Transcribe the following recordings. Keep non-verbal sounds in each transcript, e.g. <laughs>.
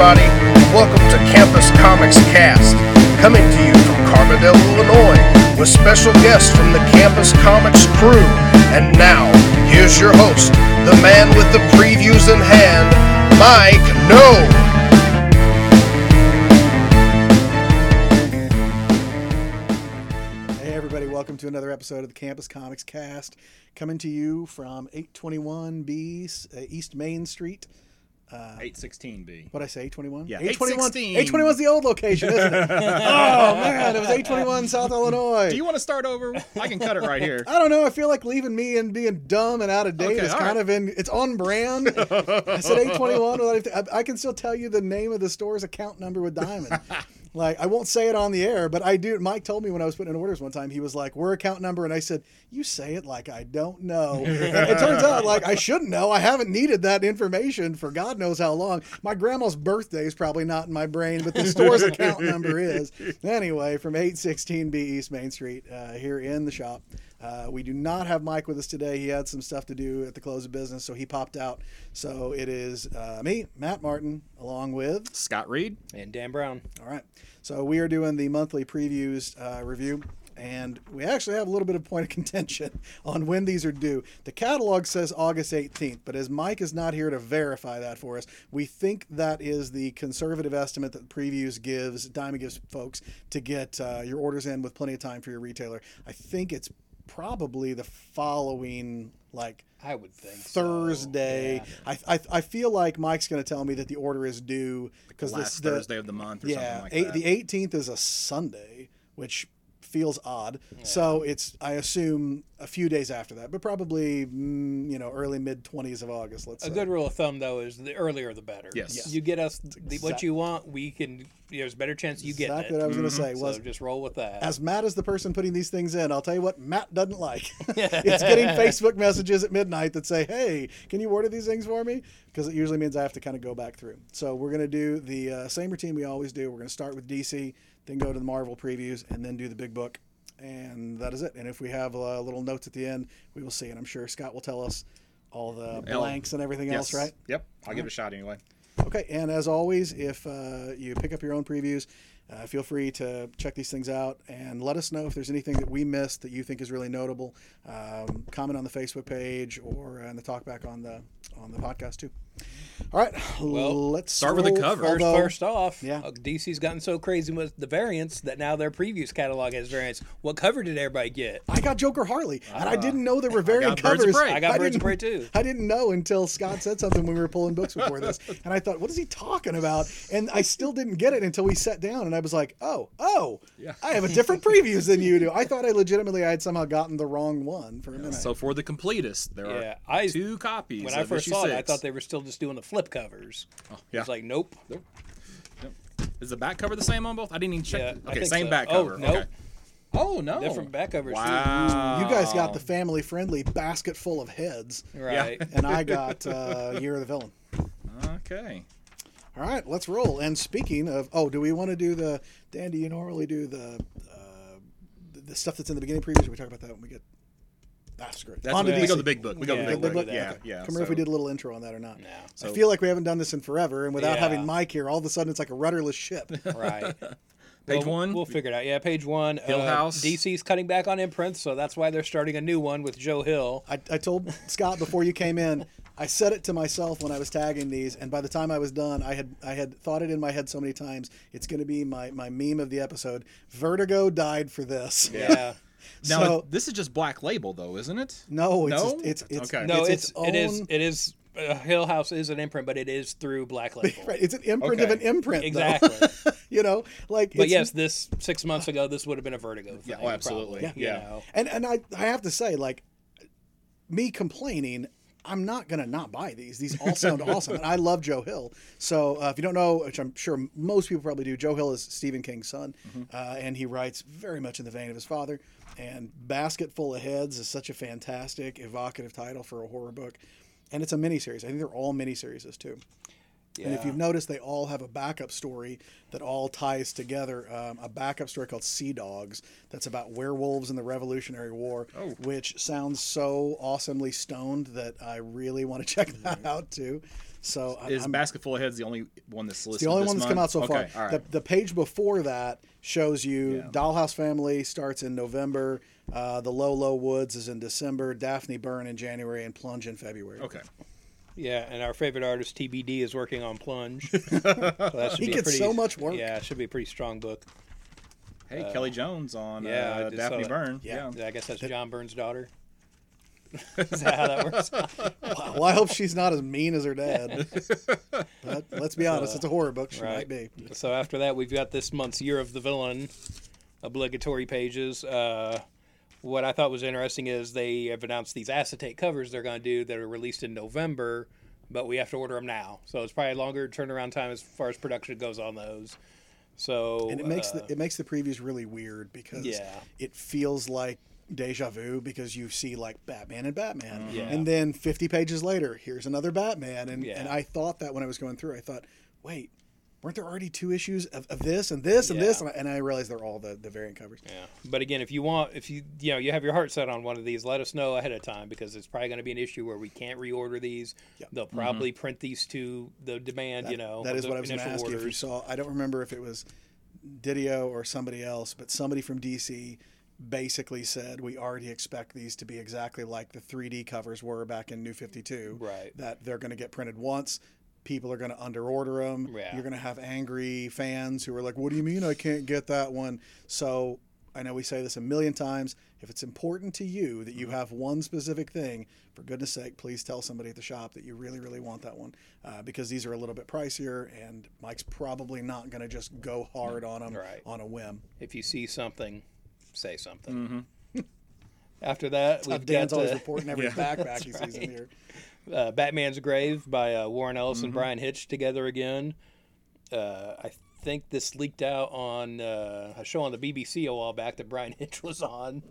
everybody. Welcome to Campus Comics Cast, coming to you from Carbondale, Illinois, with special guests from the Campus Comics crew. And now, here's your host, the man with the previews in hand, Mike No. Hey, everybody, welcome to another episode of the Campus Comics Cast, coming to you from 821B uh, East Main Street. Uh, 816B. What I say, 821? Yeah, 821. 816. 821 is the old location, isn't it? <laughs> oh, man, it was 821 South Illinois. Do you want to start over? I can cut it right here. <laughs> I don't know. I feel like leaving me and being dumb and out of date Okay, is kind right. of in. It's on brand. <laughs> I said 821. I, I can still tell you the name of the store's account number with Diamond. Like I won't say it on the air, but I do. Mike told me when I was putting in orders one time. He was like, "We're account number," and I said, "You say it like I don't know." <laughs> It turns out like I shouldn't know. I haven't needed that information for God knows how long. My grandma's birthday is probably not in my brain, but the store's account number is. <laughs> Anyway, from 816B East Main Street uh, here in the shop. Uh, we do not have Mike with us today. He had some stuff to do at the close of business, so he popped out. So it is uh, me, Matt Martin, along with. Scott Reed. And Dan Brown. All right. So we are doing the monthly previews uh, review, and we actually have a little bit of point of <laughs> contention on when these are due. The catalog says August 18th, but as Mike is not here to verify that for us, we think that is the conservative estimate that previews gives, Diamond gives folks to get uh, your orders in with plenty of time for your retailer. I think it's probably the following, like, I would think so. Thursday. Yeah. I, I I feel like Mike's going to tell me that the order is due because Last the, Thursday of the month or yeah, something like eight, that. the 18th is a Sunday, which feels odd. So it's I assume a few days after that, but probably mm, you know early mid 20s of August. Let's A say. good rule of thumb, though, is the earlier the better. Yes. Yes. You get us the, what you want, we can. There's a better chance you get exactly it. what I was going to say. So Was just roll with that. as Matt is the person putting these things in, I'll tell you what Matt doesn't like. <laughs> <laughs> it's getting Facebook messages at midnight that say, "Hey, can you order these things for me?" Because it usually means I have to kind of go back through. So we're going to do the uh, same routine we always do. We're going to start with DC, then go to the Marvel previews, and then do the big book, and that is it. And if we have uh, little notes at the end, we will see. And I'm sure Scott will tell us all the blanks and everything else, right? Yep. I'll give it a shot anyway. Okay, and as always, if uh, you pick up your own previews, uh, feel free to check these things out and let us know if there's anything that we missed that you think is really notable. Um, comment on the Facebook page or in the talkback on the on the podcast too. All right, Well, let's start with the scroll- cover. First, although- first off, Yeah. uh, DC's gotten so crazy with the variants that now their previews catalog has variants. What cover did everybody get? I got Joker Harley, and I didn't know there were <laughs> variant got Birds of covers. Prey. I got Birds of didn't- Prey too. <laughs> I didn't know until Scott said something when we were pulling books before this, <laughs> and I thought, "What is he talking about?" And I still didn't get it until we sat down, and I was like, "Oh, oh, Yeah. I have a different previews than you do." I thought I legitimately I had somehow gotten the wrong one for a minute. So for the completist, there Yeah, are I- two copies. When I first issue saw it, I thought they were still just doing the flip covers. Oh, yeah. It's like, nope. Nope. nope. Is the back cover the same on both? I didn't even check. Yeah, I okay, same so. back Oh, cover. nope. Okay. Oh no. Different back covers. too. Wow. you guys got the family-friendly basket full of heads, Right. and I got uh, Year of the Villain. Okay. All right, let's roll. And speaking of, oh, do we want to do the Dan? Do you normally do the uh, the- the stuff that's in the beginning previews? Or we talk about that when we get. Screw it. That's On to we go DC. the big book. We go Yeah, the big we'll book. do. Yeah, Okay. yeah. Can't remember if we did a little intro on that or not. No. I feel like we haven't done this in forever, and without Yeah. having Mike here, all of a sudden it's like a rudderless ship. <laughs> Right. Page Well, one. We'll figure it out. Yeah, page one. Hill uh, House. DC's cutting back on imprints, so that's why they're starting a new one with Joe Hill. I, I told Scott before you came in. I said it to myself when I was tagging these, and by the time I was done, I had I had thought it in my head so many times. It's going to be my my meme of the episode. Vertigo died for this. Yeah. Now so- this is just black label though, isn't it? No, it's No? just- it's it's Okay. No, it's, it's, its it is own- it is uh, Hill House is an imprint, but it is through Black <laughs> Label. Right, it's an imprint of an imprint. Exactly. <laughs> you know, like. but it's- yes, this six months ago, this would have been a Vertigo. Thing, Yeah, oh, absolutely. probably, Yeah. You know. and and I I have to say, like, me complaining. I'm not gonna not buy these. These all <laughs> sound awesome, and I love Joe Hill. So uh, if you don't know, which I'm sure most people probably do, Joe Hill is Stephen King's son, uh, and he writes very much in the vein of his father. And Basket Full of Heads is such a fantastic, evocative title for a horror book, and it's a miniseries. I think they're all miniseries too. And if you've noticed, they all have a backup story that all ties together. Um, a backup story called Sea Dogs that's about werewolves in the Revolutionary War, Oh. which sounds so awesomely stoned that I really want to <laughs> check that out too. So Is I'm, Basket Full of Heads the only one that's listed? the only one that's come out so far. Okay, all right. the, the page before that shows you Yeah. Dollhouse Family starts in November. Uh, the Low Low Woods is in December. Daphne Byrne in January, and Plunge in February. okay. Yeah, and our favorite artist TBD is working on Plunge. <laughs> so that should He be gets pretty, so much work. Yeah, it should be a pretty strong book. Hey, Kelley Jones on Uh, yeah, I uh, just saw Daphne that. Byrne. Yeah. Yeah. I guess that's John Byrne's daughter. <laughs> is that how that works? Well, I hope she's not as mean as her dad. <laughs> but let's be honest, it's a horror book. She right. might be. So after that, we've got this month's Year of the Villain obligatory pages. Uh, what I thought was interesting is they have announced these acetate covers they're going to do that are released in November, but we have to order them now. So it's probably a longer turnaround time as far as production goes on those. So And it makes uh, the it makes the previews really weird because Yeah. it feels like deja vu because you see like Batman and Batman, Mm-hmm. Yeah. and then 50 pages later, here's another Batman, and and I thought that when I was going through, I thought, wait, weren't there already two issues of, of this and this and this, and I, and I realized they're all the the variant covers. Yeah, but again, if you want, if you you know you have your heart set on one of these, let us know ahead of time because it's probably going to be an issue where we can't reorder these. Yep. They'll mm-hmm. probably print these to the demand. you know, that of is the what I was going to initial ask you if you saw. I don't remember if it was DiDio or somebody else, but somebody from DC basically said we already expect these to be exactly like the 3D covers were back in New 52. Right. That they're going to get printed once. People are going to underorder them. Yeah. You're going to have angry fans who are like, "What do you mean I can't get that one?" So I know we say this a million times. If it's important to you that you Mm-hmm. have one specific thing, for goodness sake, please tell somebody at the shop that you really, really want that one, uh, because these are a little bit pricier, and Mike's probably not going to just go hard on them Right. on a whim. If you see something, say something. After that, Uh, we've Dan's got always uh, reporting every backpack he sees in here. Uh, Batman's Grave by uh, Warren Ellis Mm-hmm. and Bryan Hitch together again. Uh, I think this leaked out on uh, a show on the BBC a while back that Bryan <laughs> Hitch was on.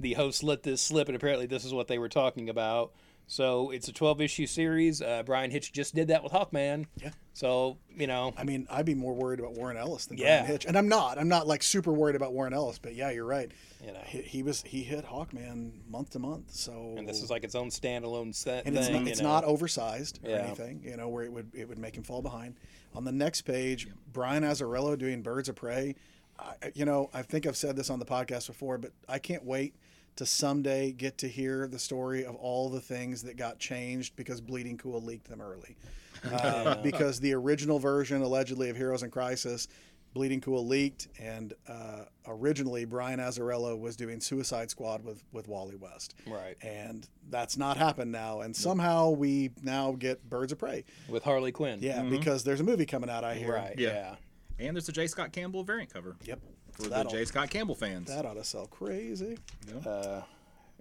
The host let this slip, and apparently this is what they were talking about. So it's a 12 issue series. Uh, Bryan Hitch just did that with Hawkman. Yeah. So, you know, I mean, I'd be more worried about Warren Ellis than Yeah. Bryan Hitch, and I'm not. I'm not like super worried about Warren Ellis, but yeah, you're right. You know. he, he was he hit Hawkman month to month, so and this is like its own standalone set and thing. it's not, it's not oversized or Yeah. anything, you know, where it would it would make him fall behind. On the next page, Brian Azzarello doing Birds of Prey. I, you know, I think I've said this on the podcast before, but I can't wait to someday get to hear the story of all the things that got changed because Bleeding Cool leaked them early. Uh, <laughs> because the original version, allegedly, of Heroes in Crisis, Bleeding Cool leaked, and uh, originally Brian Azzarello was doing Suicide Squad with with Wally West Right. and that's not happened now. And somehow we now get Birds of Prey. With Harley Quinn. Yeah, because there's a movie coming out. I hear. Right. Yeah. yeah. And there's a J. Scott Campbell variant cover Yep. For the That ought, J. Scott Campbell fans. that ought to sell crazy. Uh,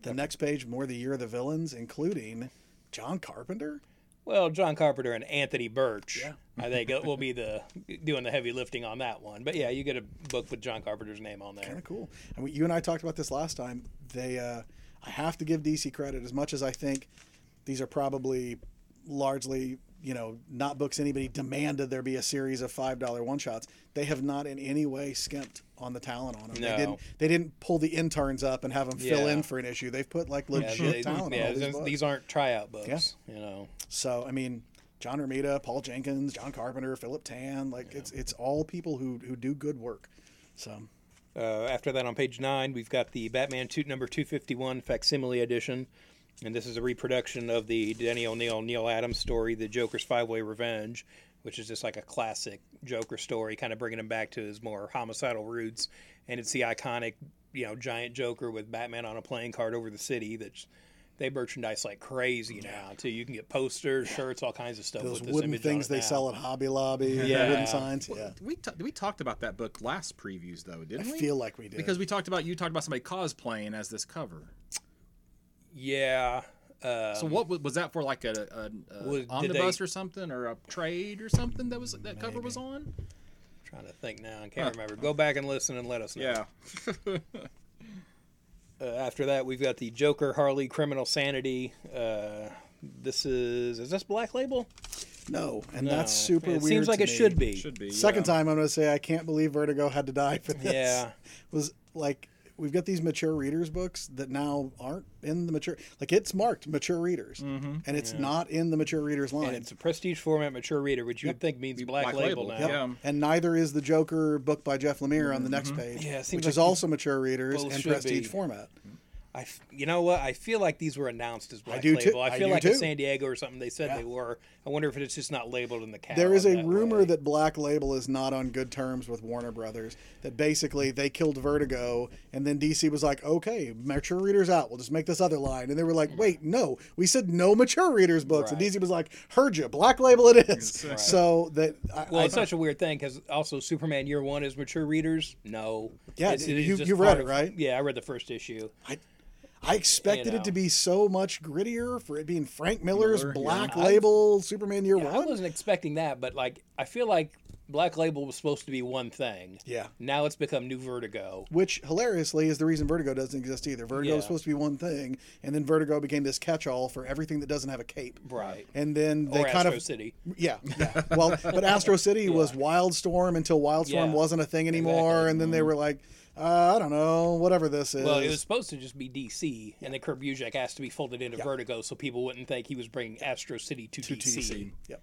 The next page, more the year of the villains, including John Carpenter. Well, John Carpenter and Anthony Burch, Yeah. I think it will be the doing the heavy lifting on that one. But yeah, you get a book with John Carpenter's name on there. Kind of cool. And we, you and I talked about this last time. They, uh, I have to give DC credit as much as I think these are probably largely, you know, not books anybody demanded there be a series of five dollar one shots. They have not in any way skimped on the talent on them. No. They didn't. They didn't pull the interns up and have them fill Yeah. in for an issue. They've put like Yeah, legit they- talent yeah, these books. these aren't tryout books. You know, So I mean, John Romita, Paul Jenkins, John Carpenter, Philip Tan, like it's it's all people who who do good work. So uh, after that on page nine, we've got the Batman two, number two fifty one facsimile edition, and this is a reproduction of the Denny O'Neil Neal Adams story, The Joker's Five Way Revenge, which is just like a classic Joker story, kind of bringing him back to his more homicidal roots. And it's the iconic, you know, giant Joker with Batman on a playing card over the city. That's they merchandise like crazy now too. You can get posters, shirts, all kinds of stuff. those with this wooden image on things it they now. sell at Hobby Lobby, yeah. Yeah. wooden signs. Yeah, We t- we talked about that book last previews though, didn't we? feel like we did because we talked about you talked about somebody cosplaying as this cover. Yeah. Uh, So what was, was that for? Like a, a, a Was- omnibus they- or something, or a trade or something that was that cover was on? trying to think now. I can't remember. Go back and listen and let us know. Yeah. <laughs> Uh, after that, we've got the Joker Harley Criminal Sanity. Uh, this is is this Black Label? No, and No. that's super it weird. Seems like to it me. should be. Should be Second yeah. time I'm going to say I can't believe Vertigo had to die for this. Yeah. <laughs> Was like we've got these mature readers books that now aren't in the mature like it's marked mature readers mm-hmm. and it's not in the mature readers line. And it's a prestige format mature reader, which you would think means black, Black label, label, now. yeah. And neither is the Joker book by Jeff Lemire on the next mm-hmm. page, Yeah, which like is also mature readers and prestige be. format. I, f- you know what? I feel like these were announced as black I do too. label. I I feel do like too. in San Diego or something they said Yeah. they were. I wonder if it's just not labeled in the catalog. There is a that rumor way. that Black Label is not on good terms with Warner Brothers. That basically they killed Vertigo, and then DC was like, "Okay, mature readers out. We'll just make this other line." And they were like, mm-hmm. "Wait, no, we said no mature readers books." And DC was like, "Heard you, Black Label it is." So that I, Well, I- it's such a weird thing because also Superman Year One is mature readers. No. Yeah, It's- it is you- you read part it, of- right? Yeah, I read the first issue. I, I expected You it to be so much grittier for it being Frank Miller's Miller, yeah. Black I- Label Superman Year Yeah, I wasn't expecting that, but like I feel like Black Label was supposed to be one thing. Yeah. Now it's become New Vertigo. Which hilariously is the reason Vertigo doesn't exist either. Vertigo Yeah. was supposed to be one thing, and then Vertigo became this catch-all for everything that doesn't have a cape. Right. And then they or kind Astro of City. yeah, yeah. <laughs> Well, but Astro City <laughs> was Wildstorm until Wildstorm Yeah, wasn't a thing anymore, exactly. and then they mm-hmm. were like, uh, I don't know, whatever this is. Well, it was supposed to just be DC, and then Kurt Busiek asked to be folded into Vertigo, so people wouldn't think he was bringing Astro City to, to DC, TC. Yep.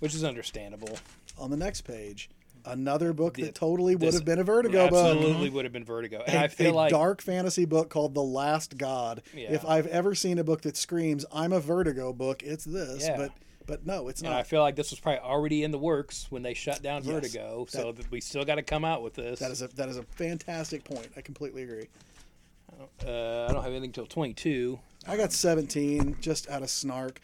which is understandable. On the next page, another book that totally would this have been a Vertigo book. Absolutely would have been Vertigo, and a, I feel a like dark fantasy book called The Last God. Yeah. If I've ever seen a book that screams "I'm a Vertigo book," it's this. Yeah. But but no, it's And I feel like this was probably already in the works when they shut down Yes. Vertigo, so that we still got to come out with this. That is a that is a fantastic point. I completely agree. uh, I don't have anything till 22. I got 17 just out of snark.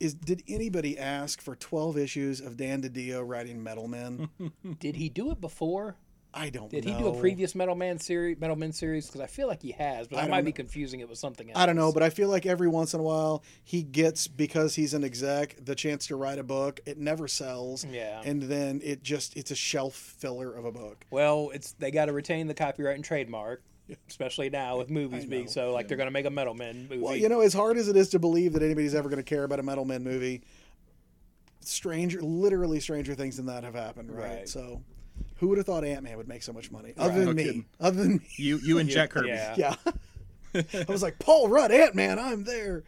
Is did anybody ask for 12 issues of Dan DiDio writing Metal Men? <laughs> Did he do it before? I don't know. Did know. he do a previous Metal Man series? Metal Men series? Because I feel like he has, but I I, might be confusing it with something else. I don't know, but I feel like every once in a while he gets because he's an exec the chance to write a book. It never sells, Yeah. and then it just it's a shelf filler of a book. Well, it's they got to retain the copyright and trademark, especially now with movies being so like they're going to make a Metal Men movie. Well, you know, as hard as it is to believe that anybody's ever going to care about a Metal Men movie, stranger, literally stranger things than that have happened, right? Right. So, who would have thought Ant Man would make so much money? Other No than me, kidding. other than me, You you and Jack Kirby. yeah. yeah. <laughs> I was like, Paul Rudd, Ant Man, I'm there.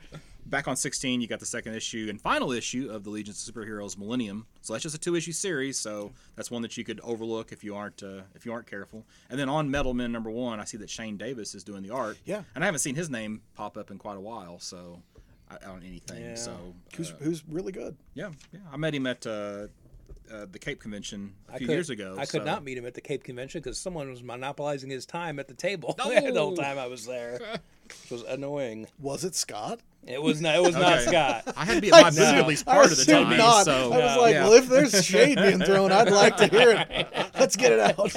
Back on 16, you got the second issue and final issue of the Legions of Superheroes Millennium. So that's just a two issue series. So that's one that you could overlook if you aren't uh, if you aren't careful. And then on Metal Men number one, I see that Shane Davis is doing the art. Yeah. And I haven't seen his name pop up in quite a while. So I, on anything. Yeah. So Who's uh, who's really good? yeah, yeah. I met him at uh, uh, the Cape Convention a I few could, years ago. I could not meet him at the Cape Convention because someone was monopolizing his time at the table <laughs> No. the whole time I was there. <laughs> It was annoying. Was it Scott? It was not. It was not Scott. I had to be at my booth at assume- least I part of the time. not. So I was like, yeah. well, if there's shade being thrown, I'd like to hear it. <laughs> Let's get it out.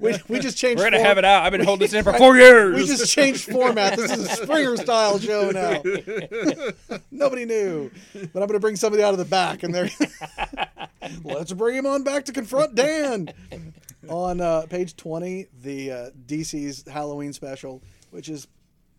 We, we just changed. We're gonna form- have it out. I've been holding this in for <laughs> four years. We just changed format. This is a Springer style show now. <laughs> Nobody knew, but I'm going to bring somebody out of the back, and they're let's bring him on back to confront Dan. On uh, page 20, the uh, DC's Halloween special, which is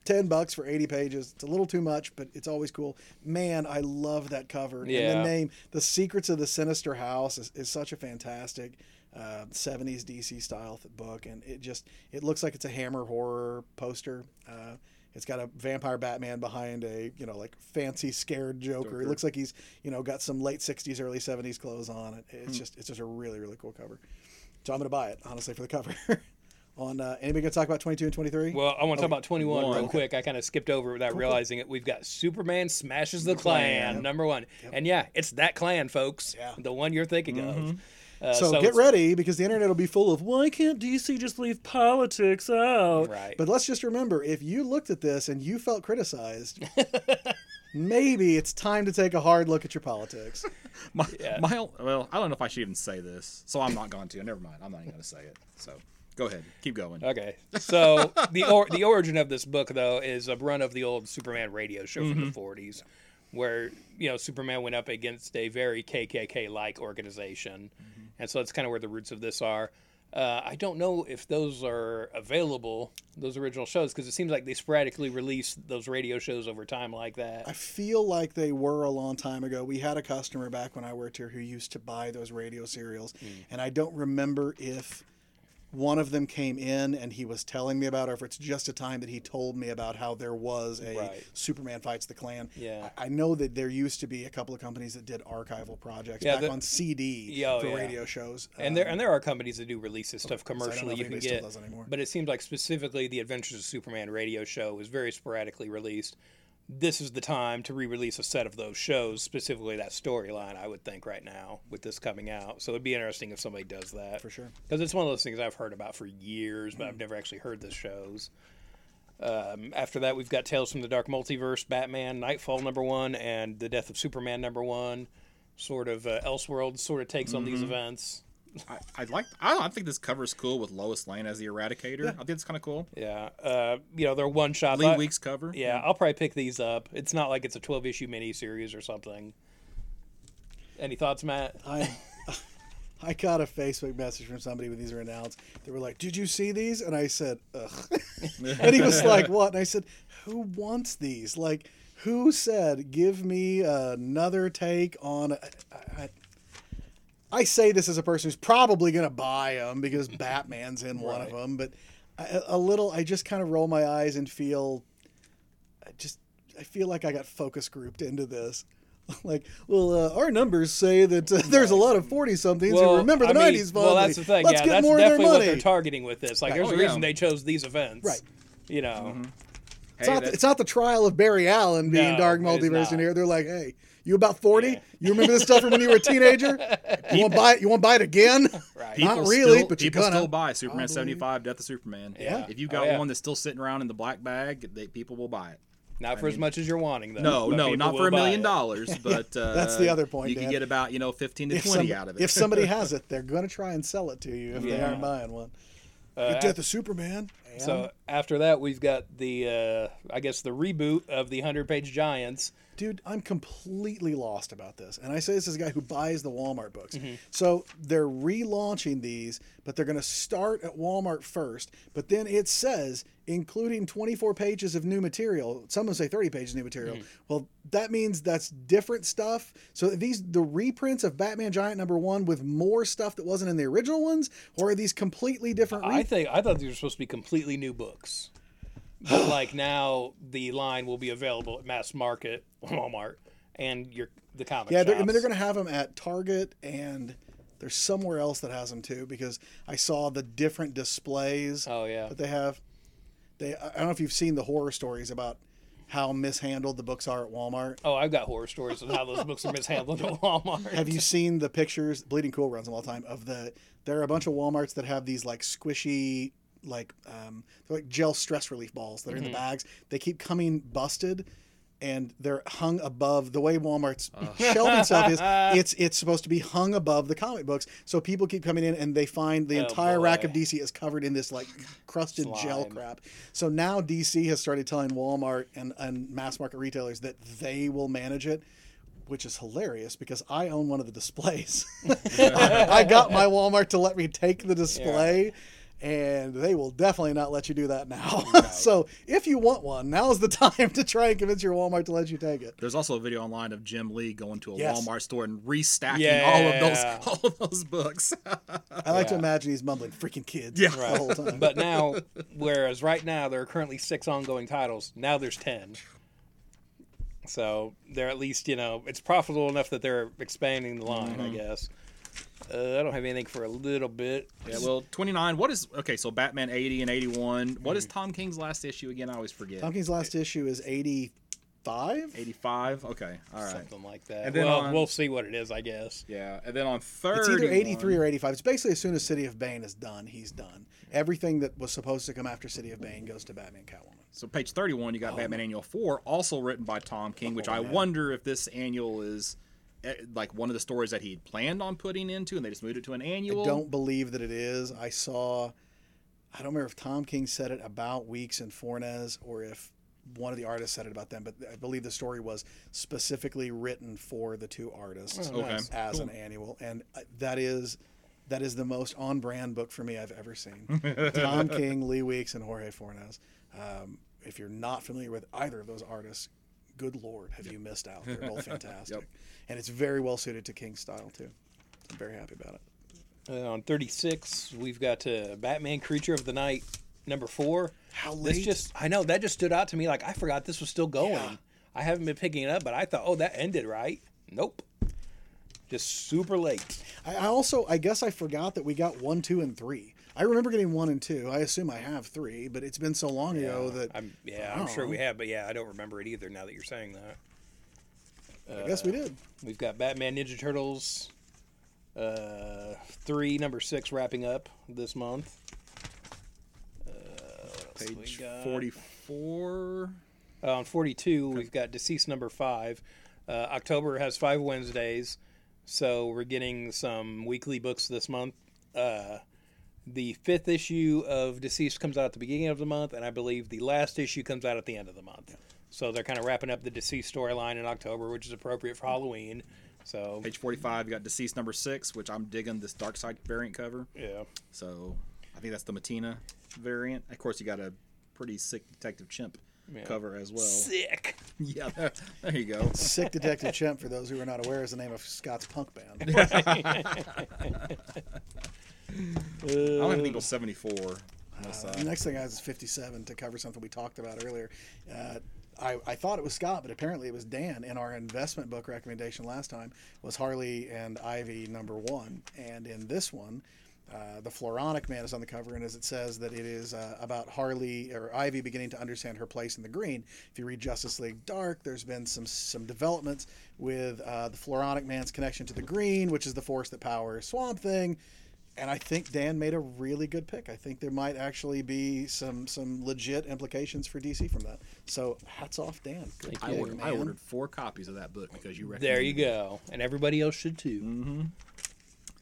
10 bucks for 80 pages. It's a little too much, but it's always cool. Man, I love that cover. And the name, The Secrets of the Sinister House, is, is such a fantastic uh, 70s DC style th- book. And it just, it looks like it's a Hammer horror poster. Uh, it's got a vampire Batman behind a, you know, like fancy scared Joker. It looks like he's, you know, got some late 60s, early 70s clothes on. It, it's just, it's just a really, really cool cover. So I'm going to buy it, honestly, for the cover. <laughs> On uh, anybody going to talk about 22 and 23? Well, I want to talk about 21 real One. quick. I kind of skipped over it without realizing it. We've got Superman smashes the Klan, number one. And yeah, it's that Klan, folks. Yeah. The one you're thinking of. Uh, so, get ready because the internet will be full of why can't DC just leave politics out? Right. But let's just remember if you looked at this and you felt criticized, <laughs> maybe it's time to take a hard look at your politics. <laughs> My, Yeah. my well, I don't know if I should even say this, so I'm not going to. Never mind. I'm not even going to say it. So go ahead, keep going. Okay. So <laughs> the or, the origin of this book though is a run of the old Superman radio show from the 40s where you know Superman went up against a very KKK like organization. And so that's kind of where the roots of this are. Uh, I don't know if those are available, those original shows, because it seems like they sporadically release those radio shows over time like that. I feel like they were a long time ago. We had a customer back when I worked here who used to buy those radio serials, Hmm. and I don't remember if one of them came in and he was telling me about, or if it's just a time that he told me about how there was a Right. Superman fights the Klan. Yeah. I I know that there used to be a couple of companies that did archival projects Yeah, back the- on CD oh, for yeah. radio shows. and there Um, and there are companies that do release this stuff I don't know commercially. You can get, but it seems like specifically the Adventures of Superman radio show was very sporadically released. This is the time to re-release a set of those shows, specifically that storyline. I would think right now with this coming out, so it'd be interesting if somebody does that For sure. because it's one of those things I've heard about for years, but I've never actually heard the shows. Um, after that, we've got Tales from the Dark Multiverse, Batman, Nightfall number one, and The Death of Superman number one. Sort of uh, Elseworld sort of takes on these events. I, I like. I, I think this cover's cool with Lois Lane as the Eradicator. I think it's kind of cool. Yeah, uh, you know they're one shot. Lee Weeks cover. Yeah, I'll probably pick these up. It's not like it's a twelve issue miniseries or something. Any thoughts, Matt? I <laughs> I got a Facebook message from somebody when these were announced. They were like, "Did you see these?" And I said, "Ugh." <laughs> and he was like, "What?" And I said, "Who wants these? Like, who said give me another take on?" I, I, I say this as a person who's probably going to buy them because <laughs> Batman's in one of them, but I, a little, I just kind of roll my eyes and feel, I just, I feel like I got focus grouped into this. <laughs> Like, well, uh, our numbers say that uh, there's a lot of forty somethings who remember the I mean, '90s. Well, that's the thing. Let's yeah, get that's more of their definitely what they're targeting with this. Like, there's Oh, a yeah. reason they chose these events. Right. You know. It's, Hey, not, that- it's not the trial of Barry Allen being No, Dark it is Multiverse in here. They're like, hey, you about 40? Yeah. You remember this stuff from when you were a teenager? You want to buy it? You want to buy it again? <laughs> Right. Not really, still, but you're people gonna. still buy Superman seventy five, Death of Superman. Yeah. If you've Oh, got yeah. one that's still sitting around in the black bag, they, people will buy it. Not for as much as you're wanting, though. No, no, not for a million dollars, <laughs> but uh, That's the other point, You can get about you know fifteen to If, twenty some- out of it. if somebody <laughs> has it, they're going to try and sell it to you if they aren't buying one. Uh, Death of Superman. And So after that, we've got the, uh, I guess, the reboot of the Hundred Page Giants. Dude, I'm completely lost about this. And I say this as a guy who buys the Walmart books. Mm-hmm. So they're relaunching these, but they're going to start at Walmart first. But then it says, including 24 pages of new material. Some will say 30 pages of new material. Mm-hmm. Well, that means that's different stuff. So are these the reprints of Batman Giant number one with more stuff that wasn't in the original ones, or are these completely different? I think I thought these were supposed to be completely new books, but <gasps> like now the line will be available at mass market, Walmart, and your the comic Yeah, they're, I mean, they're going to have them at Target and there's somewhere else that has them too because I saw the different displays Oh yeah, that they have. They I don't know if you've seen the horror stories about how mishandled the books are at Walmart. Oh, I've got horror stories of how those books are mishandled at Walmart. Have you seen the pictures? Bleeding Cool runs them all the time. Of the there are a bunch of WalMarts that have these like squishy like um, they're like gel stress relief balls that are in the bags. They keep coming busted. And they're hung above the way Walmart's <laughs> shelving stuff is. <laughs> It's it's supposed to be hung above the comic books, so people keep coming in and they find the Oh, entire rack of. DC is covered in this like crusted gel crap. So now DC has started telling Walmart and, and mass market retailers that they will manage it which is hilarious because I own one of the displays. I, <laughs> I got my Walmart to let me take the display, and they will definitely not let you do that now. <laughs> so if you want one, now's the <laughs> time to try and convince your Walmart to let you take it. There's also a video online of Jim Lee going to a Yes. Walmart store and restacking Yeah. all of those <laughs> all of those books. I like to imagine he's mumbling "freaking kids" Yeah. the whole time. But now, whereas right now there are currently six ongoing titles, now there's ten. So they're at least you know it's profitable enough that they're expanding the line. Mm-hmm. I guess. Uh, I don't have anything for a little bit. yeah, well, 29. What is okay? So Batman 80 and 81. What Mm. is Tom King's last issue again? I always forget. Tom King's last issue is eighty-five. 85. Okay, all right. Something like that. And then well, on- we'll see what it is, I guess. Yeah, and then on 30. It's either 83 or 85. It's basically as soon as City of Bane is done, he's done. Everything that was supposed to come after City of Bane goes to Batman Catwoman. So page 31, you got Batman Annual 4, also written by Tom King, which I Oh, wonder if this annual is like one of the stories that he planned on putting into, and they just moved it to an annual. I don't believe that it is. I saw, I don't remember if Tom King said it about Weeks and Fornes or if one of the artists said it about them, but I believe the story was specifically written for the two artists Oh, Okay. nice. as an annual. And uh, that is that is the most on-brand book for me I've ever seen. <laughs> Tom King, Lee Weeks, and Jorge Fornes. Um, if you're not familiar with either of those artists, good lord, have you missed out? They're both <laughs> fantastic, Yep. And it's very well suited to King's style too. I'm very happy about it. Uh, on 36, we've got uh, Batman Creature of the Night number four. How late? This just, I know, that just stood out to me. Like, I forgot this was still going. Yeah. I haven't been picking it up, but I thought, oh, that ended right. Nope. Just super late. I I also, I guess I forgot that we got one, two, and three. I remember getting one and two. I assume I have three, but it's been so long ago that I'm, yeah, I'm sure we have, but yeah, I don't remember it either now that you're saying that. I guess we did. We've got Batman Ninja Turtles uh, 3, number 6 wrapping up this month. Uh, what else we Page 44. Uh, on 42, we've got Deceased number 5. Uh, October has five Wednesdays, so we're getting some weekly books this month. Uh, the fifth issue of Deceased comes out at the beginning of the month, and I believe the last issue comes out at the end of the month. So they're kind of wrapping up the Deceased storyline in October, which is appropriate for Halloween. So, Page 45, you got Deceased number 6, which I'm digging this Darkseid variant cover. yeah. So I think that's the Mattina variant. Of course, you got a pretty sick Detective Chimp Yeah. cover as well. Sick. <laughs> Yeah, there, there you go. Sick Detective Chimp, for those who are not aware, is the name of Scott's punk band. <laughs> I don't have anything till 74. Uh, The next thing I has is 57 to cover something we talked about earlier. Uh, I, I thought it was Scott, but apparently it was Dan. In our investment book recommendation last time was Harley and Ivy number one, and in this one, uh, the Floronic Man is on the cover, and as it says that it is uh, about Harley or Ivy beginning to understand her place in the green. If you read Justice League Dark, there's been some some developments with uh, the Floronic Man's connection to the green, which is the force that powers Swamp Thing and I think Dan made a really good pick. I think there might actually be some some legit implications for DC from that. So hats off, Dan. Good I pick, ordered, I ordered four copies of that book because you recommended it. There you go. And everybody else should too. <laughs>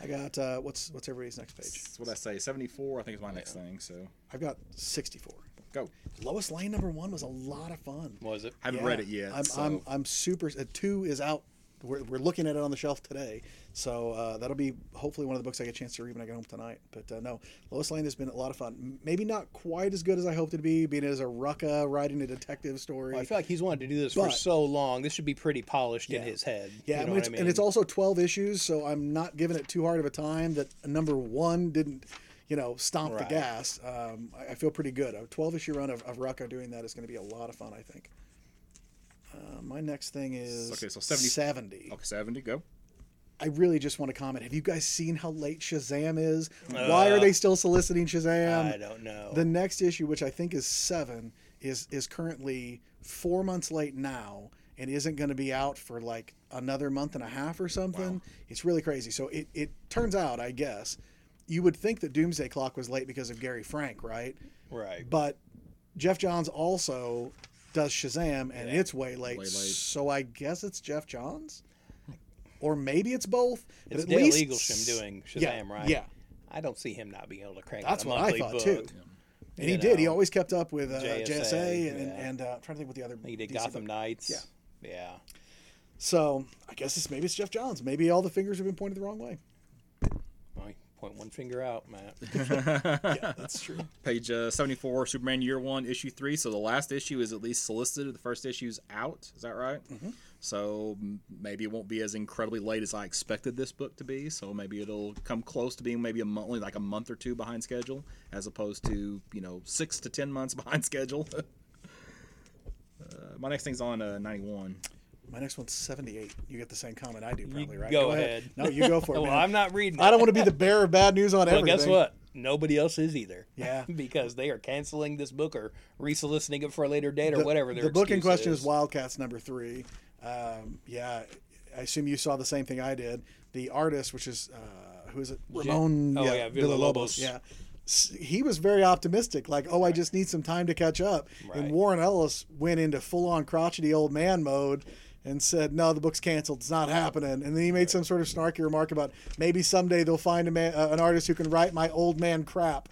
I got uh, what's what's everybody's next page? That's what I say. 74, I think is my next thing. So I've got 64. go. Lois Lane number one was a lot of fun. Was it? I haven't Yeah. read it yet. I'm so. I'm, I'm super. Uh, two is out. We're, we're looking at it on the shelf today, so uh, that'll be hopefully one of the books I get a chance to read when I get home tonight. But uh, no, Lois Lane has been a lot of fun. Maybe not quite as good as I hoped it to be, being as a rucka writing a detective story. Well, I feel like he's wanted to do this for so long. This should be pretty polished in his head. Yeah, you I mean, I mean? and it's also 12 issues, so I'm not giving it too hard of a time that number one didn't, you know, stomp Right. the gas. Um, I, I feel pretty good. A 12 issue run of, of Rucka doing that is going to be a lot of fun, I think. Uh, my next thing is Okay, so 70 70. Okay, 70, go. I really just want to comment. Have you guys seen how late Shazam is? Why are they still soliciting Shazam? I don't know. The next issue, which I think is seven, is is currently four months late now and isn't going to be out for like another month and a half or something. It's really crazy. So it, it turns out, I guess, you would think that Doomsday Clock was late because of Gary Frank, right? right. But Geoff Johns also does Shazam, and Yeah. it's way late. Way late. So I guess it's Geoff Johns, or maybe it's both. But It's at Dale least Eaglesham doing Shazam, yeah, right? Yeah, I don't see him not being able to crank That's out what I thought, book. too. and he you did. He always kept up with uh, JSA, JSA, and, yeah. and uh, I'm trying to think what the other. He did DC Gotham book- Knights. Yeah. Yeah. So I guess it's maybe it's Geoff Johns. Maybe all the fingers have been pointed the wrong way. Well, you point one finger out, Matt. <laughs> Yeah, that's true. Page uh, 74, Superman Year 1, Issue 3. So the last issue is at least solicited. The first issue's out. Is that right? Mm-hmm. So maybe it won't be as incredibly late as I expected this book to be. So maybe it'll come close to being maybe a month, only like a month or two behind schedule, as opposed to, you know, six to 10 months <laughs> behind schedule. <laughs> uh, my next thing's on uh, 91. My next one's 78. You get the same comment I do, probably, right? go ahead. No, you go <laughs> for it. well, man. I'm not reading. I don't want to be the bearer of bad news on everything. Well, everything. guess what? Nobody else is either. <laughs> Yeah. because they are canceling this book or resoliciting it for a later date or The, whatever. The book in question is is Wildcats number three. Um, yeah, I assume you saw the same thing I did. The artist, which is uh, who is it? Ramon. oh, yeah, Villalobos. Yeah. He was very optimistic, like, "Oh, I just need some time to catch up." Right. And Warren Ellis went into full-on crotchety old man mode and said, "No, the book's canceled. It's not happening." And then he made some sort of snarky remark about maybe someday they'll find a man, uh, an artist who can write my old man crap.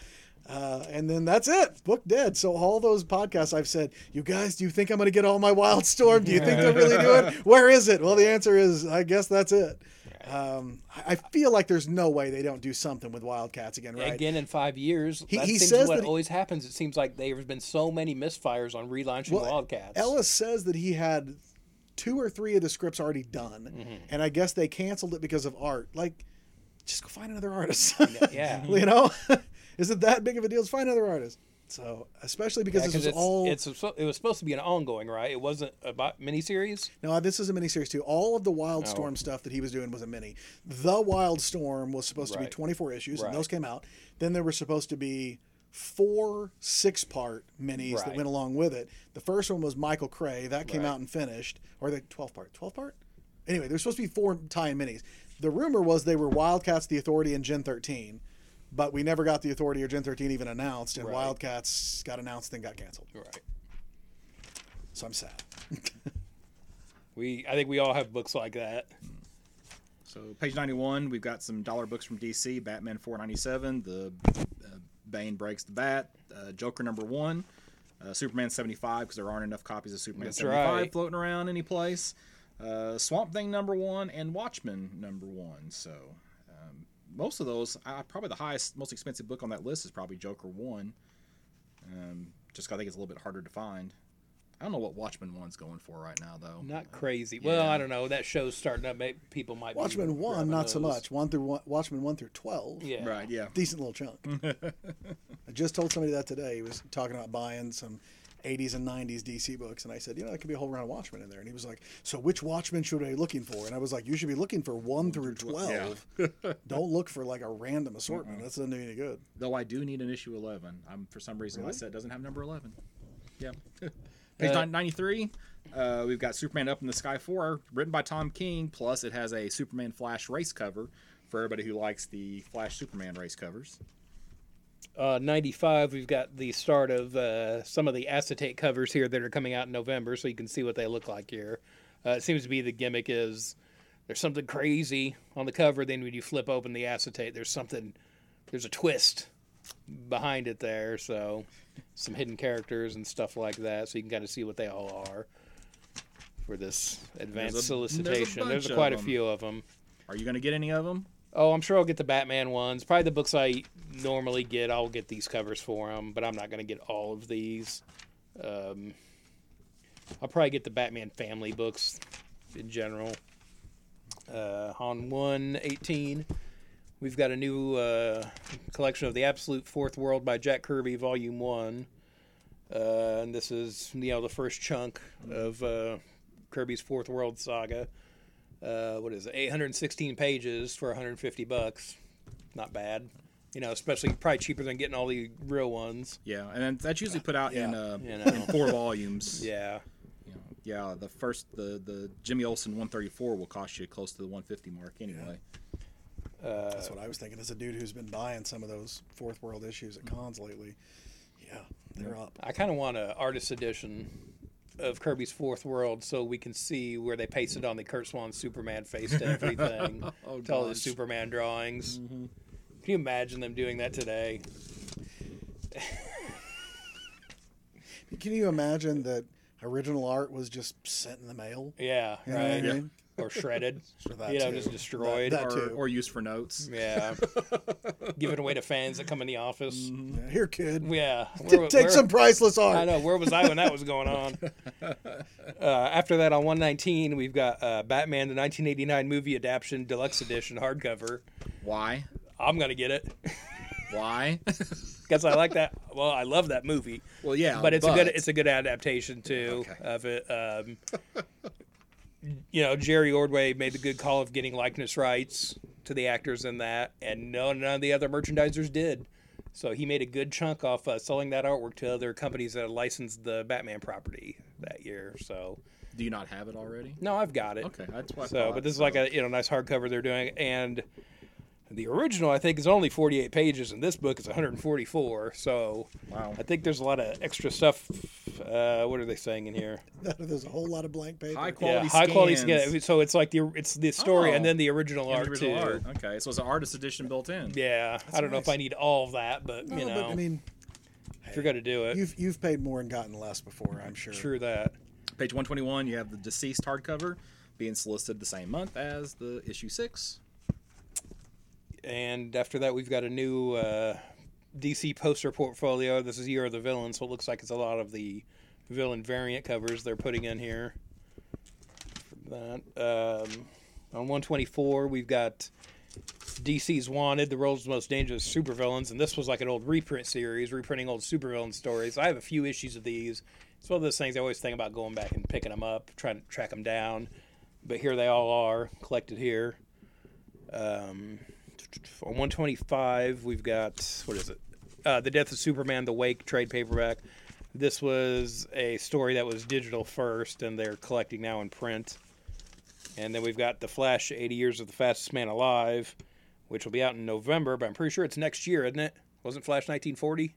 Uh, and then that's it. Book dead. So all those podcasts I've said, you guys, do you think I'm going to get all my Wildstorm? Do you think they'll really do it? <laughs> Where is it? Well, the answer is, I guess that's it. Um, I I feel like there's no way they don't do something with Wildcats again, right? Again in five years. He- that he seems says what that he- always happens. It seems like there's been so many misfires on relaunching Well, Wildcats. Ellis says that he had two or three of the scripts already done, Mm-hmm. and I guess they canceled it because of art. Like, just go find another artist. <laughs> yeah. <laughs> you know, <laughs> is it that big of a deal? Just find another artist. So, especially because Yeah, this was it's, all it's it was supposed to be an ongoing, right? It wasn't a miniseries. no, this is a miniseries too. All of the Oh. Wildstorm stuff that he was doing was a mini. The Wildstorm was supposed to be 24 issues, Right. and those came out. Then there were supposed to be four six-part minis that went along with it. The first one was Michael Cray. That came Right. out and finished. Or the 12-part. 12-part? Anyway, there's supposed to be four tie-in minis. The rumor was they were Wildcats, The Authority, and Gen 13. But we never got The Authority or Gen 13 even announced, and Right. Wildcats got announced and got canceled. Right. So I'm sad. <laughs> We I think we all have books like that. So page 91, we've got some dollar books from DC. Batman 497, the Bane breaks the bat, uh, Joker number one, uh, Superman 75 because there aren't enough copies of Superman That's 75 right. floating around any place. Uh, Swamp Thing number one and Watchmen number one. So um, most of those, probably the highest, most expensive book on that list is probably Joker one. Um, just 'cause I think it's a little bit harder to find. I don't know what Watchmen one's going for right now though. Not crazy. Well, I don't know. That show's starting up. Maybe people might. be Watchmen 1, grabbing not so much. One through one, Watchmen 1 through 12. Yeah. Right, yeah. decent little chunk. <laughs> I just told somebody that today. He was talking about buying some 80s and 90s DC books, and I said, you know, that could be a whole round of Watchmen in there. And he was like, so which Watchmen should I be looking for? And I was like, you should be looking for 1 through 12. <laughs> Don't look for like a random assortment. That's not doing any good. Though I do need an issue 11. I'm for some reason my set doesn't have number 11. Yeah. <laughs> Page Uh, 93. Uh, we've got Superman Up in the Sky 4, written by Tom King. Plus, it has a Superman Flash race cover for everybody who likes the Flash Superman race covers. Uh, 95, we've got the start of uh, some of the acetate covers here that are coming out in November, so you can see what they look like here. Uh, it seems to be the gimmick is there's something crazy on the cover, then when you flip open the acetate, there's something, there's a twist behind it there, so some hidden characters and stuff like that, so you can kind of see what they all are for this advanced There's a- solicitation. there's There's, a bunch quite a few of them. Are you going to get any of them? Oh, I'm sure I'll get the Batman ones. Probably the books I normally get, I'll get these covers for them, but I'm not going to get all of these. Um, I'll probably get the Batman family books in general. Uh, on 118, we've got a new uh, collection of The Absolute Fourth World by Jack Kirby, Volume 1. Uh, and this is, you know, the first chunk of uh, Kirby's Fourth World saga uh, what is it 816 pages for 150 bucks not bad you know especially probably cheaper than getting all the real ones Yeah, and then that's usually put out in, Yeah. uh, You know. in four volumes. <laughs> yeah You know, yeah, the first, the, the Jimmy Olsen 134 will cost you close to the 150 mark anyway. That's what I was thinking as a dude who's been buying some of those fourth world issues at cons lately. Yeah, they're up. i kind of want an artist edition of kirby's fourth world so we can see where they pasted on the Curt Swan superman face to everything <laughs> Oh, to all the superman drawings mm-hmm. can you imagine them doing that today Can you imagine that original art was just sent in the mail? yeah You know what I right mean? Or shredded For that you know too. just destroyed That Or, too. or used for notes. yeah <laughs> giving away to fans that come in the office Yeah, Here, kid. Yeah, where- Take where- some priceless art. I know. Where was I when that was going on? <laughs> Uh, after that, on 119, we've got uh, Batman, the 1989 movie adaptation, deluxe edition, hardcover. Why? I'm gonna get it Why? <laughs> because I like that. Well, I love that movie, well, yeah, but it's a good it's a good adaptation too Okay. of it. Um, you know, Jerry Ordway made the good call of getting likeness rights to the actors in that, and no none of the other merchandisers did. So he made a good chunk off uh, selling that artwork to other companies that licensed the Batman property that year. So Do you not have it already? no, I've got it. Okay, that's. I So, but this is like a you know nice hardcover they're doing, and the original I think is only 48 pages, and this book is 144. So Wow. I think there's a lot of extra stuff. Uh, what are they saying in here? <laughs> There's a whole lot of blank paper. High quality. yeah, high quality scans. scan. So it's like the it's the story Oh. and then the original And art the original too. art. Okay, so it's an artist edition built in. Yeah, I don't know if. I need all of that, but No, you know, but I mean, if you're gonna do it, you've you've paid more and gotten less before. I'm sure. true that. Page 121, you have the deceased hardcover. being solicited the same month as the issue six. And after that, we've got a new uh, DC poster portfolio. This is Year of the Villain, so it looks like it's a lot of the villain variant covers they're putting in here. That. Um, on 124, we've got DC's Wanted, the world's most dangerous supervillains, and this was like an old reprint series, reprinting old supervillain stories. I have a few issues of these. It's one of those things I always think about going back and picking them up, trying to track them down. But here they all are, collected here. Um, on 125, we've got what is it? Uh, the Death of Superman: The Wake trade paperback. This was a story that was digital first, and they're collecting now in print. And then we've got The Flash: 80 Years of the Fastest Man Alive, which will be out in November, but I'm pretty sure it's next year, isn't it? Wasn't Flash 1940?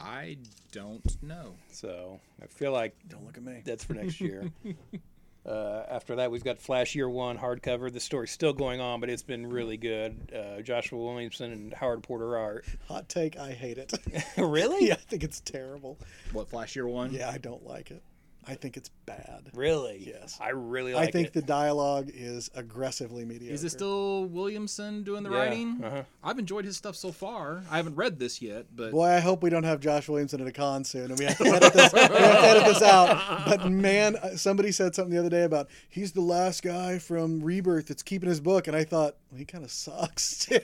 I don't know. So I feel like Don't look at me. that's for next year. <laughs> uh, after that, we've got Flash Year One hardcover. The story's still going on, but it's been really good. Uh, Joshua Williamson and Howard Porter art. Hot take, I hate it. <laughs> really? <laughs> yeah, I think it's terrible. What Flash Year One? Yeah, I don't like it. I think it's bad. Really? Yes. I really like I think it. the dialogue is aggressively mediocre. Is it still Williamson doing the Yeah, writing? uh-huh. I've enjoyed his stuff so far. I haven't read this yet, but Boy, I hope we don't have Josh Williamson at a con soon, and we have to edit this, we have to edit this out. But man, uh, somebody said something the other day about he's the last guy from Rebirth that's keeping his book, and I thought well, he kind of sucks <laughs> too.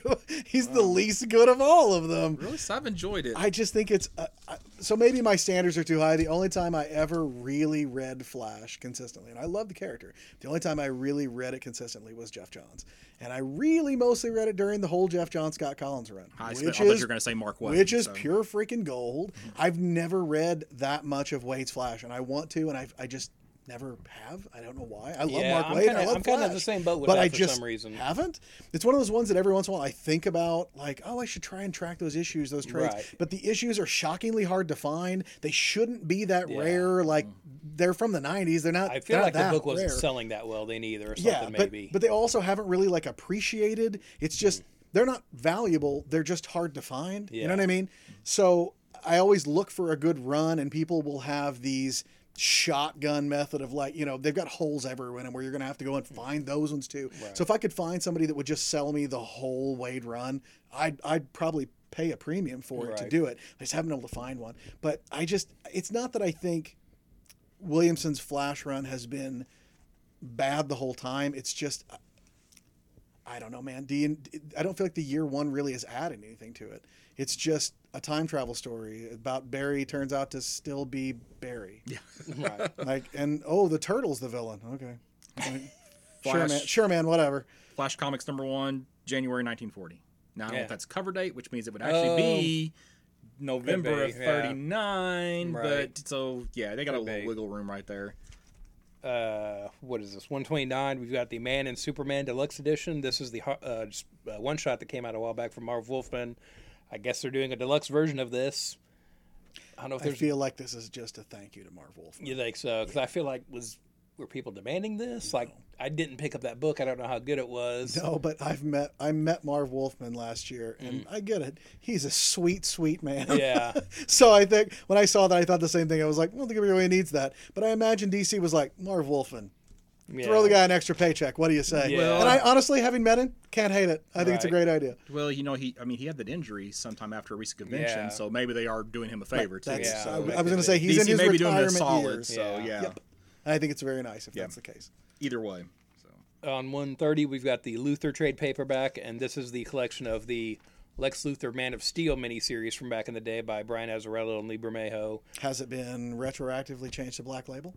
he's the least good of all of them. really, so I've enjoyed it. I just think it's uh, uh, so maybe my standards are too high. The only time I ever really read Flash consistently, and I love the character, the only time I really read it consistently was Geoff Johns, and I really mostly read it during the whole Geoff Johns Scott Kolins run, I, which expect, I thought is you were going to say Mark which is so- pure freaking gold. Mm-hmm. I've never read that much of Waid's Flash, and I want to, and I I just never have. I don't know why. I love Yeah, Mark Waid. kinda- I love I'm kinda Flash, the same boat with but that I for just some reason. haven't. It's one of those ones that every once in a while I think about, like, oh, I should try and track those issues, those trades. Right. But the issues are shockingly hard to find. They shouldn't be that Yeah. rare. Like mm-hmm. they're from the '90s. They're not. I feel like the that book wasn't rare. selling that well then either, or something Yeah, but maybe. but they also haven't really like appreciated. It's just mm. they're not valuable. They're just hard to find. You know what I mean? So I always look for a good run, and people will have these shotgun method of like you know they've got holes everywhere in them where you're gonna have to go and find those ones too. So if I could find somebody that would just sell me the whole Waid run, I'd I'd probably pay a premium for it to do it. I just haven't been able to find one. But I just it's not that I think Williamson's flash run has been bad the whole time. It's just I don't know, man. Do you, I don't feel like the year one really is adding anything to it. It's just a time travel story about Barry turns out to still be Barry. Yeah. <laughs> right. Like and oh, the turtle's the villain. Okay. Like, <laughs> sure, man. Sure, man. Whatever. Flash Comics number one, January 1940. Now I don't know if that's cover date, which means it would actually Oh. be November be, of yeah. 39. Right. But so yeah, they got a little be. wiggle room right there. uh, what is this? 129. We've got the Man and Superman Deluxe Edition. This is the uh, just, uh, one shot that came out a while back from Marv Wolfman. I guess they're doing a deluxe version of this. I don't know if I there's. feel like this is just a thank you to Marv Wolf. you think so? Because I feel like was were people demanding this? Like I didn't pick up that book. I don't know how good it was. No, but I've met I met Marv Wolfman last year, and I get it. He's a sweet, sweet man. Mm. Yeah. <laughs> so I think when I saw that, I thought the same thing. I was like, I don't think he really needs that. But I imagine DC was like, Marv Wolfman, Yeah. throw the guy an extra paycheck. What do you say? Yeah. And I honestly, having met him, can't hate it. I think it's a great idea. Well, you know, he I mean, he had that injury sometime after a recent convention, Yeah. so maybe they are doing him a favor too. That's, Yeah, I, I was going to say be. he's in DC his may be doing retirement solid, years. so Yeah. yeah. Yep. I think it's very nice if Yeah. that's the case. Either way. So on 130 we've got the Luthor trade paperback, and this is the collection of the Lex Luthor Man of Steel miniseries from back in the day by Brian Azzarello and Lee Bermejo. Has it been retroactively changed to Black Label?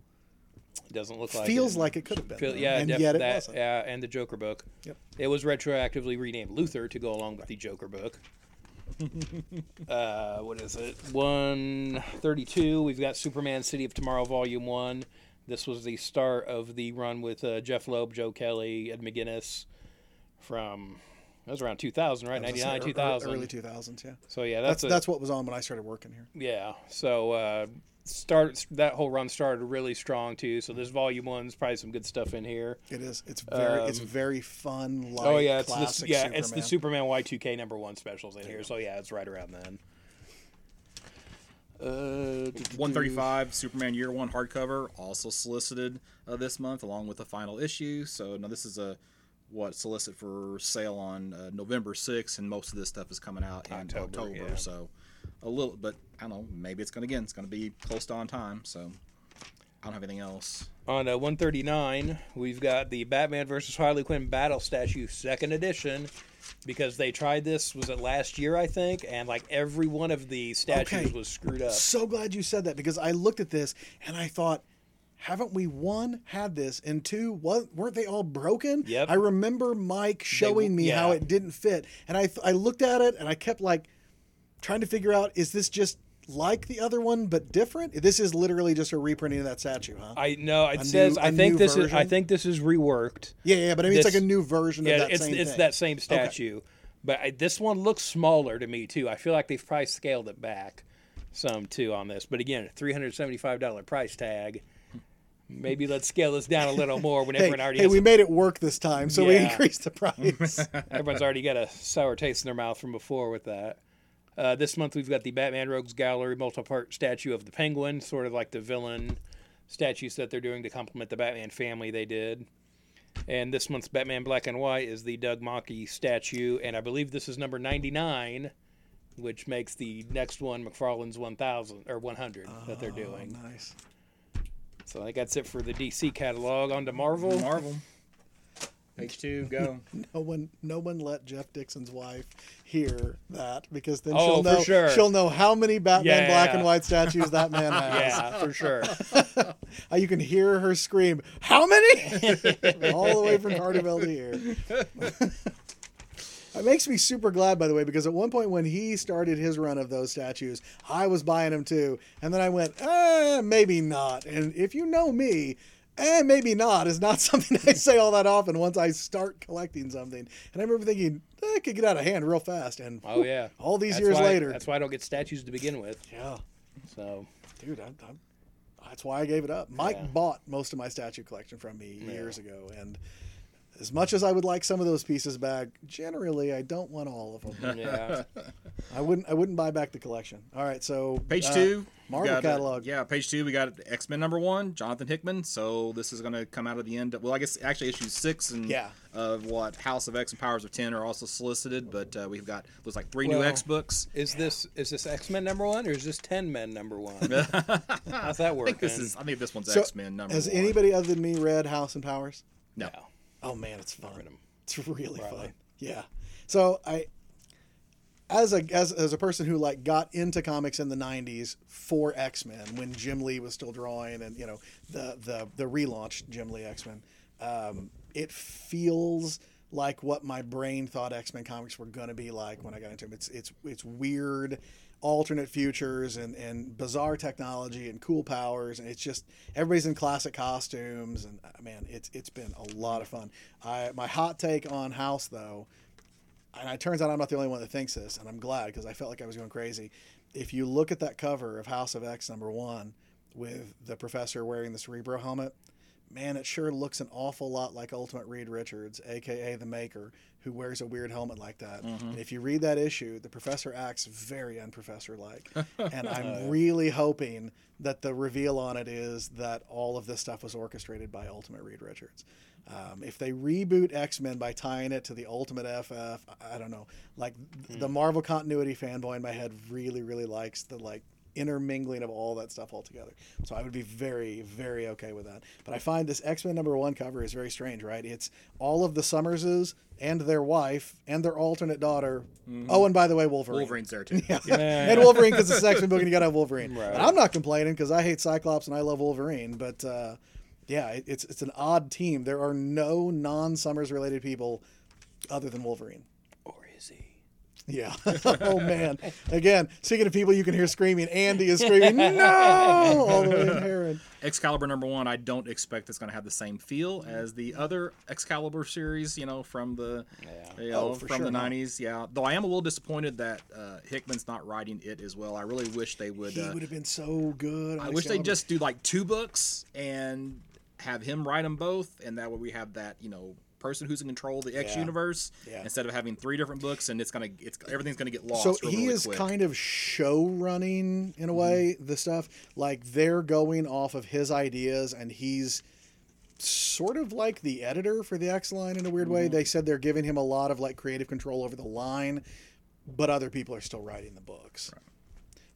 It doesn't look like Feels it. like it could have been. Feel- yeah, and def- yet it that, wasn't. Yeah, and the Joker book. Yep. It was retroactively renamed Luthor to go along with the Joker book. <laughs> uh, what is it? 132. We've got Superman City of Tomorrow Volume 1. This was the start of the run with uh, Jeph Loeb, Joe Kelly, Ed McGuinness from. That was around 2000, right? I was gonna 99, say, ear- 2000. Early 2000s, yeah. So, yeah, That's that's, a, that's what was on when I started working here. yeah. So uh, start that whole run started really strong too. So this volume one's probably some good stuff in here. It is. It's very. it's Um, very fun. Light, oh yeah, it's the, yeah, Superman. it's the Superman Y2K number one specials in here. So yeah, it's right around then. Uh, 135 Superman Year One hardcover also solicited uh, this month, along with the final issue. So now this is a what solicit for sale on uh, November 6th, and most of this stuff is coming out in October, October. yeah. So a little, but I don't know. Maybe it's gonna again. It's gonna be close to on time. So I don't have anything else. On uh, 139, we've got the Batman versus Harley Quinn battle statue second edition because they tried this was it last year I think and like every one of the statues Okay. was screwed up. So glad you said that because I looked at this and I thought, haven't we one had this and two what, weren't they all broken? Yep. I remember Mike showing me how it didn't fit, and I I looked at it and I kept like trying to figure out is this just like the other one but different? This is literally just a reprinting of that statue, huh? I know it A says new- I think this is I think this is reworked. yeah, yeah, but I mean it's like a new version of that it's same it's thing. that same statue. But I, this one looks smaller to me too. I feel like they've probably scaled it back some too on this. But again, three hundred seventy five dollar price tag. Maybe let's scale this down a little more when <laughs> Hey, everyone already hey, we a- made it work this time, so we increased the price. <laughs> Everyone's already got a sour taste in their mouth from before with that. Uh, this month we've got the Batman Rogues Gallery multi-part statue of the Penguin, sort of like the villain statues that they're doing to complement the Batman family they did. And this month's Batman Black and White is the Doug Mahnke statue, and I believe this is number 99, which makes the next one McFarlane's 1000 or 100 that they're doing. nice. So I think that's it for the DC catalog. On to Marvel. Marvel. Page two, go. <laughs> No one, no one let Jeff Dixon's wife hear that because then Oh, she'll know sure. she'll know how many Batman Yeah. black and white statues that man <laughs> has. Yeah, for sure. <laughs> You can hear her scream, "How many?" All the way from Carterville to here. It makes me super glad, by the way, because at one point when he started his run of those statues, I was buying them too, and then I went, eh, maybe not. And if you know me, eh, maybe not is not <laughs> something I say all that often. Once I start collecting something, and I remember thinking eh, it could get out of hand real fast, and Oh yeah. <laughs> all these That's years why- later, That's why I don't get statues to begin with. yeah, So dude, I, I, that's why I gave it up. Mike Yeah. bought most of my statue collection from me years ago, and as much as I would like some of those pieces back, generally I don't want all of them. <laughs> yeah. I wouldn't. I wouldn't buy back the collection. All right, so Page uh, two. we Marvel got, uh, catalog. yeah, page two. We got X Men number one, Jonathan Hickman. So this is going to come out of the end. Well, I guess actually issues six and Yeah. of what House of X and Powers of Ten are also solicited. But uh, we've got looks like three new X books. Is this is this X Men number one or is this Ten Men number one? <laughs> How's that I think this is. I think this one's So, X Men number Has one. Has anybody other than me read House and Powers? No. No. Oh man, it's fun. It's really Really? fun. Yeah. So I, as a as, as a person who like got into comics in the '90s for X Men when Jim Lee was still drawing, and you know the the the relaunched Jim Lee X Men, um, it feels like what my brain thought X Men comics were gonna be like when I got into them. It's it's it's weird alternate futures and, and bizarre technology and cool powers. And it's just everybody's in classic costumes. And uh, man it's it's been a lot of fun. I my hot take on House though and it turns out I'm not the only one that thinks this and I'm glad because I felt like I was going crazy. If you look at that cover of House of X number one with the professor wearing the Cerebro helmet man it sure looks an awful lot like Ultimate Reed Richards aka the maker who wears a weird helmet like that. And if you read that issue the professor acts very unprofessor like <laughs> and I'm really hoping that the reveal on it is that all of this stuff was orchestrated by Ultimate Reed Richards. Um, if they reboot X Men by tying it to the Ultimate FF, I, I don't know. Like the Marvel continuity fanboy in my head really, really likes the like intermingling of all that stuff all together. So I would be very, very okay with that. But I find this X Men number one cover is very strange, right? It's all of the Summerses and their wife and their alternate daughter. Oh, and by the way, Wolverine. Wolverine's there too. <laughs> Yeah. and Wolverine because it's <laughs> a X Men book and you got to have Wolverine. Right. And I'm not complaining because I hate Cyclops and I love Wolverine. But uh, yeah, it's it's an odd team. There are no non Summers related people other than Wolverine. Or is he? Yeah. <laughs> oh man. Again, speaking of people you can hear screaming, Andy is screaming <laughs> no all the way in Herrin. Excalibur number one, I don't expect it's going to have the same feel as the other Excalibur series, you know, from the you know, Oh, from sure, the no. '90s. Yeah, though I am a little disappointed that uh, Hickman's not writing it as well. I really wish they would. He Uh, would have been so good. on I wish they'd just do like two books and have him write them both, and that way we have that you know person who's in control of the X Yeah. universe Yeah. instead of having three different books, and it's gonna it's everything's gonna get lost. so real, he is kind of show running in a mm-hmm. way the stuff like they're going off of his ideas and he's sort of like the editor for the X line in a weird way. Mm-hmm. They said they're giving him a lot of like creative control over the line, but other people are still writing the books.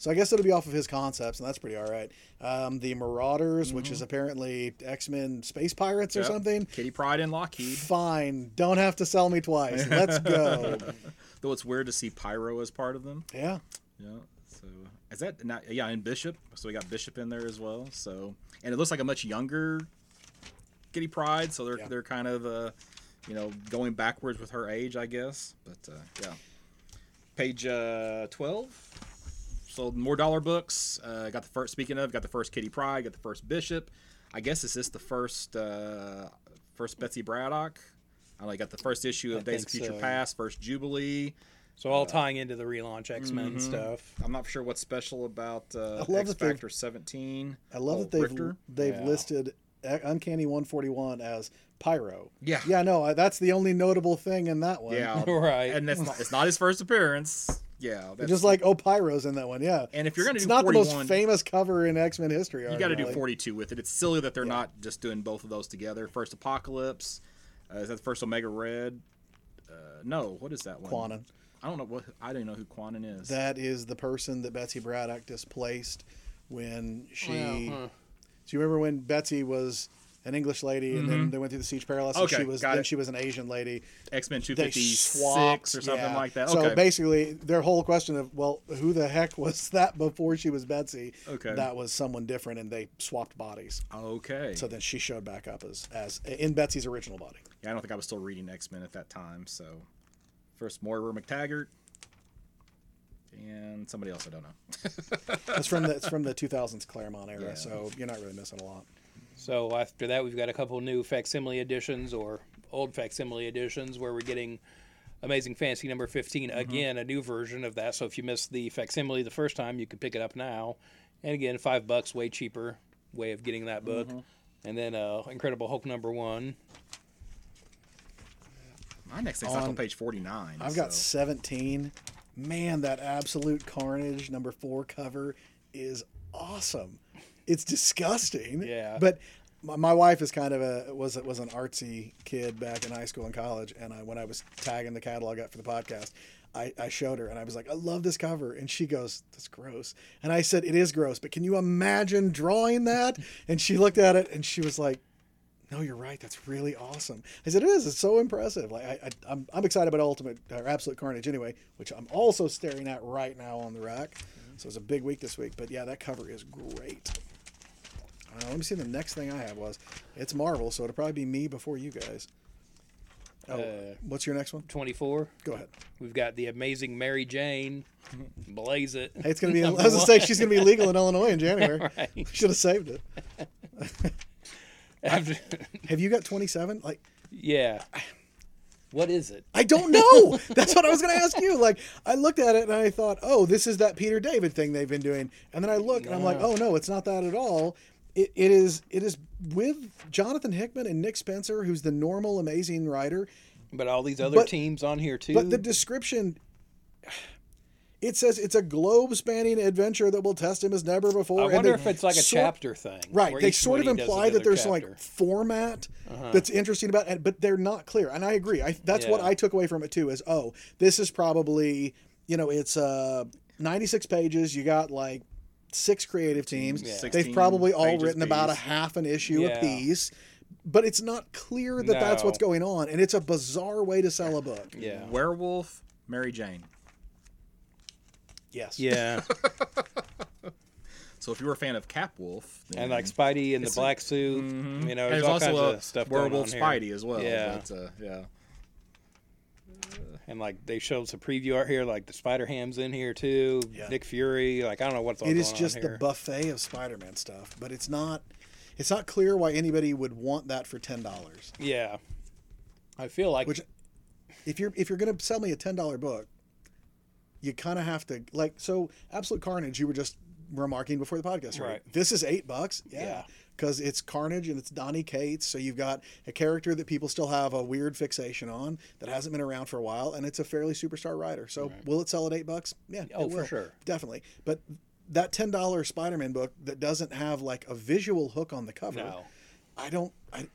So I guess it'll be off of his concepts, and that's pretty all right. Um, the Marauders, which is apparently X Men Space Pirates or Yep. something. Kitty Pryde and Lockheed. Fine, don't have to sell me twice. Let's go. <laughs> Though it's weird to see Pyro as part of them. yeah. Yeah. So is that not? Yeah, and Bishop. So we got Bishop in there as well. So and it looks like a much younger Kitty Pryde. So they're Yeah. they're kind of uh, you know going backwards with her age, I guess. But uh, yeah. Page uh, twelve. Sold more dollar books. Uh, got the first. Speaking of, got the first Kitty Pryde. Got the first Bishop. I guess is this the first uh, first Betsy Braddock? I don't know. Got the first issue of I Days of Future so. Past, first Jubilee. So all tying into the relaunch X Men Mhm. stuff. I'm not sure what's special about uh, love X that they've- Factor 17. I love that they've Rictor? they've Yeah. listed uh, Uncanny 141 as Pyro. Yeah. Yeah, no, I- that's the only notable thing in that one. Yeah, <laughs> Right. And that's not, it's not his first appearance. Yeah, that's, Just like oh, Pyro's in that one. Yeah. And if you're gonna it's do not the most famous cover in X Men history. you got to do 42 with it. It's silly that they're not just doing both of those together. First Apocalypse, uh, is that the first Omega Red? Uh, no, what is that one? Kwannon. I don't know what I don't know who Kwannon is. That is the person that Betsy Braddock displaced when she. Yeah, huh. So you remember when Betsy was an English lady, and then they went through the Siege Perilous, and Mm-hmm. She was then it. she was an Asian lady. X Men 256 or something yeah. like that. So basically, their whole question of well, who the heck was <laughs> that before she was Betsy? Okay. that was someone different, and they swapped bodies. okay. So then she showed back up as as in Betsy's original body. Yeah, I don't think I was still reading X Men at that time. So, first Moira MacTaggert, and somebody else I don't know. It's from the it's from the <laughs> 2000s Claremont era, Yeah. so you're not really missing a lot. So after that, we've got a couple new facsimile editions or old facsimile editions where we're getting Amazing Fantasy number 15 again, a new version of that. So if you missed the facsimile the first time, you can pick it up now. And again, five bucks, way cheaper way of getting that book. And then uh, Incredible Hulk number one. My next thing's On- on page 49. I've got 17. Man, that Absolute Carnage number four cover is awesome. It's disgusting. Yeah. But my, my wife is kind of a was was an artsy kid back in high school and college, and I, when I was tagging the catalog up for the podcast, I, I showed her and I was like, I love this cover, and she goes, "That's gross," and I said, "It is gross, but can you imagine drawing that?" <laughs> and she looked at it and she was like, no, you're right. That's really awesome. I said it is. It's so impressive. Like I, I I'm, I'm excited about Ultimate or Absolute Carnage anyway, which I'm also staring at right now on the rack. Mm-hmm. So it's a big week this week. But yeah, that cover is great. Uh, let me see. The next thing I have was it's Marvel, so it'll probably be me before you guys. Oh, Uh, what's your next one? 24. Go ahead. We've got the Amazing Mary Jane. <laughs> Blaze it. Hey, it's gonna be. <laughs> I was gonna say she's gonna be legal in Illinois in January. <laughs> Right. Should have saved it. After- Have you got 27? Like yeah. What is it? I don't know. That's what I was going to ask you. Like, I looked at it and I thought, oh, this is that Peter David thing they've been doing. And then I look and I'm like, oh no, it's not that at all. It, it is. It is with Jonathan Hickman and Nick Spencer, who's the normal, amazing writer. But all these other But- teams on here too. But the description, it says it's a globe-spanning adventure that will test him as never before. I and wonder they if it's like a sort- chapter thing. Right. They sort of one he does imply that there's chapter. Uh-huh. like format that's interesting about it, but they're not clear. And I agree. I, that's what I took away from it too. Is oh, this is probably you know it's uh 96 pages. You got like six creative teams. Yeah. They've probably all pages written about a half an issue Yeah. apiece. But it's not clear that that's what's going on, and it's a bizarre way to sell a book. Yeah. Werewolf, Mary Jane. Yes. Yeah. <laughs> So if you were a fan of Capwolf, then and like Spidey in the black suit. You know, there's, there's all also kinds a of stuff going Werewolf on here. Spidey as well. Yeah. But, uh, yeah. And like they showed some preview art here, like the Spider Ham's in here too. Yeah. Nick Fury. Like I don't know what's all it is just the buffet of Spider-Man stuff, but it's not. It's not clear why anybody would want that for ten dollars. yeah. I feel like Which, if you're if you're gonna sell me a ten dollar book, you kind of have to like so. Absolute Carnage, you were just remarking before the podcast, right? Right. This is eight bucks. Yeah. Yeah. Because it's Carnage and it's Donny Cates. So you've got a character that people still have a weird fixation on that hasn't been around for a while, and it's a fairly superstar writer. So will it sell at eight bucks? Yeah, Oh, it for sure. definitely. But that ten dollar Spider Man book that doesn't have like a visual hook on the cover, No. I don't. I,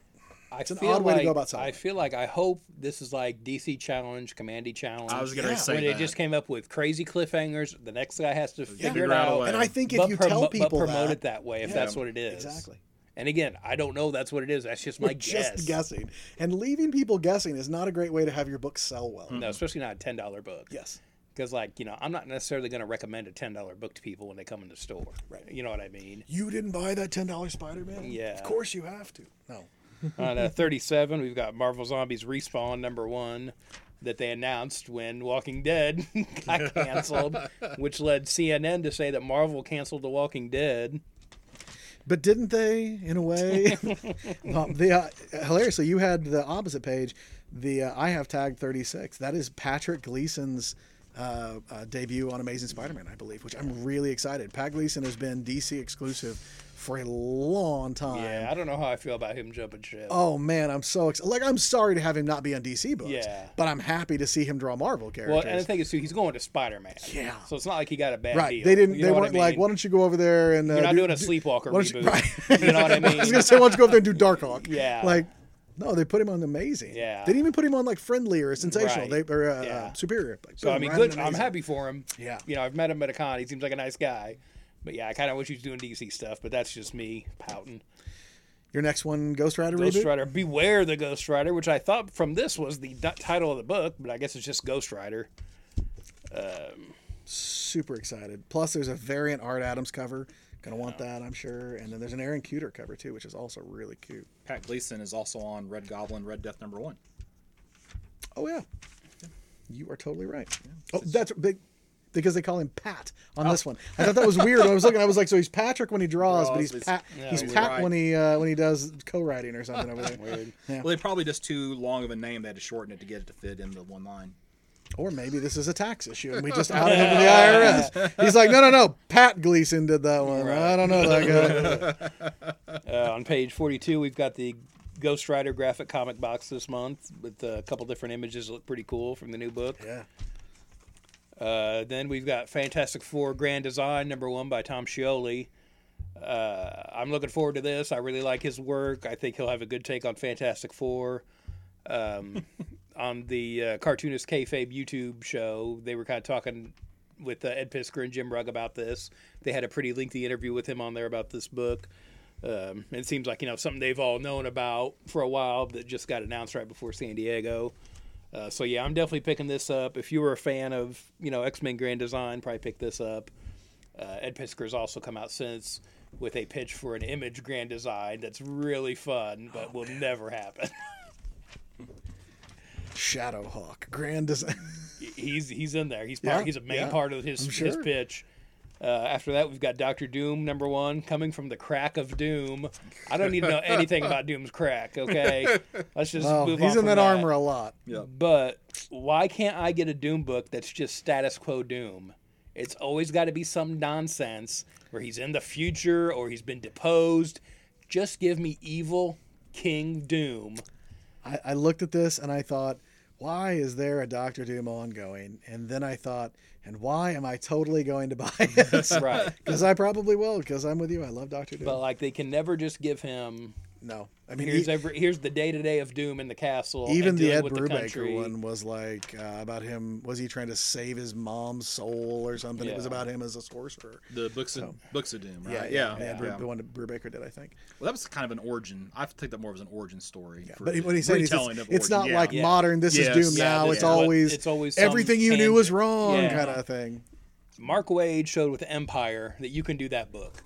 I an feel odd way to go about selling I feel like I hope this is like DC Challenge, Commandy Challenge. I was gonna Yeah. say when that. it just came up with crazy cliffhangers. The next guy has to figure Figure it out out. and I think if but you promo- tell people but promote that, it that way if Yeah. that's what it is. exactly. And again, I don't know that's what it is. That's just my We're guess. just guessing, and leaving people guessing is not a great way to have your book sell well. No, especially not a ten dollar book. Yes. Because like you know, I'm not necessarily going to recommend a ten dollar book to people when they come in the store. Right. You know what I mean? You didn't buy that ten dollars Spider Man? Yeah. Of course you have to. No. <laughs> On uh, 37, we've got Marvel Zombies Respawn number one that they announced when Walking Dead <laughs> got <laughs> canceled, which led CNN to say that Marvel canceled The Walking Dead. But didn't they, in a way? um, the uh, hilariously, you had the opposite page. The uh, I have tag thirty six. That is Patrick Gleason's uh, uh, debut on Amazing Spider Man, I believe, which I'm really excited. Pat Gleason has been DC exclusive for a long time. Yeah, I don't know how I feel about him jumping ship. Oh man, I'm so excited. Like I'm sorry to have him not be on DC books. Yeah. But I'm happy to see him draw Marvel characters. well, and the thing is, too, he's going to Spider Man. Yeah. So it's not like he got a bad right? deal. They didn't. You they what I weren't like, why don't you go over there and uh, You're not do- doing a do- Sleepwalker you- reboot. right. <laughs> You know what I mean? <laughs> I was gonna say, why don't you go over there and do Darkhawk? <laughs> Yeah. Like, no, they put him on Amazing. Yeah. They didn't even put him on like Friendly or Sensational. Right. They or uh, Yeah. uh, Superior. Like, So I mean, right good. I'm happy for him. Yeah. You know, I've met him at a con. He seems like a nice guy. But yeah, I kind of wish he was doing DC stuff. But that's just me pouting. Your next one, Ghost Rider Ghost reboot. Rider, Beware the Ghost Rider, which I thought from this was the d- title of the book, but I guess it's just Ghost Rider. Um, Super excited. Plus, there's a variant Art Adams cover. Gonna want that, I'm sure. And then there's an Aaron Kuder cover too, which is also really cute. Pat Gleason is also on Red Goblin, Red Death number one. Oh yeah, you are totally right. Oh, that's big. Because they call him Pat on this one. I thought that was weird. I was looking. I was like, so he's Patrick when he draws, but Draws, he's but he's- Pat. Yeah, he's you're Pat right. when he uh, when he does co-writing or something over there. Weird. Yeah. Well, they probably just too long of a name. They had to shorten it to get it to fit in the one line. Or maybe this is a tax issue and we just <laughs> outed him to the IRS. He's like, no, no, no. Pat Gleason did that one. I don't know that guy. <laughs> Uh, on page 42, we've got the Ghost Rider graphic comic box this month with a couple different images that look pretty cool from the new book. yeah. Uh, then we've got Fantastic Four Grand Design, number one by Tom Scioli. Uh, I'm looking forward to this. I really like his work. I think he'll have a good take on Fantastic Four. Um, <laughs> on the uh, Cartoonist Kayfabe YouTube show, they were kind of talking with uh, Ed Piskor and Jim Rugg about this. They had a pretty lengthy interview with him on there about this book. Um, it seems like you know something they've all known about for a while that just got announced right before San Diego. Uh, so yeah, I'm definitely picking this up. If you were a fan of you know X Men Grand Design, probably pick this up. Uh, Ed Piskor's also come out since with a pitch for an Image Grand Design that's really fun, but will never happen. <laughs> Shadowhawk. Grand design. he's he's in there. He's part, Yeah, he's a main yeah, part of his I'm his pitch. Uh, after that, we've got Doctor Doom number one coming from the crack of Doom. I don't need to know anything about Doom's crack. Okay, let's just Well, move he's on He's in from that armor a lot. Yeah. But why can't I get a Doom book that's just status quo Doom? It's always got to be some nonsense where he's in the future or he's been deposed. Just give me evil King Doom. I, I looked at this and I thought, why is there a Doctor Doom ongoing? And then I thought, and why am I totally going to buy <laughs> it? Right. <laughs> Because I probably will. Because I'm with you. I love Doctor Doom. But like they can never just give him no, I mean, here's e- every here's the day to day of Doom in the castle. even the dealing Ed with the Brubaker one was like uh, about him. Was he trying to save his mom's soul or something? It was about him as a sorcerer. The books of books of Doom, right? Yeah, yeah, yeah. yeah. The one that Brubaker did, I think. Well, that was kind of an origin. I take that more as an origin story. for But he- what he's saying is retelling it's, it's not Yeah. like Yeah. modern. This Yes. is Doom Yeah, now. this It's is always it's always everything you knew was wrong, Yeah. kind of thing. Mark Waid showed with Empire that you can do that book.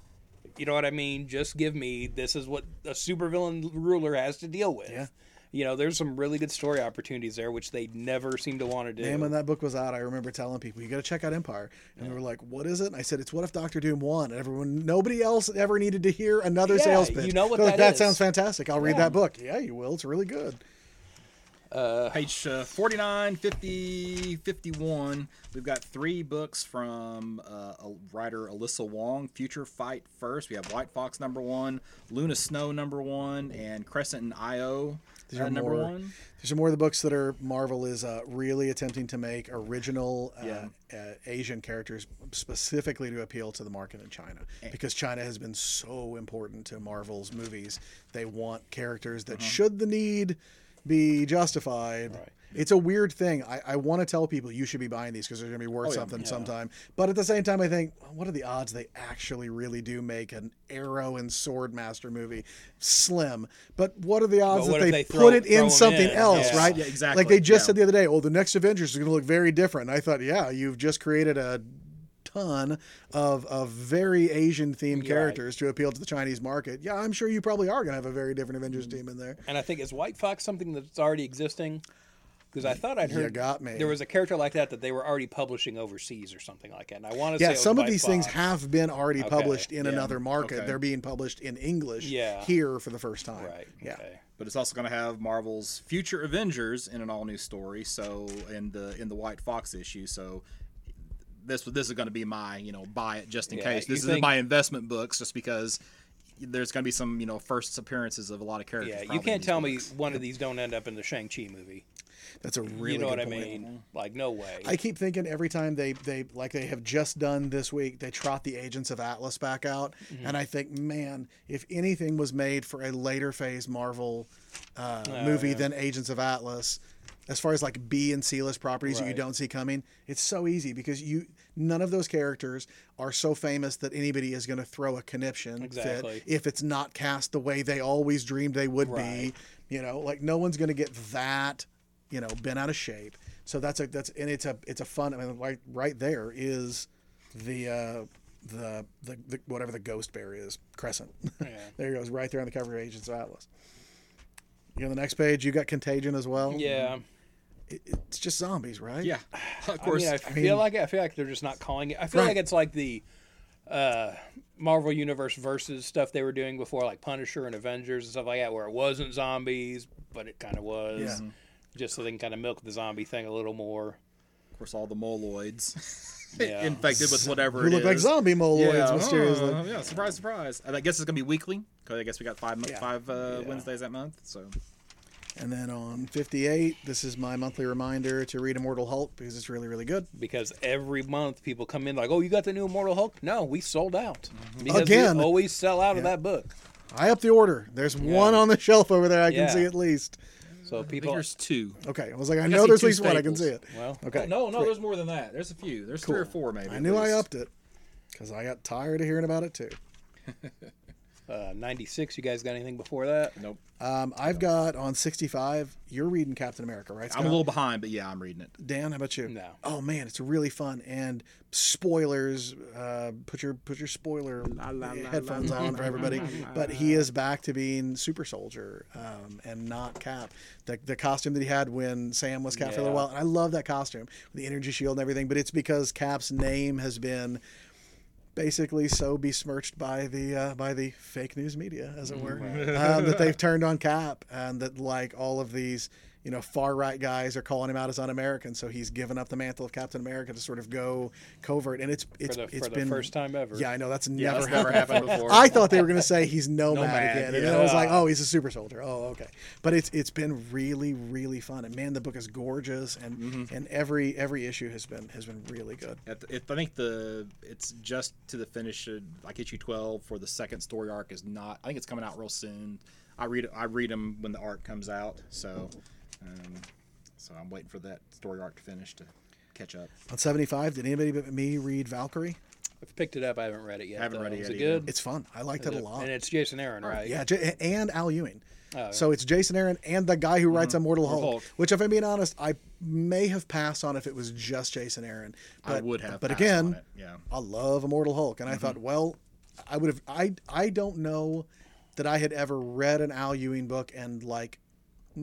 You know what I mean? Just give me this is what a supervillain ruler has to deal with. Yeah. You know, there's some really good story opportunities there, which they never seem to want to do. Man, when that book was out, I remember telling people, "You got to check out Empire," and they were like, "What is it?" And I said, "It's what if Doctor Doom won?" And everyone, nobody else ever needed to hear another Yeah, sales you know what They're like, that that sounds fantastic. I'll read that book. Yeah, you will. It's really good. Page uh, 49, 50, 51. We've got three books from uh, a writer Alyssa Wong. Future Fight First. We have White Fox number one, Luna Snow number one, and Crescent and Io uh, are number more- one. These are more of the books that are Marvel is uh, really attempting to make original uh, Yeah. uh, Asian characters specifically to appeal to the market in China because China has been so important to Marvel's movies. They want characters that, should the need be justified. Right. It's a weird thing. I, I want to tell people you should be buying these because they're going to be worth oh, yeah. something sometime. But at the same time, I think, what are the odds they actually really do make an Aero and sword master movie? Slim. But what are the odds that if they, they throw- put it in something in? else, Yeah. right? Yeah, exactly. Like they just Yeah. said the other day, oh, the next Avengers is going to look very different. And I thought, yeah, you've just created a ton of, of very Asian themed Right. characters to appeal to the Chinese market. Yeah, I'm sure you probably are going to have a very different Avengers Mm-hmm. team in there. And I think is White Fox something that's already existing? Because I thought I'd You heard got me. there was a character like that that they were already publishing overseas or something like that. And I want to say Yeah, it some of White these things have been already Okay, published in yeah, another market. okay. They're being published in English Yeah. here for the first time. right. Yeah. Okay. But it's also going to have Marvel's future Avengers in an all new story. So in the in the White Fox issue. So this this is going to be my you know buy it just in Yeah, case. you This is think- my investment books just because there's going to be some you know first appearances of a lot of characters. Yeah, you can't these tell me one of these don't end up in the Shang Chi movie. That's a really you know good what I point. mean? Like no way. I keep thinking every time they they like they have just done this week, they trot the Agents of Atlas back out, Mm-hmm. and I think, man, if anything was made for a later phase Marvel uh, movie Oh, yeah. than Agents of Atlas, as far as like B and C list properties that you don't see coming, it's so easy because you none of those characters are so famous that anybody is going to throw a conniption Exactly. fit if it's not cast the way they always dreamed they would Right. be. You know, like no one's going to get that you know bent out of shape so that's a that's and it's a it's a fun i mean right right there is the uh the the, the whatever the ghost bear is crescent <laughs> Yeah. there it goes right there on the cover of agents of atlas you know the next page you got contagion as well yeah. It, it's just zombies right Yeah, <sighs> of I course. mean, I feel mean- like I feel like they're just not calling it. I feel Right. like it's like the uh, Marvel Universe versus stuff they were doing before, like Punisher and Avengers and stuff like that, where it wasn't zombies, but it kind of was. Yeah. Just so they can kind of milk the zombie thing a little more. of course, all the moloids <laughs> Yeah. infected with whatever who it look like zombie moloids Yeah, mysteriously oh, yeah, surprise, surprise. And I guess it's gonna be weekly because I guess we got five Yeah. five uh, Yeah. Wednesdays that month. So and then on 58 this is my monthly reminder to read immortal hulk because it's really really good Because every month people come in like, "Oh, you got the new Immortal Hulk?" No, we sold out. Mm-hmm. Because Again. we always sell out of that book. i up the order there's one on the shelf over there i can Yeah. see at least So I think people, there's two. okay i was like i I know there's at two least one i can see it well, okay no, no, great. there's more than that. There's a few. There's three or four maybe. I at knew I upped it because I got tired of hearing about it too. <laughs> uh, ninety six. You guys got anything before that? Nope. Um, I've got on 65. You're reading Captain America, right? I'm a little behind, but yeah, I'm reading it. Dan, how about you? No. Oh man, it's really fun and spoilers. Uh, put your put your spoiler headphones <laughs> on for everybody. But he is back to being Super Soldier um, and not Cap. The the costume that he had when Sam was Cap for a little while, and I love that costume, the energy shield and everything. But it's because Cap's name has been basically so besmirched by the uh, by the fake news media, as it were, um, that they've <laughs> turned on Cap, and that like all of these you know far right guys are calling him out as un-American. So he's given up the mantle of Captain America to sort of go covert, and it's it's for the, it's for been the first time ever. Yeah, I know that's Yeah, never that's never happened. happened before. I thought they were going to say he's nomad, Nomad, again, and yeah. then I was like, oh, he's a super soldier. Oh, okay. But it's it's been really really fun, and man, the book is gorgeous, and Mm-hmm. and every every issue has been has been really good. At the, it, I think the it's just to the finish of like issue 12 for the second story arc is not. I think it's coming out real soon. I read I read them when the arc comes out, so um, so I'm waiting for that story arc to finish to catch up. On 75, did anybody but me read Valkyrie? I've picked it up. I haven't read it yet. I Haven't though. read it yet Is it either. good? It's fun. I liked it a lot. And it's Jason Aaron, right? Yeah, J- and Al Ewing. Oh, So it's Jason Aaron and the guy who writes Immortal Hulk, Hulk. which, if I'm being honest, I may have passed on if it was just Jason Aaron. But, I would have. But again, on it, yeah. I love Immortal Hulk, and I thought, well, I would have. I I don't know that I had ever read an Al Ewing book and like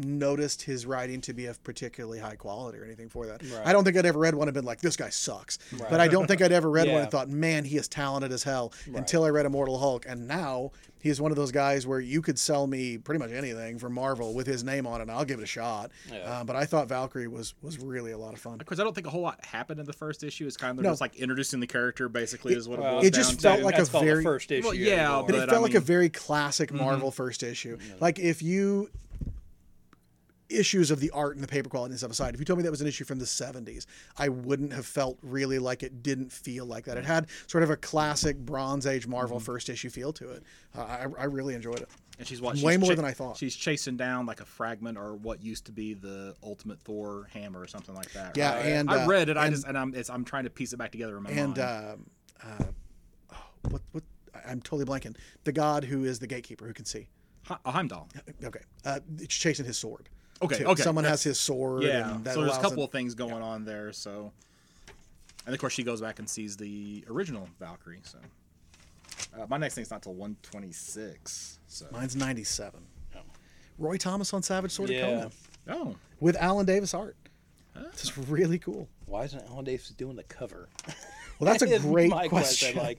noticed his writing to be of particularly high quality or anything for that. Right. I don't think I'd ever read one and been like, this guy sucks. But I don't think I'd ever read one and <laughs> thought, man, he is talented as hell until I read Immortal Hulk. And now he's one of those guys where you could sell me pretty much anything from Marvel with his name on it and I'll give it a shot. Yeah. Uh, but I thought Valkyrie was was really a lot of fun. Because I don't think a whole lot happened in the first issue. It's kind of No. just like introducing the character, basically, is what it, Well, boils it just down felt to. like a That's called very- first issue. Well, yeah, anymore. But it felt I like a very classic Marvel first issue. Like if you issues of the art and the paper quality and stuff aside, if you told me that was an issue from the 70s, I wouldn't have felt really like it didn't feel like that. It had sort of a classic Bronze Age Marvel first issue feel to it. Uh, I, I really enjoyed it. And she's what? Way she's more than I thought. She's chasing down like a fragment or what used to be the Ultimate Thor hammer or something like that. Yeah, right? and, I uh, read it. I and- just and I'm it's, I'm trying to piece it back together in my And mind. um uh, oh, what what I'm totally blanking. The god who is the gatekeeper who can see. Heimdall. Okay, uh, it's chasing his sword. Okay, too. okay, Someone that's- has his sword. Yeah. and that So there's a couple him- of things going on there. So, and of course she goes back and sees the original Valkyrie. So, uh, my next thing's not till 126. So, Mine's 97. Roy Thomas on Savage Sword Yeah. of Conan oh, with Alan Davis art. It's just really cool. Why isn't Alan Davis doing the cover? Well, that's <laughs> a great my question. Like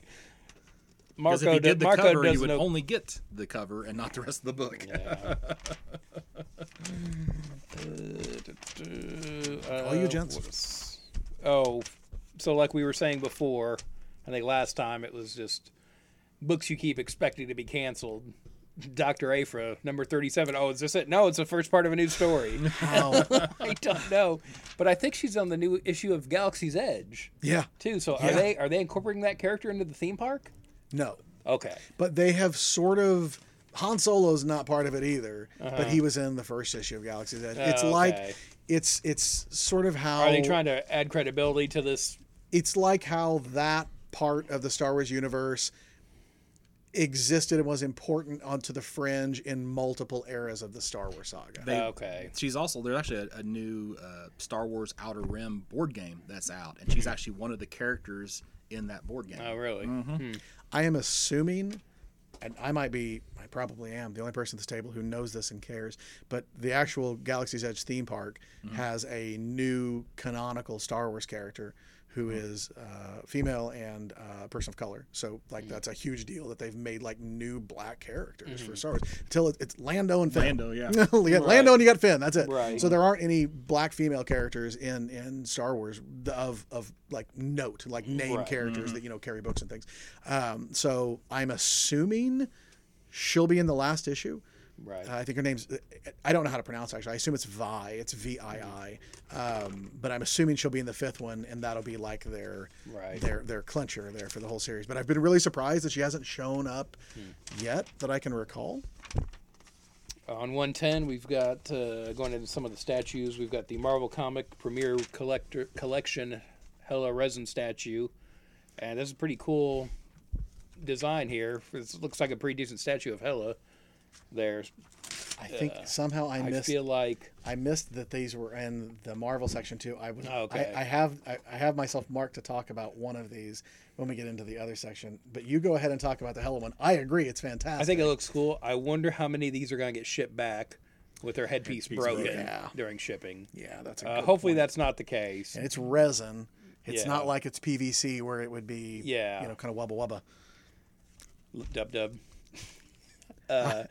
because Marco, if you did the Marco cover, you doesn't would know. only get the cover and not the rest of the book. Yeah. <laughs> <laughs> All you Uh, gents. what is- Oh, so like we were saying before, I think last time it was just books you keep expecting to be canceled. Dr. Aphra, number 37. Oh, is this it? No, it's the first part of a new story. <laughs> I don't know. But I think she's on the new issue of Galaxy's Edge, yeah. too. So Yeah. are they are they incorporating that character into the theme park? No. Okay. But they have sort of. Han Solo's not part of it either, but he was in the first issue of Galaxy's Edge. It's Oh, like okay. it's it's sort of how Are they trying to add credibility to this? it's like how that part of the Star Wars universe existed and was important onto the fringe in multiple eras of the Star Wars saga. They- okay. She's also there's actually a, a new uh, Star Wars Outer Rim board game that's out, and she's actually one of the characters in that board game. Oh, really? Mm-hmm. I am assuming, and I might be, I probably am, the only person at this table who knows this and cares, but the actual Galaxy's Edge theme park mm-hmm. has a new canonical Star Wars character who is uh, female and uh, a person of color. So, like, that's a huge deal that they've made, like, new black characters for Star Wars. Until it, it's Lando and Finn. Lando, yeah. got <laughs> Lando and you got Finn. That's it. Right. So there aren't any black female characters in in Star Wars of of like note, like name Right. characters that you know carry books and things. Um, so I'm assuming she'll be in the last issue. Right. Uh, I think her name's I don't know how to pronounce it, actually. I assume it's Vi. It's V I I. Um, but I'm assuming she'll be in the fifth one, and that'll be like their Right. their their clincher there for the whole series. But I've been really surprised that she hasn't shown up Hmm. yet that I can recall. On 110, we've got uh, going into some of the statues. We've got the Marvel Comic Premier Collector Collection Hela Resin statue, and this is a pretty cool design here. This looks like a pretty decent statue of Hela. There, I think somehow I missed. I feel like I missed that these were in the Marvel section too. I was Okay. I, I have I, I have myself marked to talk about one of these when we get into the other section. But you go ahead and talk about the Hela one. I agree, it's fantastic. I think it looks cool. I wonder how many of these are going to get shipped back with their headpiece, broken Yeah. during shipping. yeah, that's a Uh, good hopefully, point. that's not the case. and it's resin. It's Yeah. not like it's PVC where it would be Yeah. you know kind of wubba wubba. Dub dub. Uh,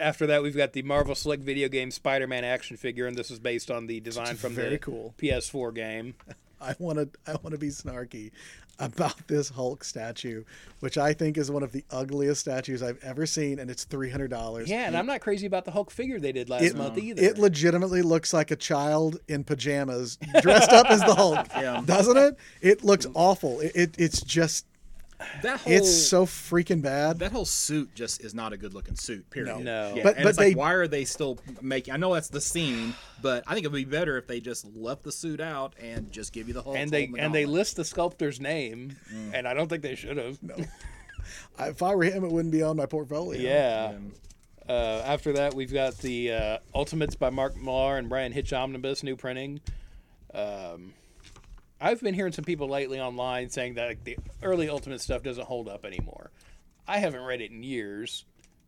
after that, we've got the Marvel Select video game Spider-Man action figure, and this is based on the design from very the cool. PS4 game. <laughs> I want to I want to be snarky about this Hulk statue, which I think is one of the ugliest statues I've ever seen, and it's three hundred dollars. Yeah, and I'm not crazy about the Hulk figure they did last it, month either. it legitimately looks like a child in pajamas dressed up as the Hulk, <laughs> Yeah. doesn't it? It looks awful. It, it it's just That whole it's so freaking bad. that whole suit just is not a good looking suit. Period. No. Yeah, But- and but it's like, why are they still making? I know that's the scene, but I think it'd be better if they just left the suit out and just give you the whole. and they and they list the sculptor's name, and I don't think they should have. I- if I were him, it wouldn't be on my portfolio. Yeah. Uh, after that, we've got the uh, Ultimates by Mark Millar and Bryan Hitch Omnibus new printing. Um, I've been hearing some people lately online saying that like, the early Ultimate stuff doesn't hold up anymore. I haven't read it in years,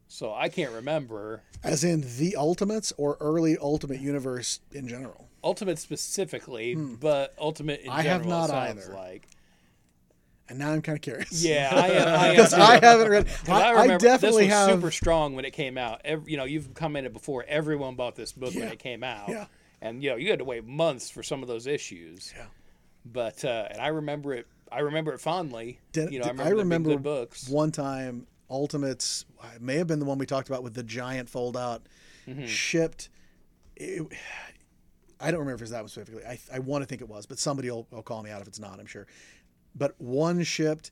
So I can't remember As in the Ultimates or early Ultimate Universe in general. Ultimate specifically, but Ultimate in Hmm. I have general not sounds either. like. And now I'm kind of curious. Yeah, I <laughs> am. Because too. I haven't read. <laughs> I, I remember definitely this was have. super strong when it came out. Every, you know, you've commented before. Everyone bought this book when it came out, Yeah. and you know you had to wait months for some of those issues. Yeah. But uh, and I remember it. I remember it fondly. Did- you know, I remember, good books. one time Ultimates it may have been the one we talked about with the giant fold out Mm-hmm. shipped. It, I don't remember if it was that one specifically. I, I want to think it was, but somebody will, will call me out if it's not. I'm sure. But one shipped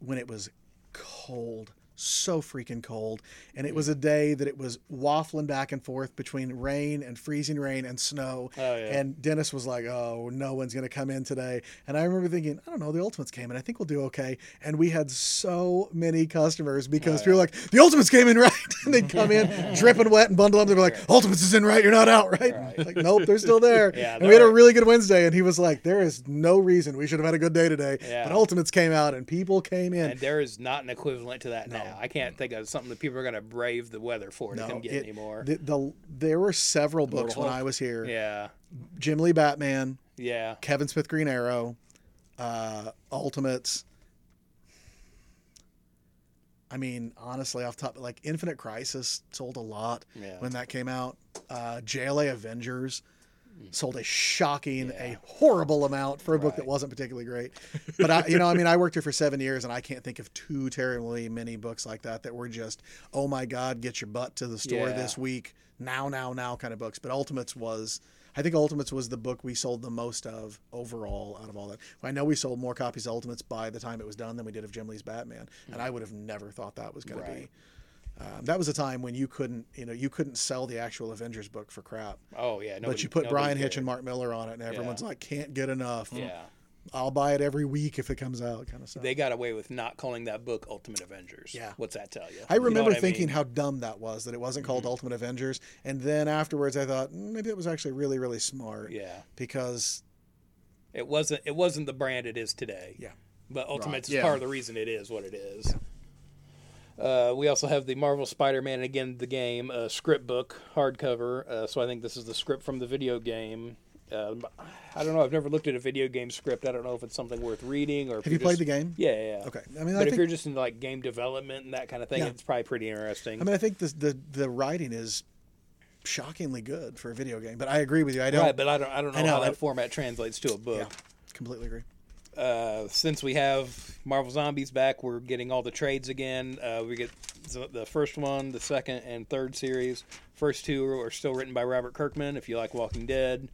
when it was cold, so freaking cold, and it was Mm. a day that it was waffling back and forth between rain and freezing rain and snow. Oh, yeah. And Dennis was like, "Oh, no one's going to come in today." And I remember thinking, "I don't know, the Ultimates came in. I think we'll do okay." And we had so many customers Oh, because people were like, "The Ultimates came in <laughs> right," and they'd come in <laughs> dripping wet and bundle up. They'd be like, "Ultimates is in right. You're not out, right?" Right. Like, nope, they're still there. <laughs> Yeah, and we had a really good Wednesday, and he was like, "There is no reason we should have had a good day today." Yeah. But Ultimates came out, and people came in. and there is not an equivalent to that now. I can't think of something that people are going to brave the weather for to come get it- anymore. The, the, there were several books when Hulk. I was here. yeah, Jim Lee Batman, yeah. Kevin Smith Green Arrow, uh, Ultimates. I mean, honestly, off top, like Infinite Crisis sold a lot Yeah. when that came out. Uh, JLA Avengers Mm. sold a shocking, a horrible amount for a book that wasn't particularly great. <laughs> But I, you know, I mean, I worked here for seven years, and I can't think of too terribly many books like that that were just, oh my god, get your butt to the store Yeah. this week, now, now, now kind of books. But Ultimates was. I think Ultimates was the book we sold the most of overall out of all that. I know we sold more copies of Ultimates by the time it was done than we did of Jim Lee's Batman, and mm. I would have never thought that was going to be. Um, that was a time when you couldn't, you know, you couldn't sell the actual Avengers book for crap. Oh yeah. but you put nobody Bryan Hitch cared. and Mark Millar on it, and everyone's Yeah. like, can't get enough. Yeah. I'll buy it every week if it comes out, kind of stuff. They got away with not calling that book Ultimate Avengers. Yeah. What's that tell you? I You know remember I thinking mean? Mm-hmm. how dumb that was that it wasn't called Ultimate Avengers, and then afterwards I thought "Mm, maybe that was actually really really smart. Yeah. Because It wasn't. It wasn't the brand it is today. Yeah. But Ultimates is yeah. part of the reason it is what it is. Uh, we also have the Marvel Spider-Man again, the game uh, script book hardcover. Uh, so I think this is the script from the video game. Um, I don't know. I've never looked at a video game script. I don't know if it's something worth reading or. Have played just- the game? Yeah, yeah. yeah. Okay, I mean But I if you're just in like game development and that kind of thing, Yeah. it's probably pretty interesting. I mean I think the the the writing is shockingly good for a video game. But I agree with you. I don't right, but I don't. I don't know, I know, how that I- format translates to a book. yeah, completely agree. Uh, since we have Marvel Zombies back, we're getting all the trades again. Uh, we get the the first one, the second, and third series. First two are still written by Robert Kirkman. If you like Walking Dead,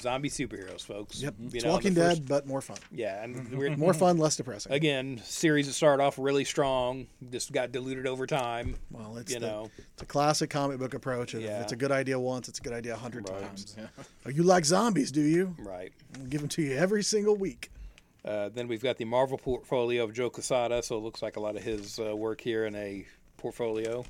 zombie superheroes, folks. Yep, You it's know, Walking first- Dead, but more fun. Yeah, and we're More fun, less depressing. again series that started off really strong, just got diluted over time. Well, it's you the, know. it's a classic comic book approach. If Yeah. it's a good idea once, it's a good idea a hundred Right. times. Oh, you like zombies, do you? Right. I'll give them to you every single week. Uh, then we've got the Marvel portfolio of Joe Quesada, so it looks like a lot of his uh, work here in a portfolio.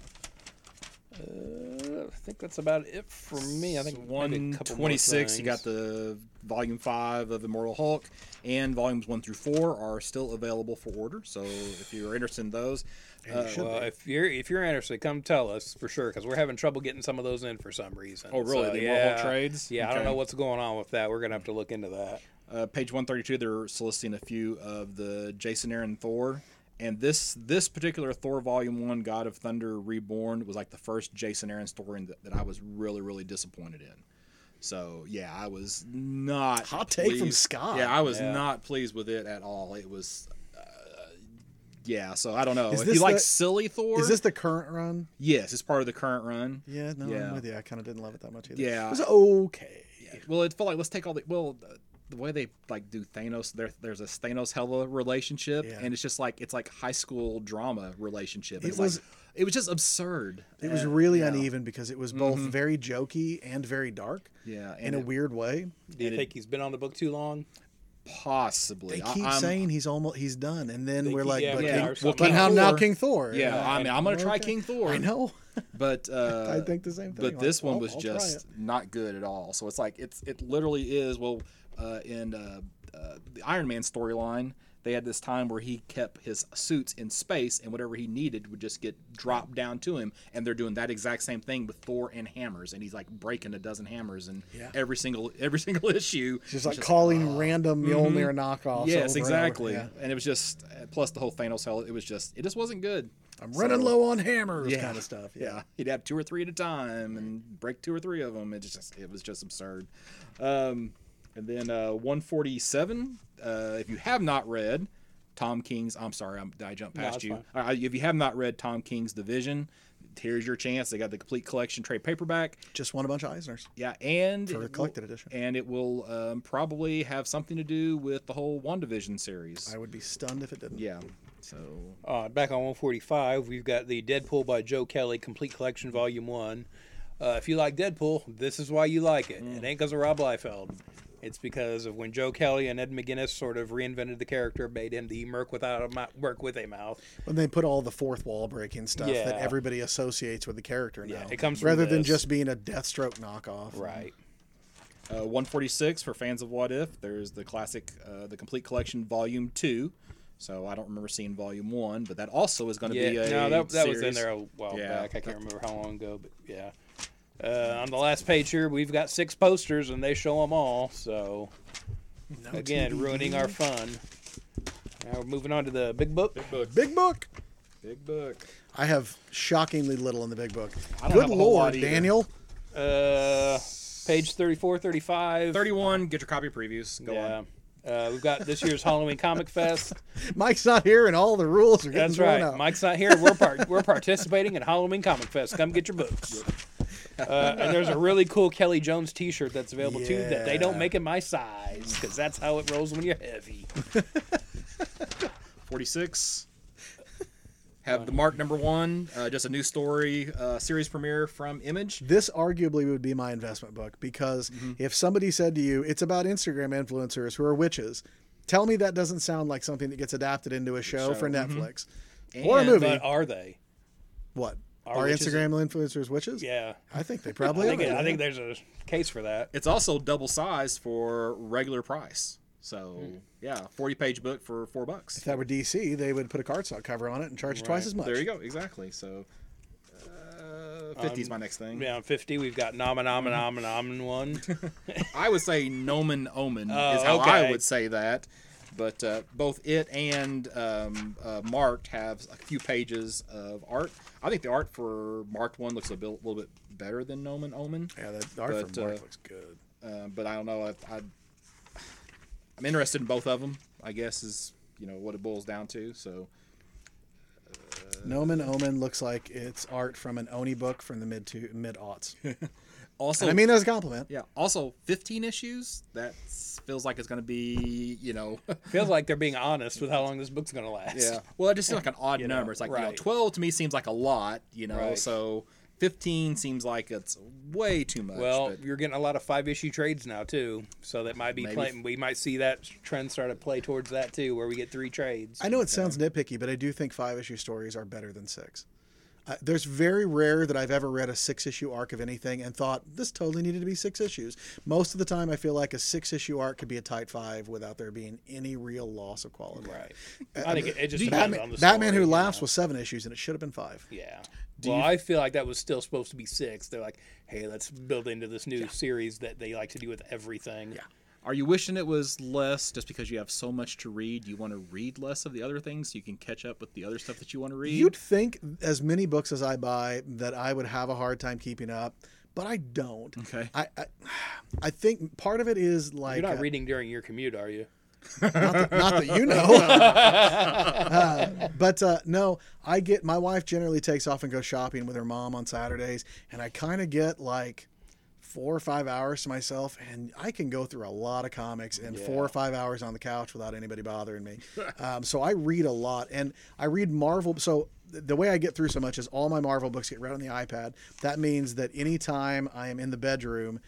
Uh, I think that's about it for me. I think maybe a one couple more twenty six. You got the volume five of Immortal Hulk, and volumes one through four are still available for order. So if you're interested in those, uh, Well, if you're if you're interested, come tell us for sure because we're having trouble getting some of those in for some reason. Oh, really? So, The yeah, Immortal Hulk trades? Yeah, I don't know what's going on with that. We're gonna have to look into that. Uh, page one thirty two, they're soliciting a few of the Jason Aaron Thor. And this this particular Thor Volume One, God of Thunder Reborn, was like the first Jason Aaron story that, that I was really really disappointed in. So yeah, I was not Hot take from Scott. Yeah, I was Yeah. not pleased with it at all. It was, uh, yeah. So I don't know Is if you like the- silly Thor. Is this the current run? yes, it's part of the current run. Yeah, no, Yeah. I'm with you. I kind of didn't love it that much either. Yeah. it was okay. Well, it felt like let's take all the well. The way they like do Thanos, there, there's a Thanos Hela relationship, Yeah. and it's just like it's like high school drama relationship. It It's was- like, it was just absurd. It was Uh, really yeah. uneven because it was both very jokey and very dark Yeah, in and a weird way. Do you And it- think he's been on the book too long? possibly. They I- keep I'm- saying he's almost he's done, and then we're keep- like, yeah, but, yeah, King- well, something. but how King now King Thor? Yeah, Yeah, I mean, I'm gonna try Okay. King Thor. I know. <laughs> but uh, I think the same thing. But Like, this one I'll- was I'll just not good at all. So it's like it's it literally is well uh, in uh, uh, the Iron Man storyline. they had this time where he kept his suits in space, and whatever he needed would just get dropped down to him. And they're doing that exact same thing with Thor and hammers, and he's like breaking a dozen hammers and Yeah. every single every <laughs> single issue. Just like It's calling random Mjolnir knockoffs. Yes, over and exactly. Yeah. And it was just plus the whole Thanos hell. It was just it just wasn't good. I'm running So- low on hammers, Yeah. kind of stuff. Yeah. Yeah, he'd have two or three at a time and break two or three of them. It just it was just absurd. Um, and then uh, 147. Uh, if you have not read Tom King's, I'm sorry, I'm, I jumped past it's you. fine. Uh, if you have not read Tom King's Division, here's your chance. They got the complete collection trade paperback. Just won a bunch of Eisners. Yeah, and For it a will- collected edition. and it will um, probably have something to do with the whole WandaVision series. I would be stunned if it didn't. yeah. So Uh, back on 145, we've got the Deadpool by Joe Kelly Complete Collection Volume 1. Uh, if you like Deadpool, this is why you like it. It ain't because of Rob Liefeld. It's because of when Joe Kelly and Ed McGuinness sort of reinvented the character, made him the merc without a mouth, merc with a mouth. When they put all the fourth wall breaking stuff that everybody associates with the character now. Yeah, it comes from rather than just being a Deathstroke knockoff. Right. Uh, 146 for fans of What If. There's the classic, uh, the complete collection, Volume Two. So I don't remember seeing Volume One, but that also is going to Yeah, be a no, that, that was in there a while Yeah. back. I can't remember how long ago, but yeah. Uh, on the last page here, we've got six posters, and they show them all. So again, ruining our fun. Now we're moving on to the big book. Big book. Big book. Big book. I have shockingly little in the big book. I don't Good have a whole lot lord. Daniel. Uh, page 34, 35. 31. Get your copy previews. Go yeah. on. Uh, we've got this year's Halloween Comic <laughs> Fest. Mike's not here, and all the rules are getting That's right. out. Mike's not here. We're part, we're participating in Halloween Comic Fest. Come get your books. Uh, and there's a really cool Kelley Jones T-shirt that's available too. That they don't make in my size because that's how it rolls when you're heavy. <laughs> 46. Have the Marked number one. Uh, just a new story uh, series premiere from Image. This arguably would be my investment book because Mm-hmm. if somebody said to you, it's about Instagram influencers who are witches, tell me that doesn't sound like something that gets adapted into a show, for show, mhm. Netflix or a movie. But are they? what? Are Are, witches- Instagram influencers witches? Yeah. I think they <laughs> I probably think, are. I think there's a case for that. It's also double sized for regular price. So Hmm. yeah, 40 page book for four bucks. if that were DC, they would put a cardstock cover on it and charge twice as much. There you go. Exactly. So uh, 50 is my next thing. Yeah, on 50, we've got Nama Nama Nama Nama one. I would say Nomen Omen <laughs> Oh, is how I would say that. But uh, both it and um, uh, Marked have a few pages of art. I think the art for Marked one looks a bit, little bit better than Nomen Omen. Yeah, that art But, from Marked uh, looks good. Uh, but I don't know. I, I, I'm interested in both of them. I guess is you know what it boils down to. So Nomen Omen looks like it's art from an Oni book from the mid to mid aughts. <laughs> also, And I mean that as a compliment. yeah. Also, 15 issues. That feels like it's going to be you know. <laughs> Feels like they're being honest with how long this book's going to last. Yeah. Well, it just seems <laughs> like an odd You know, number. It's like you know, twelve to me seems like a lot. You know, Right. so fifteen seems like it's way too much. Well, but you're getting a lot of five issue trades now too, so that might be Maybe. playing. We might see that trend start to play towards that too, where we get three trades. I know it sounds nitpicky, but I do think five issue stories are better than six. Uh, there's very rare that I've ever read a six issue arc of anything and thought this totally needed to be six issues. Most of the time, I feel like a six issue arc could be a tight five without there being any real loss of quality. Right. I think it, it just depends Batman, on the Batman Who Laughs know. was seven issues and it should have been five. Yeah. Do well, you- I feel like that was still supposed to be six. They're like, hey, let's build into this new series that they like to do with everything. Yeah. Are you wishing it was less just because you have so much to read? You want to read less of the other things so you can catch up with the other stuff that you want to read. You'd think, as many books as I buy, that I would have a hard time keeping up, but I don't. Okay. I, I, I think part of it is like You're not uh, reading during your commute, are you? not that you know. <laughs> Uh, but uh, no, I get my wife generally takes off and goes shopping with her mom on Saturdays, and I kind of get like four or five hours to myself, and I can go through a lot of comics in four or five hours on the couch without anybody bothering me. <laughs> Um, so I read a lot, and I read Marvel. So the way I get through so much is all my Marvel books get read on the iPad. That means that anytime I am in the bedroom,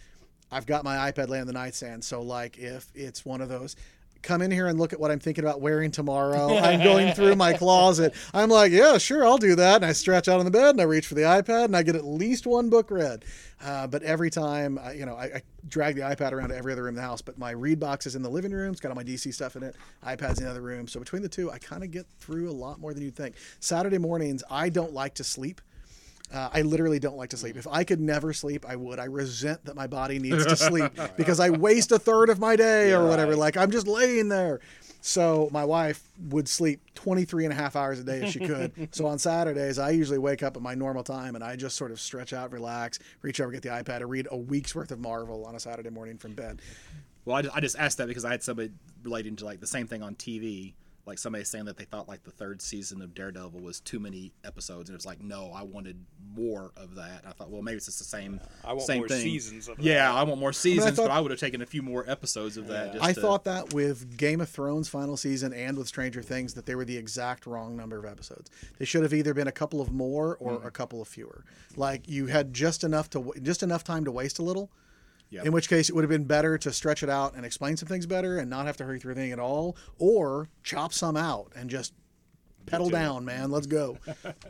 I've got my iPad laying on the nightstand. So like if it's one of those come in here and look at what I'm thinking about wearing tomorrow. <laughs> I'm going through my closet. I'm like, yeah, sure, I'll do that. And I stretch out on the bed and I reach for the iPad and I get at least one book read. Uh, but every time, I, you know, I, I drag the iPad around to every other room in the house. But my read box is in the living room. It's got all my DC stuff in it. iPad's in the other room. So between the two, I kind of get through a lot more than you'd think. Saturday mornings, I don't like to sleep. Uh, I literally don't like to sleep. If I could never sleep, I would. I resent that my body needs to sleep <laughs> because I waste a third of my day or whatever. Like I'm just laying there. So my wife would sleep 23 and a half hours a day if she could. <laughs> so on Saturdays, I usually wake up at my normal time and I just sort of stretch out, relax, reach over, get the iPad, and read a week's worth of Marvel on a Saturday morning from bed. Well, I just, I just asked that because I had somebody relating to like the same thing on TV. Like somebody saying that they thought like the third season of Daredevil was too many episodes, and it was like, no, I wanted more of that. I thought, well, maybe it's just the same. I want same more thing. seasons of Yeah, that. I want more seasons, thought- but I would have taken a few more episodes of that. Just I to- thought that with Game of Thrones final season and with Stranger Things that they were the exact wrong number of episodes. They should have either been a couple of more or hmm. a couple of fewer. Like you had just enough to just enough time to waste a little. Yep. In which case, it would have been better to stretch it out and explain some things better and not have to hurry through anything at all, or chop some out and just pedal down, man. Let's go.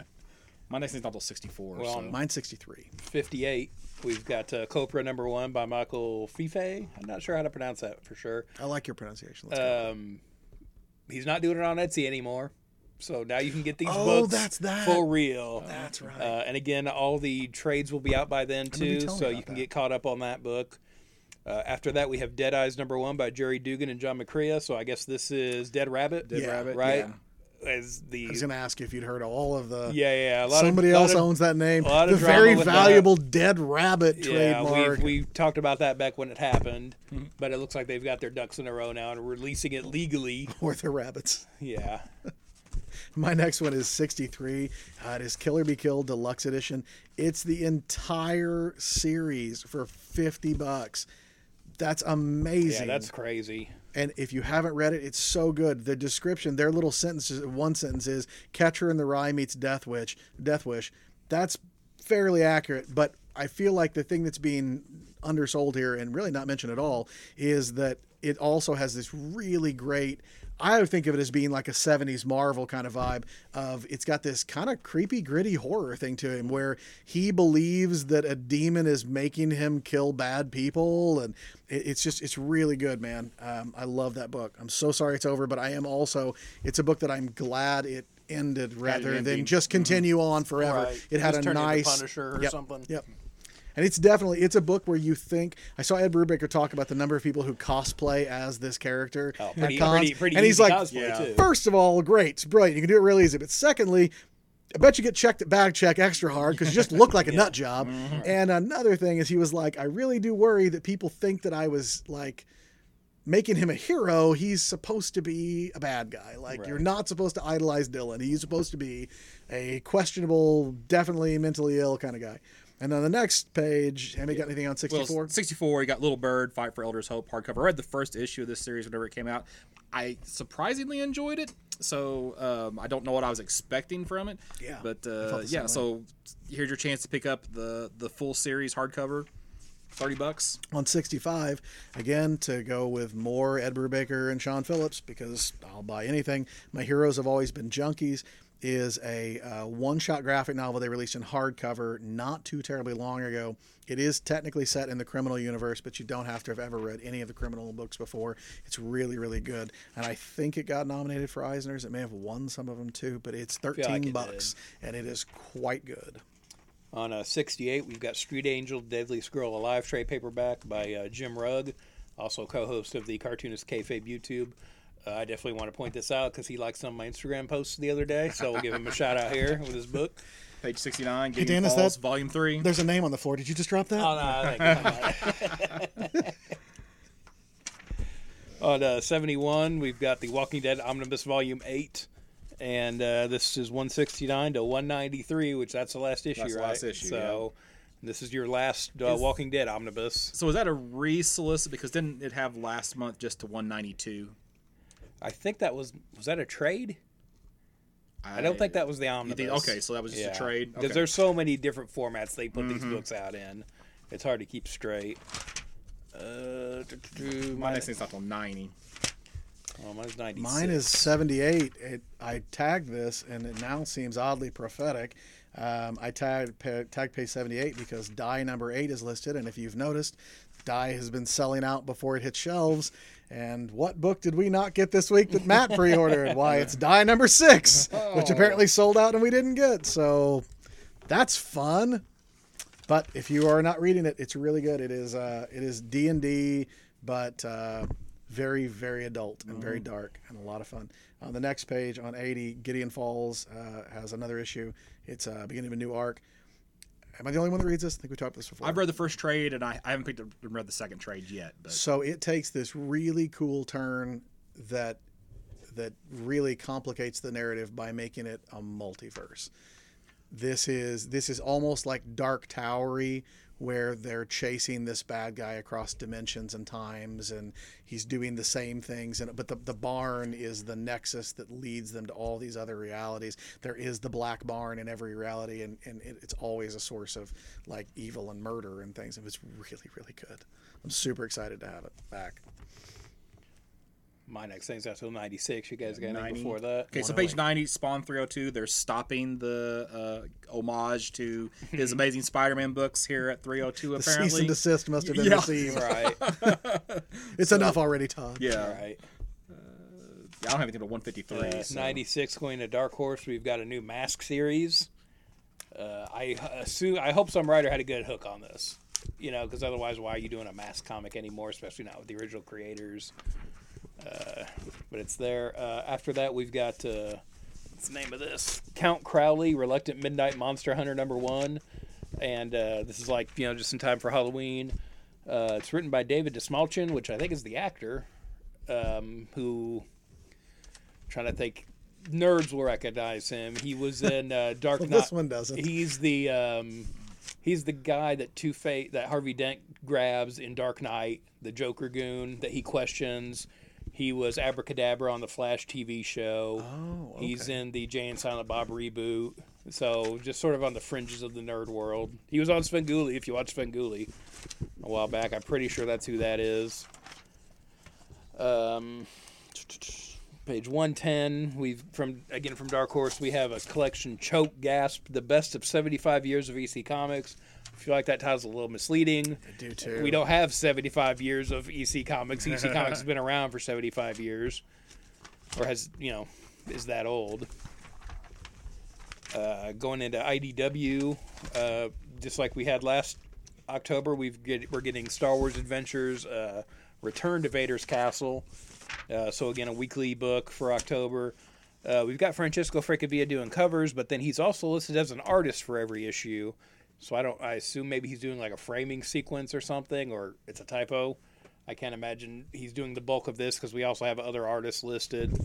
<laughs> my next thing's not till sixty four. Well, so. Mine's 63. 58. We've got uh, Copra number one by Michael Fiffe. I'm not sure how to pronounce that for sure. I like your pronunciation. Let's go. Um, he's not doing it on Etsy anymore. So now you can get these Oh, books that's that. for real. That's right. Uh, and again, all the trades will be out by then too, so you can that. get caught up on that book. Uh, after that, we have Dead Eyes number one by Gerry Duggan and John McCrea. So I guess this is Dead Rabbit. Dead Yeah. Rabbit, right? yeah. As the I was going to ask you if you'd heard all of the. yeah, yeah. A lot Somebody of, lot else of- owns that name. a lot The drama very with that. valuable Dead Rabbit Yeah, trademark. we we talked about that back when it happened, Mm-hmm. but it looks like they've got their ducks in a row now and releasing it legally. <laughs> or the rabbits. Yeah. <laughs> My next one is 63. Uh, it is Kill or Be Killed Deluxe Edition. It's the entire series for 50 bucks. That's amazing. Yeah, that's crazy. and if you haven't read it, it's so good. The description, their little sentences, one sentence is Catcher in the Rye meets Death Wish. Death Wish. That's fairly accurate, but I feel like the thing that's being undersold here and really not mentioned at all is that it also has this really great I would think of it as being like a 70s Marvel kind of vibe of it's got this kind of creepy gritty horror thing to him where he believes that a demon is making him kill bad people and it, it's just it's really good man um, I love that book I'm so sorry it's over but I am also it's a book that I'm glad it ended rather than just continue on forever Right. it had a nice Punisher or Yep. something. Yep. And it's definitely it's a book where you think I saw Ed Brubaker talk about the number of people who cosplay as this character Oh, at pretty, cons, pretty, pretty and he's like, Yeah. first of all, great, it's brilliant, you can do it really easy. But secondly, I bet you get checked at bag check extra hard because you just look like a <laughs> nut job. Mm-hmm. And another thing is he was like, I really do worry that people think that I was like making him a hero. He's supposed to be a bad guy. Like you're not supposed to idolize Dylan. He's supposed to be a questionable, definitely mentally ill kind of guy. And then the next page, have you got anything on 64? Well, 64, you got Little Bird, Fight for Elders Hope hardcover. I read the first issue of this series whenever it came out. I surprisingly enjoyed it. So um, I don't know what I was expecting from it. Yeah, But uh, yeah, same so here's your chance to pick up the the full series hardcover. 30 bucks. on 65 again to go with more ed brubaker and sean phillips because i'll buy anything my heroes have always been junkies is a uh, one-shot graphic novel they released in hardcover not too terribly long ago. It is technically set in the criminal universe but you don't have to have ever read any of the criminal books before. It's really really good. And i think it got nominated for eisner's. It may have won some of them too but it's 13 like it bucks and it is quite good. On uh, 68, we've got Street Angel, Deadly Girl Alive trade paperback by uh, Jim Rugg, also co-host of the Cartoonist Kayfabe YouTube. Uh, I definitely want to point this out because he liked some of my Instagram posts the other day, so we'll give him a shout out here with his book. Page 69, Dan, Gideon is Falls, that- Volume 3. there's a name on the floor did you just drop that Oh, no, I think <laughs> On uh, 71, we've got the Walking Dead Omnibus Volume 8. And uh, this is 169 to 193, which that's the last issue, That's the right? last issue, So this is your last uh, Is- Walking Dead Omnibus. So is that a re-solicit? Because didn't it have last month just to 192? I think that was was that a trade? I don't think that was the omnibus. think- okay, so that was just a trade? Because Okay. Mm-hmm. there's so many different formats they put these books out in. It's hard to keep straight. Uh, My my- next thing's not till 90. Oh, mine's 96. Mine is 78. It, I tagged this, and it now seems oddly prophetic. Um, I tagged tag page 78 because die number eight is listed, and if you've noticed, die has been selling out before it hits shelves. And what book did we not get this week that Matt pre-ordered? <laughs> Why, it's die number six, which apparently sold out and we didn't get. So that's fun. But if you are not reading it, it's really good. It is uh, it is D and D, but uh, very very adult and very dark and a lot of fun. On the next page, on 80, Gideon Falls uh, has another issue. It's uh, beginning of a new arc. Am I the only one that reads this? I think we talked about this before. I've read the first trade, and I, I haven't picked up and read the second trade yet. But So it takes this really cool turn that that really complicates the narrative by making it a multiverse. This is this is almost like Dark Towery where they're chasing this bad guy across dimensions and times and he's doing the same things and but the, the barn is the nexus that leads them to all these other realities. There is the black barn in every reality and, and it, it's always a source of like evil and murder and things and it's really really good. I'm super excited to have it back My next thing's out till 96. You guys got anything 90. before that? Okay, so page 90, Spawn 302, they're stopping the uh, homage to his <laughs> Amazing Spider Man books here at 302, the cease and desist must have been Yeah. received Right. <laughs> it's enough already todd Yeah. right. I don't have anything to 153. Uh, so- 96 going to Dark Horse. We've got a new Mask series. Uh, I assume I hope some writer had a good hook on this. You know, because otherwise, why are you doing a Mask comic anymore? Especially not with the original creators. Uh, but it's there. Uh, after that, we've got uh, what's the name of this? Count Crowley, Reluctant Midnight Monster Hunter number one, and uh, this is like you know just in time for Halloween. Uh, it's written by David Dastmalchian, which I think is the actor um, who trying to think nerds will recognize him he was in uh, <laughs> dark Well, knight this one doesn't. he's the um, he's the guy that two face that harvey dent grabs in dark knight the joker goon that he questions he was abracadabra on the flash tv show. Oh, okay. he's in the jay and silent bob reboot. So just sort of on the fringes of the nerd world. He was on svengoolie if you watch svengoolie a while back. I'm pretty sure that's who that is. Um page 110 we've from again from dark horse we have a collection choke gasp the best of 75 years of ec comics feel like that title's a little misleading. I do too. We don't have 75 years of ec comics. Ec <laughs> comics has been around for 75 years. Or has you know is that old. Uh, going into idw uh, just like we had last october we've get, we're getting star wars adventures uh, return to vader's castle. Uh, so again, a weekly book for October. Uh, we've got Francisco Francavilla doing covers, but then he's also listed as an artist for every issue. So I don't. I assume maybe he's doing like a framing sequence or something, or it's a typo. I can't imagine he's doing the bulk of this because we also have other artists listed.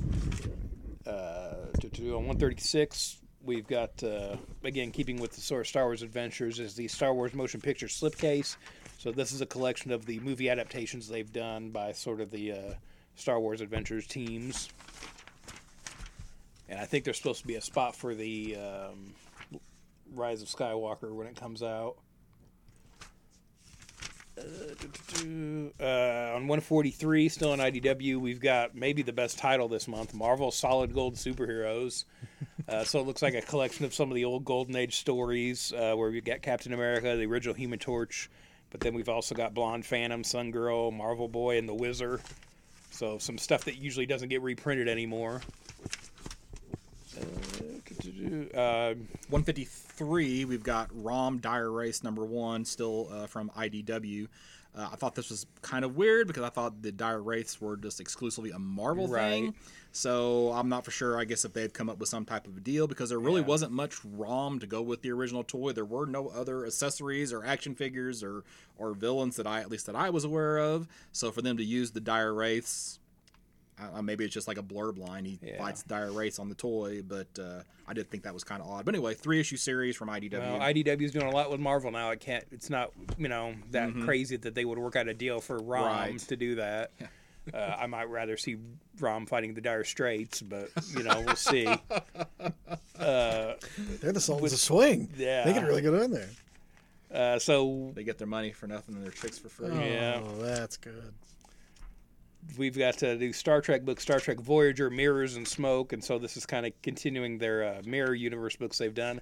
Uh, to, to, on 136, we've got uh, again keeping with the sort of Star Wars adventures is the Star Wars motion picture slipcase. So this is a collection of the movie adaptations they've done by sort of the uh, Star Wars Adventures teams. And I think there's supposed to be a spot for the um, Rise of Skywalker when it comes out. Uh, uh, on 143, still in IDW, we've got maybe the best title this month Marvel Solid Gold Superheroes. Uh, so it looks like a collection of some of the old Golden Age stories uh, where we've got Captain America, the original Human Torch, but then we've also got Blonde Phantom, Sun Girl, Marvel Boy, and the Wizard. So some stuff that usually doesn't get reprinted anymore. Uh, 153, we've got ROM Dire Wraiths number one, still uh, from IDW. Uh, I thought this was kind of weird because I thought the Dire Wraiths were just exclusively a Marvel thing. So I'm not for sure, I guess, if they've come up with some type of a deal because there really Yeah. wasn't much ROM to go with the original toy. There were no other accessories or action figures or, or villains that I, at least that I was aware of. So for them to use the Dire Wraiths, uh, maybe it's just like a blurb line. He Yeah. fights Dire Wraiths on the toy, but uh, I did think that was kind of odd. But anyway, three issue series from IDW. well, IDW is doing a lot with Marvel now. It can't. It's not you know that Mm-hmm. crazy that they would work out a deal for Rom Right. to do that. <laughs> Uh, I might rather see Rom fighting the Dire Straits, but you know we'll see. <laughs> Uh, They're the Sultans of Swing. Yeah. They get really good in there. uh, so they get their money for nothing and their chicks for free. Yeah. Oh, that's good. We've got to do Star Trek books, Star Trek Voyager, Mirrors and Smoke, and so this is kind of continuing their uh, Mirror Universe books they've done.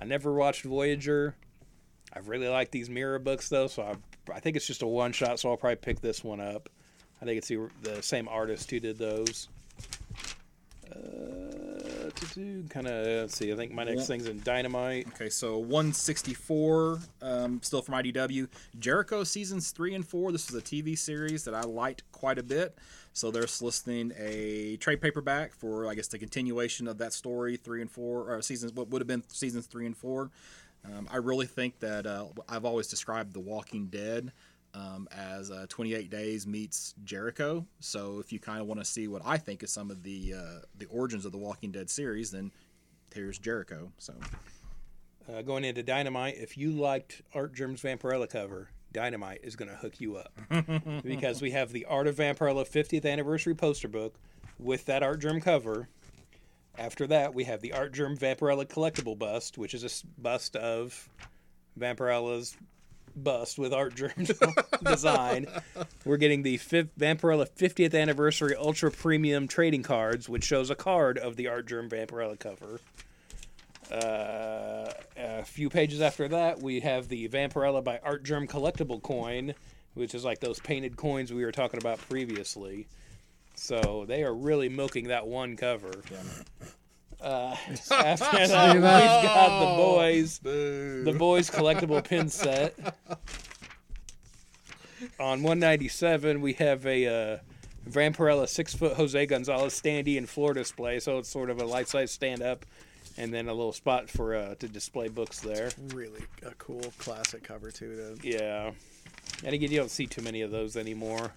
I never watched Voyager. I really like these Mirror books though, so I, I think it's just a one shot. So I'll probably pick this one up. I think it's the, the same artist who did those. Uh, kind of let's see. I think my next thing's in Dynamite. Okay, so 164, um, still from IDW. Jericho seasons three and four. This was a TV series that I liked quite a bit. So they're soliciting a trade paperback for, I guess, the continuation of that story, three and four, or seasons, what would have been seasons three and four. Um, I really think that uh, I've always described The Walking Dead um, as uh, 28 Days meets Jericho. So if you kind of want to see what I think is some of the uh, the origins of the Walking Dead series, then here's Jericho. So uh, going into Dynamite, if you liked Art Artgerm's Vampirella cover, Dynamite is going to hook you up <laughs> because we have the Art of Vampirella 50th anniversary poster book with that Art Artgerm cover. After that, we have the Art Artgerm Vampirella collectible bust, which is a bust of Vampirella's bust with Artgerm's <laughs> design. We're getting the fifth, Vampirella 50th anniversary ultra premium trading cards, which shows a card of the Artgerm Vampirella cover. Uh, a few pages after that, we have the Vampirella by Artgerm collectible coin, which is like those painted coins we were talking about previously. So they are really milking that one cover. Uh, <laughs> after that, we've got the boys, the boys collectible pin set. <laughs> On 197, we have a uh, Vampirella six foot Jose Gonzalez standee and floor display, so it's sort of a life size stand up, and then a little spot for uh, to display books there. Really a cool classic cover too. To... Yeah, and again, you don't see too many of those anymore.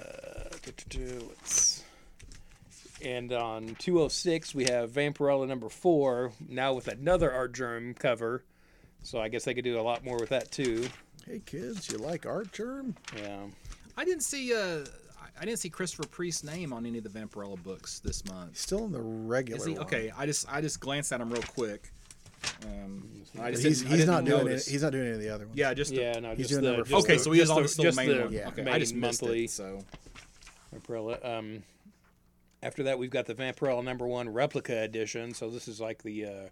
Uh, let's and on 206, we have Vampirella number four, now with another Art Artgerm cover. So I guess they could do a lot more with that too. Hey kids, you like Art Artgerm? Yeah. I didn't see uh I didn't see Christopher Priest's name on any of the Vampirella books this month. Still in the regular. Is he? one. Okay, I just I just glanced at him real quick. Um, I just He's, didn't- I he's didn't not doing it. He's not doing any of the other ones. Yeah, just the- Yeah, no, He's just doing the, number four. okay, so he is just on the, still just main the one. Yeah. Okay, main I just missed monthly it. So Vampirella. Um, after that, we've got the Vampirella number one replica edition. So this is like the uh,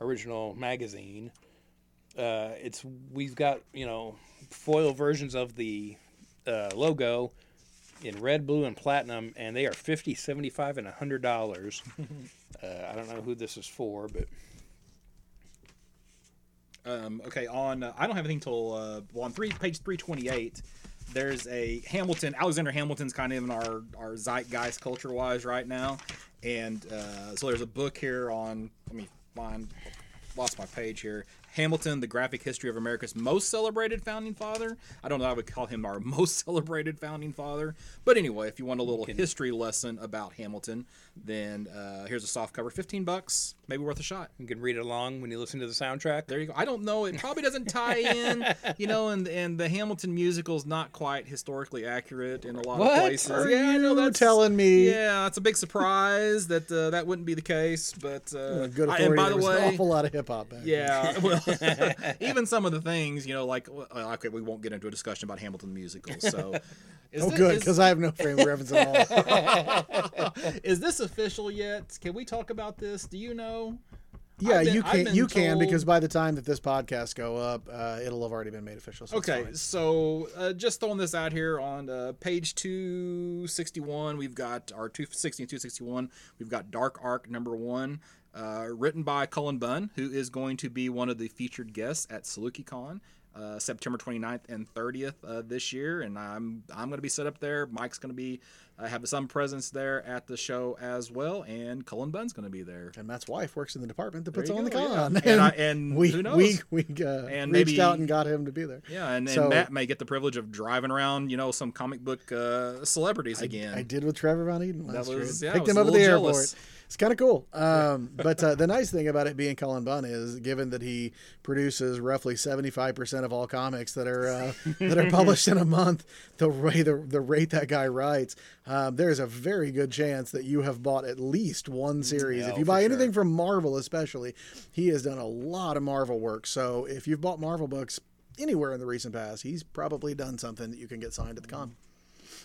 original magazine. Uh, it's we've got you know foil versions of the uh, logo in red, blue, and platinum, and they are 50 75 and hundred dollars. <laughs> uh, I don't know who this is for, but Um, okay, on uh, I don't have anything till uh, well, on three page three twenty eight. There's a Hamilton. Alexander Hamilton's kind of in our our zeitgeist culture wise right now, and uh, so there's a book here on. Let me find. Lost my page here. Hamilton, the graphic history of America's most celebrated founding father. I don't know. I would call him our <laughs> most celebrated founding father. But anyway, if you want a little history lesson about Hamilton, then uh, here's a soft cover, fifteen bucks, maybe worth a shot. you can read it along when you listen to the soundtrack. There you go. I don't know. It probably doesn't tie <laughs> in, you know, and and the Hamilton musical's not quite historically accurate in a lot What of places. Are yeah, I know you that's telling me? Yeah, it's a big surprise that uh, that wouldn't be the case. But uh, good I- authority. and by the was an awful lot of hip hop yeah, <laughs> well, <laughs> even some of the things, you know, like well, okay, we won't get into a discussion about Hamilton musical. So, is Oh, thi- good, because I have no frame reference at all. <laughs> is this official yet? Can we talk about this? Do you know? Yeah, been- you can. You can because by the time that this podcast go up, uh, it'll have already been made official. So Okay, so uh, just throwing this out here on uh, page 261, we've got our 260 and 261. We've got Dark Ark number one, uh, written by Cullen Bunn, who is going to be one of the featured guests at SalukiCon. Uh, September 29th and 30th uh, this year, and I'm I'm going to be set up there. Mike's going to be uh, have some presence there at the show as well, and Cullen Bunn's going to be there. And Matt's wife works in the department that puts on the go, yeah. con. And I- <laughs> and we who knows? we we uh, And reached maybe- out and got him to be there. Yeah, and, and Matt may get the privilege of driving around, you know, some comic book uh, celebrities again. I did with Trevor Von Eeden last was- year. yeah, I Picked him up at the little airport. It's kind of cool. Um, but uh, the nice thing about it being Cullen Bunn is, given that he produces roughly seventy five percent of all comics that are uh, that are published in a month, the rate the, the rate that guy writes, um, there's a very good chance that you have bought at least one series. Yeah, if you buy sure. anything from Marvel, especially, he has done a lot of Marvel work. So if you've bought Marvel books anywhere in the recent past, he's probably done something that you can get signed at the con.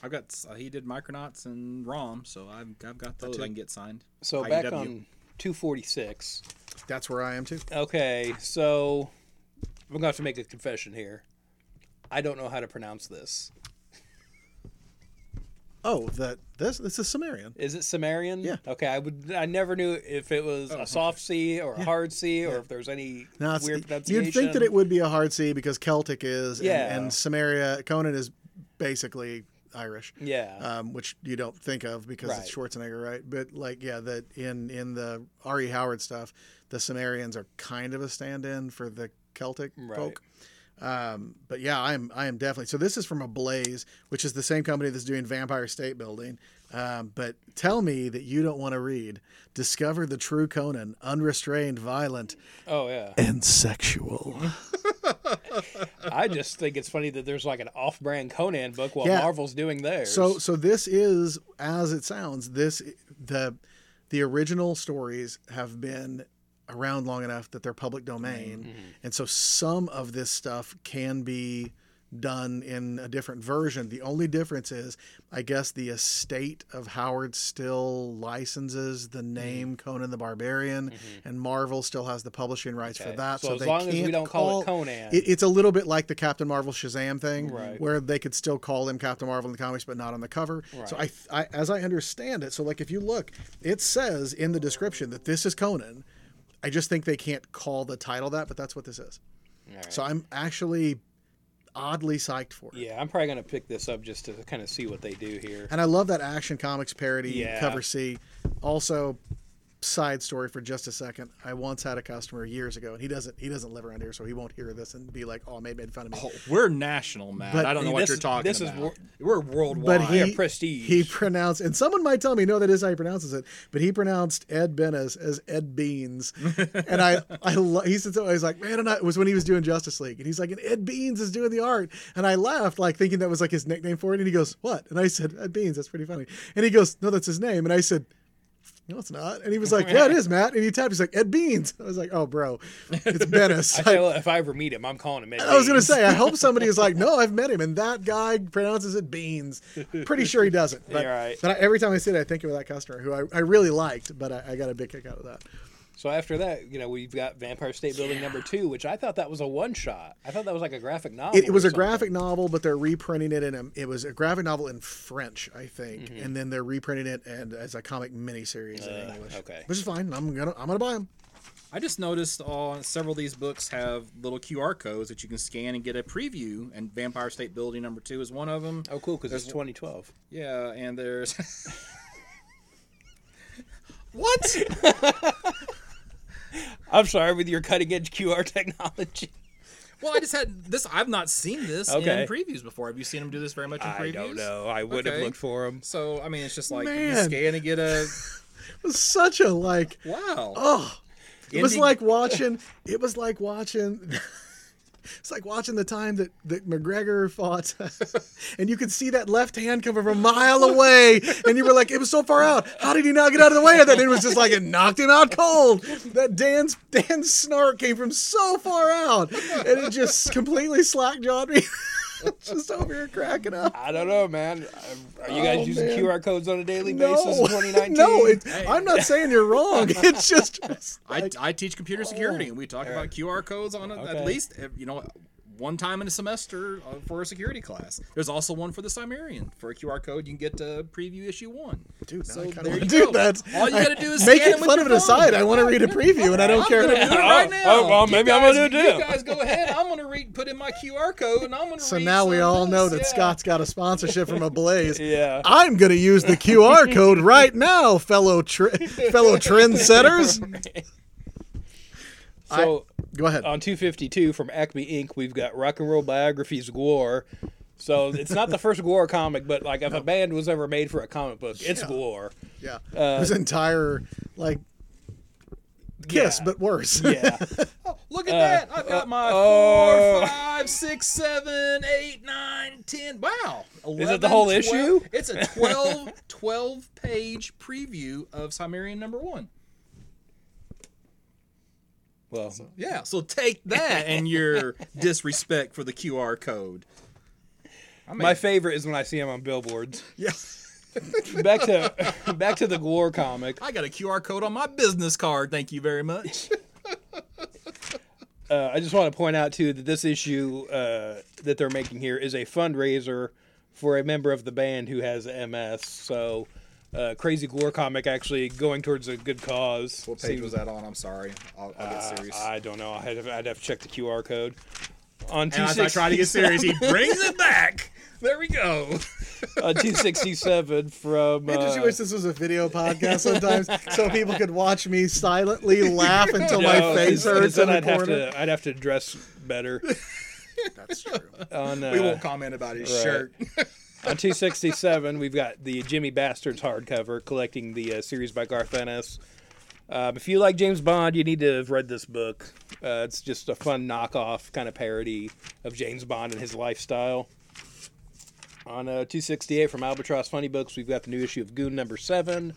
I've got uh, he did Micronauts and ROM, so I've I've got those I can get signed. So IDW. back on 246. That's where I am too. Okay, so I'm gonna have to make a confession here. I don't know how to pronounce this. Oh, that this this is Cimmerian. Is it Cimmerian? Yeah. Okay, I would. I never knew if it was a soft C or a hard C or if there's any No, it's- weird pronunciation. you'd think that it would be a hard C because Celtic is, and, Yeah. and Cimmeria Conan is basically Irish. Yeah. um, which you don't think of because it's Schwarzenegger, right? But like, yeah, that in in the R.E. Howard stuff, the Cimmerians are kind of a stand-in for the Celtic Right. folk. Um, but yeah, I am I am definitely. So this is from Ablaze, which is the same company that's doing Vampire State Building. Um, but tell me that you don't want to read. Discover the true Conan, unrestrained, violent, oh yeah. and sexual. <laughs> I just think it's funny that there's like an off-brand Conan book while Yeah. Marvel's doing theirs. So so this is as it sounds. This the the original stories have been around long enough that they're public domain, Mm-hmm. and so some of this stuff can be done in a different version. The only difference is, I guess, the estate of Howard still licenses the name Conan the Barbarian, and Marvel still has the publishing rights Mm-hmm. Okay. for that. So So, as they long as we can't don't call it Conan. it- it's a little bit like the Captain Marvel Shazam thing, Right. where they could still call him Captain Marvel in the comics, but not on the cover. So I, I, as I understand it, so like if you look, it says in the description that this is Conan. I just think they can't call the title that, but that's what this is. So I'm actually oddly psyched for it. yeah, I'm probably gonna pick this up just to kind of see what they do here. And I love that Action Comics parody Yeah. cover C. Also, side story for just a second. I once had a customer years ago, and he doesn't he doesn't live around here, so he won't hear this and be like, "Oh, maybe made fun of me." Oh, we're national, man. But I don't know what you're is- talking this is about. wor- we're worldwide. but he Yeah, prestige. he pronounced and someone might tell me no that is how he pronounces it but he pronounced ed Benes as ed beans <laughs> and i i lo- he said so i was like man and i it was when he was doing justice league and he's like and ed beans is doing the art and i laughed like thinking that was like his nickname for it and he goes what and i said ed beans that's pretty funny and he goes no that's his name and i said no, it's not. And he was like, <laughs> "Yeah, it is, Matt." And he tapped. He's like, "Ed Beans." I was like, "Oh, bro, it's <laughs> Benes." I if I ever meet him, I'm calling him. Ed I was gonna say, I hope <laughs> somebody is like, no, I've met him, and that guy pronounces it beans. Pretty sure he doesn't. But, right. but I, every time I see it, I think of that customer who I, I really liked, but I, I got a big kick out of that. So after that, you know, we've got Vampire State Building number two, which I thought that was a one shot. I thought that was like a graphic novel. It, it was or a graphic novel, but they're reprinting it in a. It was a graphic novel in French, I think, Mm-hmm. and then they're reprinting it and as a comic miniseries in Uh, English. okay. which is fine. I'm gonna I'm gonna buy them. I just noticed all several of these books have little QR codes that you can scan and get a preview, and Vampire State Building number two is one of them. Oh, cool, because it's 2012. Yeah, and there's <laughs> <laughs> what? <laughs> I'm sorry with your cutting edge QR technology. Well, I just had this. I've not seen this Okay. in previews before. Have you seen them do this very much in previews? I don't know. I would have looked for them. So I mean, it's just like you Man. scan and get a <laughs> It was such a like. wow. Oh, it was like watching. It was like watching. <laughs> It's like watching the time that, that McGregor fought, <laughs> and you could see that left hand coming from a mile away, and you were like, it was so far out. How did he not get out of the way of that? And it was just like it knocked him out cold. That Dan's Dan's snark came from so far out, and it just completely slack jawed me. <laughs> <laughs> just over here cracking up. I don't know, man. Are you guys Oh, using man. QR codes on a daily basis in 2019? <laughs> no, it, I'm not saying you're wrong. <laughs> It's just, I, I teach computer security, and we talk about QR codes on it Okay. at least uh, you know one time in a semester uh, for a security class. There's also one for the Cimmerian for a QR code. You can get to preview issue one. dude. Now So I there you do go. that. All you gotta do is making scan it fun your of it aside. I want to read a <laughs> preview, and I don't I'm care. gonna do it Oh, right now. <laughs> oh, well, You maybe I'm gonna do it You guys go ahead. I'm gonna read, put in my QR code, and I'm gonna. So read now we all of know that Yeah. Scott's got a sponsorship from Ablaze. <laughs> Yeah. I'm going to use the QR code right now, fellow tre- fellow trendsetters. So Go ahead. on 252 from Acme Inc., we've got Rock and Roll Biographies Gwar. So it's not the first Gwar comic, but like if a band was ever made for a comic book, it's Yeah. Gwar. yeah, uh, his entire like kiss, Yeah. but worse. Yeah. <laughs> Oh, look at uh, that! I've got my uh, oh. four, five, six, seven, eight, nine, ten. Wow! 11, Is it the whole 11, issue? It's a 12, 12 page preview of Cimmerian number one. Well, Yeah, so take that and your <laughs> disrespect for the QR code. My favorite is when I see him on billboards. Yeah. <laughs> back to <laughs> back to the Gwar comic. I got a QR code on my business card. Thank you very much. Uh, I just want to point out too that this issue uh, that they're making here is a fundraiser for a member of the band who has MS. So, uh, Crazy Gwar comic actually going towards a good cause. What page Seems- was that on? I'm sorry. I'll, I'll get Uh, serious. I don't know. I'd have, I'd have to check the QR code. On and as I try to get serious, he <laughs> brings it back. There we go. on 267 from. I just uh, wish this was a video podcast sometimes, so people could watch me silently <laughs> laugh until my no, face 'cause- 'cause hurts then I'd have corner. to I'd have to dress better. <laughs> That's true. On uh, we won't comment about his right. shirt. On 267, we've got the Jimmy Bastards hardcover collecting the uh, series by Garth Ennis. Um, if you like James Bond, you need to have read this book. Uh, it's just a fun knockoff kind of parody of James Bond and his lifestyle. On uh, 268 from Albatross Funny Books, we've got the new issue of Goon number seven,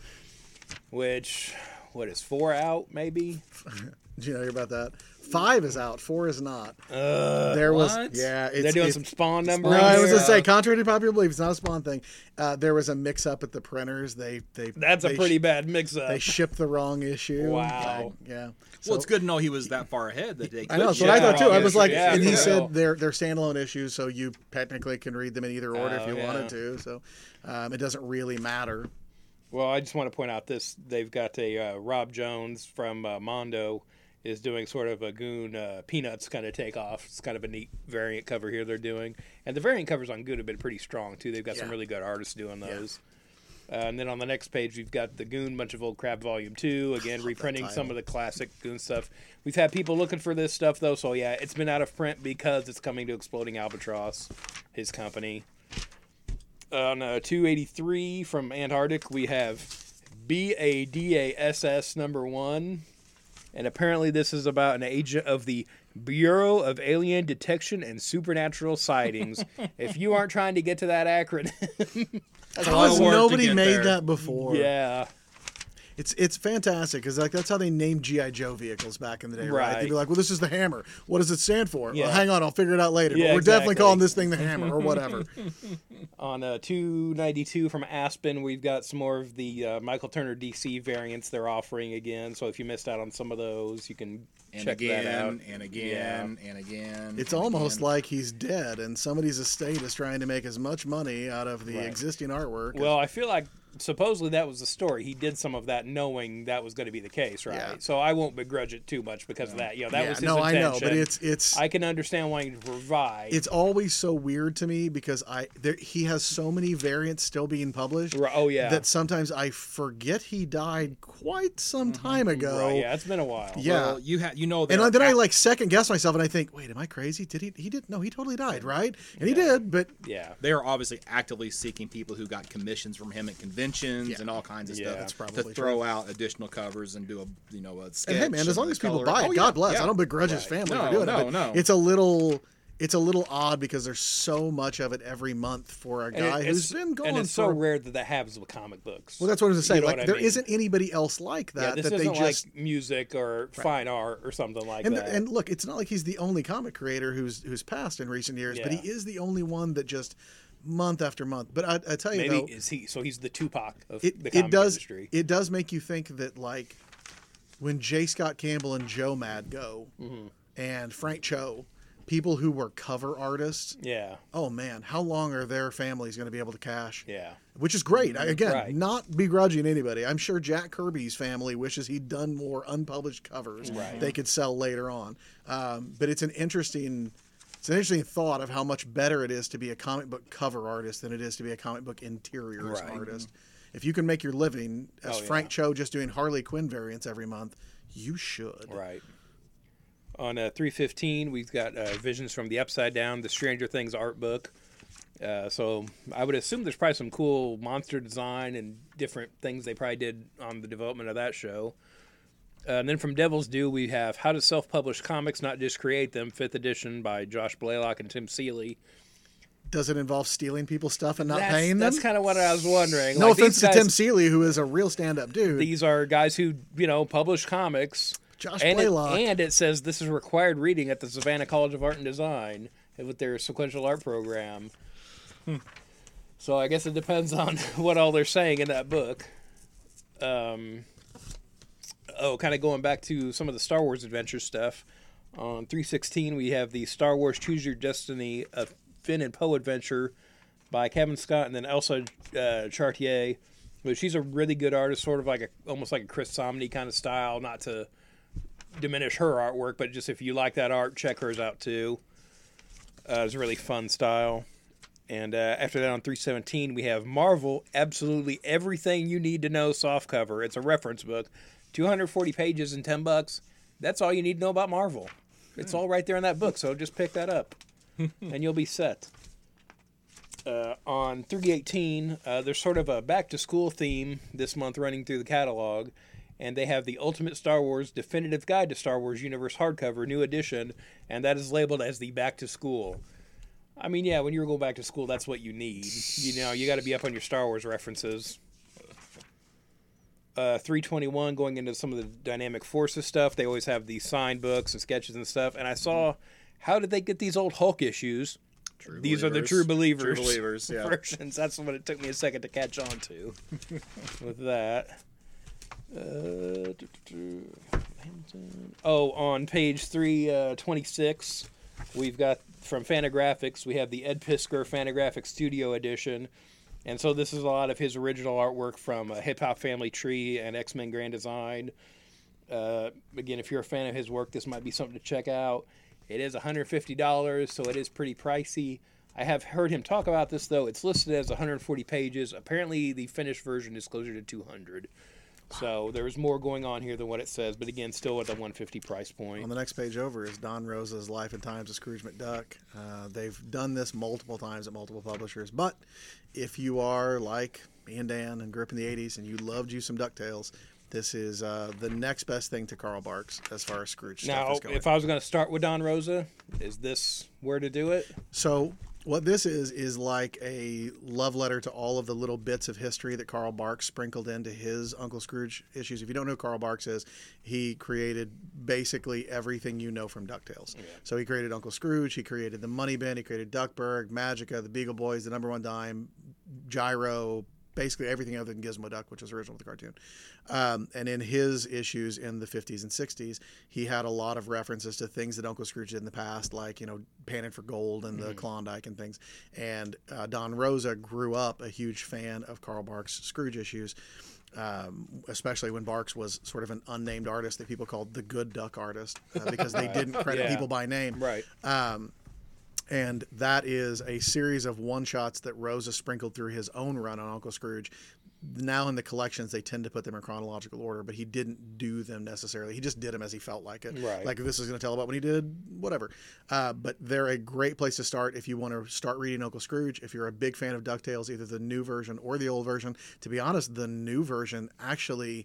which what is four out maybe? <laughs> Did you know about that? Five is out, four is not. Uh, there was, what? yeah, it's, they're doing it's- some Spawn numbers. No, I was Yeah. gonna say, contrary to popular belief, it's not a Spawn thing. Uh, there was a mix-up at the printers. They, they, That's a pretty sh- bad mix-up. They shipped the wrong issue. Wow. Like, yeah. well, it's good to know he was that far ahead that they. I know. could That's what I thought too. I was issue. like, Yeah, and he for said they're they're standalone issues, so you technically can read them in either order if Oh, you yeah. wanted to. So um, it doesn't really matter. Well, I just want to point out this. They've got a uh, Rob Jones from uh, Mondo is doing sort of a Goon uh, Peanuts kind of takeoff. It's kind of a neat variant cover here they're doing. And the variant covers on Goon have been pretty strong, too. They've got some really good artists doing those. Uh, and then on the next page, we've got the Goon Bunch of Old Crap Volume 2, <sighs> again, reprinting some of the classic Goon stuff. We've had people looking for this stuff, though, so yeah, it's been out of print because it's coming to Exploding Albatross, his company. On uh, 283 from Antarctic, we have B A D A S S number one. And apparently, this is about an agent of the Bureau of Alien Detection and Supernatural Sightings. <laughs> if you aren't trying to get to that acronym, <laughs> That's a How lot has of work to nobody made there. that before? yeah. It's it's fantastic because like that's how they named GI Joe vehicles back in the day, right? They'd be like, "Well, this is the Hammer. What does it stand for? Yeah. Well, hang on, I'll figure it out later. Yeah, but we're definitely calling this thing the Hammer or whatever." <laughs> On uh, 292 from Aspen, we've got some more of the uh, Michael Turner DC variants they're offering again. So if you missed out on some of those, you can And check again, that out. and again, and again. It's and almost again. like he's dead, and somebody's estate is trying to make as much money out of the Right. existing artwork. as- Well, I feel like supposedly that was the story. He did some of that knowing that was going to be the case, right? Yeah. So I won't begrudge it too much because of that. You know, that yeah, was his no, I know, but it's it's I can understand wanting to provide. it's always so weird to me because I there, he has so many variants still being published. Right, oh, yeah. that sometimes I forget he died quite some mm-hmm. time ago. right, yeah, it's been a while. Yeah. Well, you have you know that. And there then I like second guess myself, and I think, wait, am I crazy? Did he? He did? No, he totally died, right? And he did, but Yeah. they are obviously actively seeking people who got commissions from him at conventions Yeah. and all kinds of Yeah, stuff that's to probably throw out additional covers and do a you know a sketch and hey, man, as long as people color. buy it, Oh, yeah, God bless. yeah. I don't begrudge his family No, for doing no, it. But no. It's a little. It's a little odd because there's so much of it every month for a guy it- who's it's- been going. and it's for so rare that that happens with comic books. Well, that's what I was gonna say. You know like what I there mean? not anybody else like yeah, that this that they just like music or fine art or something like and that. and look, it's not like he's the only comic creator who's who's passed in recent years, but he is the only one that just month after month. But I, I tell you Maybe though, is he? So he's the Tupac of it, the comic it does industry. it does make you think that like when J. Scott Campbell and Joe Mad go Mm-hmm. and Frank Cho, people who were cover artists, yeah, oh man, how long are their families going to be able to cash? yeah. Which is great. I, again, Right. not begrudging anybody. I'm sure Jack Kirby's family wishes he'd done more unpublished covers Right. they could sell later on. Um, but it's an interesting, it's an interesting thought of how much better it is to be a comic book cover artist than it is to be a comic book interiors Right. artist. If you can make your living as Oh, yeah. Frank Cho just doing Harley Quinn variants every month, you should. Right. On uh, 315, we've got uh, Visions from the Upside Down, the Stranger Things art book. Uh, so I would assume there's probably some cool monster design and different things they probably did on the development of that show. Uh, and then from Devil's Due, we have How to Self Publish Comics, Not Just Create Them, 5th edition by Josh Blaylock and Tim Seeley. Does it involve stealing people's stuff and not that's, paying them? That's kind of what I was wondering. no Like, offense to Tim Seeley, who is a real stand-up dude. These are guys who, you know, publish comics. Josh and it, Blaylock. and it says this is required reading at the Savannah College of Art and Design with their sequential art program. Hmm. so I guess it depends on <laughs> what all they're saying in that book. Um, oh, kind of going back to some of the Star Wars adventure stuff. On 316, we have the Star Wars Choose Your Destiny, Finn and Poe adventure by Cavan Scott and then Elsa uh, Charretier. But she's a really good artist, sort of like a almost like a Chris Samnee kind of style. Not to diminish her artwork, but just if you like that art, check hers out too. Uh, it's a really fun style. And uh, after that, on 317, we have Marvel, absolutely everything you need to know softcover. It's a reference book, 240 pages and 10 bucks. That's all you need to know about Marvel. It's all right there in that book, so just pick that up, <laughs> and you'll be set. Uh, on 318, uh, there's sort of a back to school theme this month running through the catalog, and they have the Ultimate Star Wars Definitive Guide to Star Wars Universe hardcover, new edition, and that is labeled as the back to school. I mean, yeah, when you're going back to school, that's what you need. You know, you got to be up on your Star Wars references. Uh, 321 going into some of the dynamic forces stuff. They always have these signed books and sketches and stuff. And I saw how did they get these old Hulk issues? True These are the true believers. True believers, <laughs> yeah. versions. That's what it took me a second to catch on to. <laughs> with that. Uh. Oh, on page three uh, twenty six, we've got from Fantagraphics. We have the Ed Piskor Fantagraphics Studio Edition, and so this is a lot of his original artwork from uh, Hip Hop Family Tree and X Men Grand Design. Uh, again, if you're a fan of his work, this might be something to check out. It is $150, so it is pretty pricey. I have heard him talk about this though. It's listed as 140 pages. Apparently, the finished version is closer to 200. So there's more going on here than what it says, but again, still at the 150 price point. On the next page over is Don Rosa's Life and Times of Scrooge McDuck. Uh, they've done this multiple times at multiple publishers, but if you are like me and Dan and grew up in the 80s and you loved you some DuckTales, this is uh, the next best thing to Carl Barks as far as Scrooge stuff is going. Now, if I was going to start with Don Rosa, is this where to do it? So what this is is like a love letter to all of the little bits of history that Carl Barks sprinkled into his Uncle Scrooge issues. If you don't know who Carl Barks is, he created basically everything you know from DuckTales. So he created Uncle Scrooge, he created the Money Bin, he created Duckburg, Magica, the Beagle Boys, the Number One Dime, Gyro, basically everything other than Gizmo Duck, which was original with the cartoon. Um, and in his issues in the 50s and 60s, he had a lot of references to things that Uncle Scrooge did in the past, like, you know, Panning for Gold and the Klondike and things. And uh, Don Rosa grew up a huge fan of Carl Barks' Scrooge issues. Um, especially when Barks was sort of an unnamed artist that people called the good duck artist uh, because they didn't <laughs> credit Yeah. people by name. Right. Um, and that is a series of one shots that Rosa sprinkled through his own run on Uncle Scrooge. Now in the collections, they tend to put them in chronological order, but he didn't do them necessarily. He just did them as he felt like it. Right. Like this is going to tell about what he did, whatever. Uh, but they're a great place to start if you want to start reading Uncle Scrooge. If you're a big fan of DuckTales, either the new version or the old version. To be honest, the new version actually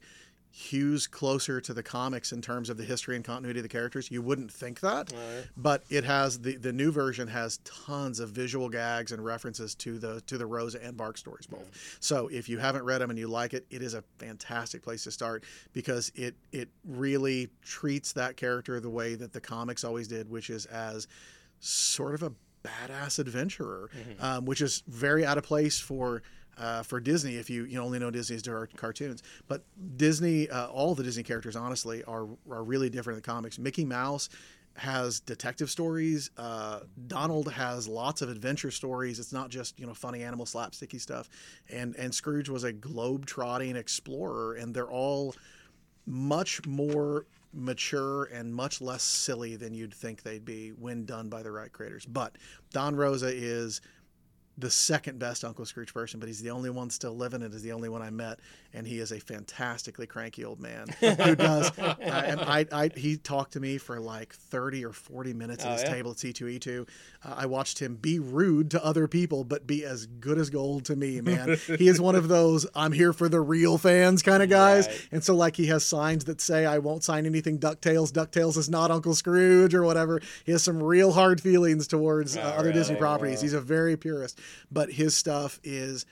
hews closer to the comics in terms of the history and continuity of the characters. You wouldn't think that, but it has the the new version has tons of visual gags and references to the to the Rosa and Bark stories both. So if you haven't read them and you like it, it is a fantastic place to start because it it really treats that character the way that the comics always did, which is as sort of a badass adventurer, um, which is very out of place for uh, for Disney if you you only know Disney's car- cartoons. But Disney, uh, all the Disney characters, honestly, are are really different in the comics. Mickey Mouse has detective stories. Uh, Donald has lots of adventure stories. It's not just you know funny animal slapsticky stuff. And and Scrooge was a globe trotting explorer, and they're all much more mature and much less silly than you'd think they'd be when done by the right creators. But Don Rosa is the second best Uncle Scrooge person, but he's the only one still living and is the only one I met. And he is a fantastically cranky old man <laughs> who does. uh, and I, I, he talked to me for like 30 or 40 minutes at Oh, his yeah? table at C2E2. Uh, I watched him be rude to other people, but be as good as gold to me, man. <laughs> he is one of those I'm here for the real fans kind of guys. Right. And so, like, he has signs that say, I won't sign anything DuckTales. DuckTales is not Uncle Scrooge or whatever. He has some real hard feelings towards uh, other Disney properties. He's a very purist, but his stuff is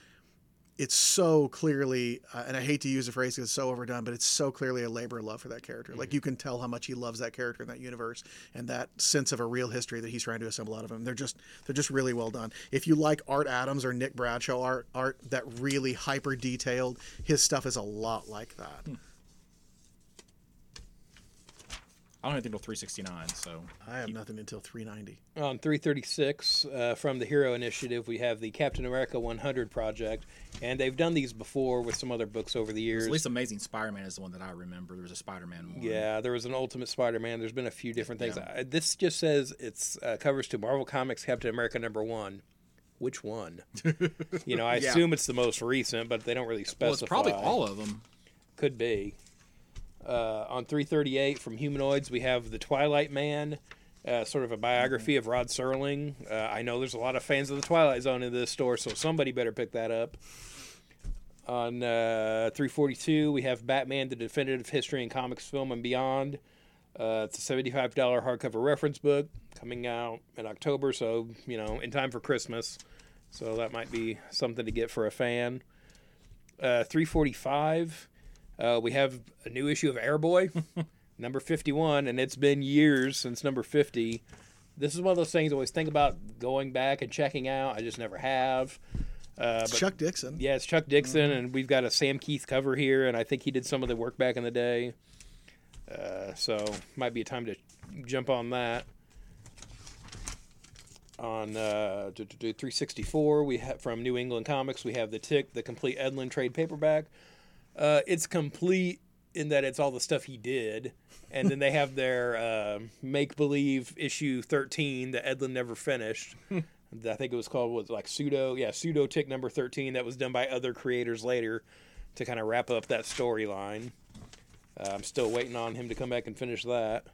it's so clearly, uh, and I hate to use the phrase because it's so overdone, but it's so clearly a labor of love for that character. Like you can tell how much he loves that character in that universe, and that sense of a real history that he's trying to assemble out of him. They're just they're just really well done. If you like Art Adams or Nick Bradshaw art, art that really hyper detailed, his stuff is a lot like that. I don't have think until 369. So I have nothing until 390. On 336 uh, from the Hero Initiative, we have the Captain America 100 project, and they've done these before with some other books over the years. at least Amazing Spider-Man is the one that I remember. There was a Spider-Man one. Yeah, there was an Ultimate Spider-Man. There's been a few different things. Yeah. Uh, this just says it's uh, covers to Marvel Comics Captain America number one. Which one? <laughs> you know, I Yeah. assume it's the most recent, but they don't really specify. Well, it's probably all of them. Could be. Uh, on 338 from Humanoids, we have The Twilight Man, uh, sort of a biography of Rod Serling. Uh, I know there's a lot of fans of The Twilight Zone in this store, so somebody better pick that up. On uh, 342, we have Batman: The Definitive History in Comics, Film, and Beyond. Uh, it's a $75 hardcover reference book coming out in October, so you know, in time for Christmas. So that might be something to get for a fan. Uh, 345. Uh, we have a new issue of Airboy, <laughs> number 51, and it's been years since number 50. This is one of those things I always think about going back and checking out. I just never have. Uh, It's but Chuck Dixon. yeah, it's Chuck Dixon, and we've got a Sam Kieth cover here, and I think he did some of the work back in the day. Uh, so might be a time to jump on that. On uh, do- do- do 364, we have from New England Comics, we have the Tick, the complete Edlund trade paperback. Uh, it's complete in that it's all the stuff he did, and then they have their uh, make believe issue 13 that Edlund never finished. I think it was called was like pseudo yeah pseudo tick number 13 that was done by other creators later to kind of wrap up that storyline. Uh, I'm still waiting on him to come back and finish that.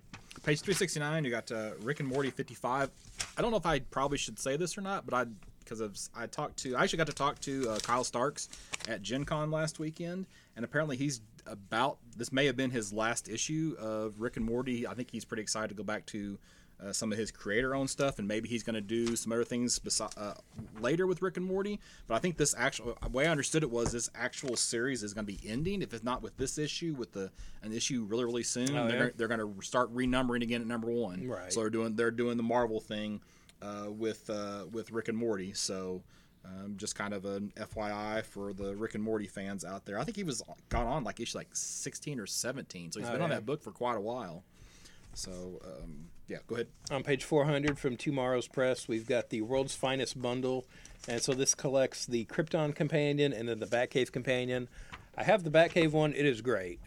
Page 369, you got uh, Rick and Morty 55. I don't know if I probably should say this or not, but I because of I talked to I actually got to talk to uh, Kyle Starks at Gen Con last weekend, and apparently he's about this may have been his last issue of Rick and Morty. I think he's pretty excited to go back to uh, some of his creator-owned stuff, and maybe he's going to do some other things besi- uh, later with Rick and Morty. But I think this actual the way I understood it was this actual series is going to be ending, if it's not with this issue, with the an issue really really soon. Oh, they're yeah? they're going to start renumbering again at number one. Right. So they're doing they're doing the Marvel thing uh, with uh, with Rick and Morty. So. Um, just kind of an FYI for the Rick and Morty fans out there. I think he was gone on like issue like 16 or 17, so he's Oh, been on that book for quite a while. So um, yeah, go ahead. On page 400 from TwoMorrows Press, we've got the World's Finest Bundle. And so this collects the Krypton Companion and then the Batcave Companion. I have the Batcave one, it is great.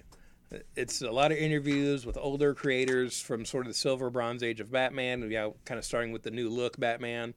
It's a lot of interviews with older creators from sort of the silver bronze age of Batman, you know, kind of starting with the new look Batman.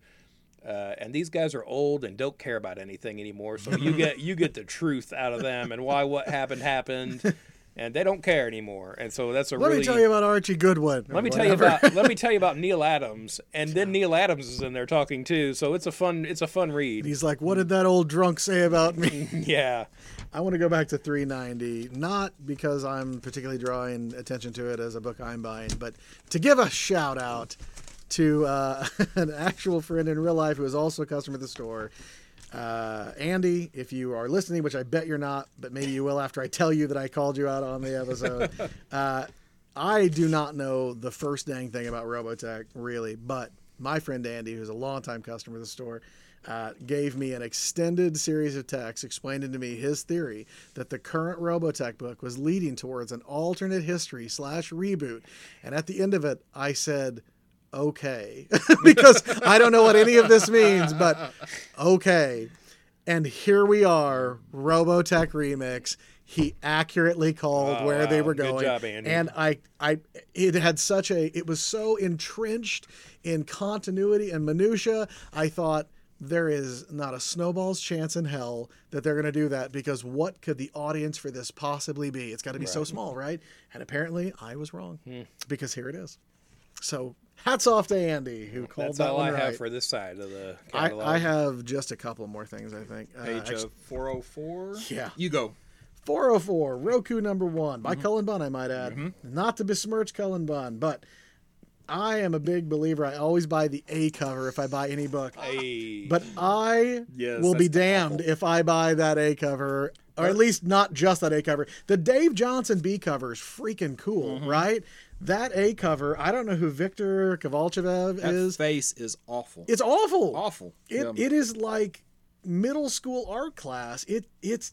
Uh, and these guys are old and don't care about anything anymore. So you <laughs> get you get the truth out of them and why what happened happened, and they don't care anymore. And so that's a Let really me tell you about Archie Goodwin. let me tell you about let me tell you about Neal Adams, and then Neal Adams is in there talking too. So it's a fun it's a fun read. He's like, "What did that old drunk say about me?" <laughs> Yeah, I want to go back to 390, not because I'm particularly drawing attention to it as a book I'm buying, but to give a shout out to uh, <laughs> an actual friend in real life who is also a customer of the store. Uh, Andy, if you are listening, which I bet you're not, but maybe you will after I tell you that I called you out on the episode. <laughs> uh, I do not know the first dang thing about Robotech, really, but my friend Andy, who's a longtime customer of the store, uh, gave me an extended series of texts explaining to me his theory that the current Robotech book was leading towards an alternate history slash reboot. And at the end of it, I said, okay, <laughs> because I don't know what any of this means, but okay. And here we are, Robotech remix. He accurately called Oh, where they wow. were Good going, job, and I, I, it had such a, it was so entrenched in continuity and minutia. I thought there is not a snowball's chance in hell that they're going to do that because what could the audience for this possibly be? It's got to be so small, right? And apparently, I was wrong Hmm. because here it is. So hats off to Andy who called that's that all one I right. have for this side of the I, catalog. I have just a couple more things. I think Uh, Page actu- of 404. Yeah. You go. 404 Roku number one Mm-hmm. by Cullen Bunn, I might add. Not to besmirch Cullen Bunn, but I am a big believer. I always buy the A cover if I buy any book. Hey. But I Yes, will be damned if I buy that A cover, or at least not just that A cover. The Dave Johnson B cover is freaking cool, Mm-hmm. right? That A cover, I don't know who Viktor Kalvachev That is. face is awful. It's awful. awful. It, Yeah. it is like middle school art class. It it's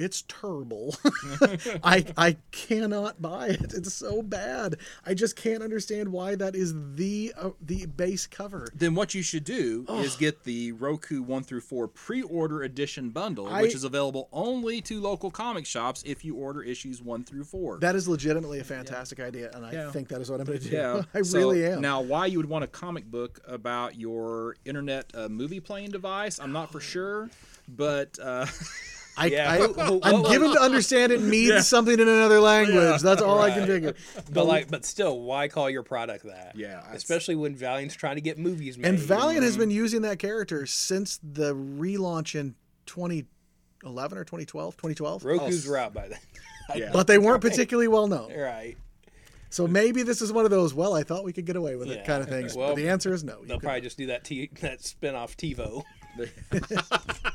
it's terrible. <laughs> <laughs> I I cannot buy it. It's so bad. I just can't understand why that is the uh, the base cover. then what you should do is get the Roku 1 through 4 pre-order edition bundle, which is available only to local comic shops if you order issues 1 through 4. That is legitimately a fantastic idea, and I Yeah. think that is what I'm going to do. yeah, <laughs> I So, really am. Now, why you would want a comic book about your internet uh, movie playing device, I'm not for sure, but uh, I, Yeah. I, <laughs> I'm given to understand it means something in another language. That's all I can Right. figure. but like, but still, why call your product that? Yeah, especially when Valiant's trying to get movies made. And Valiant has mm-hmm. been using that character since the relaunch in 2011 or 2012. 2012. Roku's Oh, were out by then. <laughs> yeah. But they weren't particularly well known. right. So maybe this is one of those, well, I thought we could get away with it kind of things. Well, but the answer is no. They'll probably just do that t- that spin off TiVo. <laughs>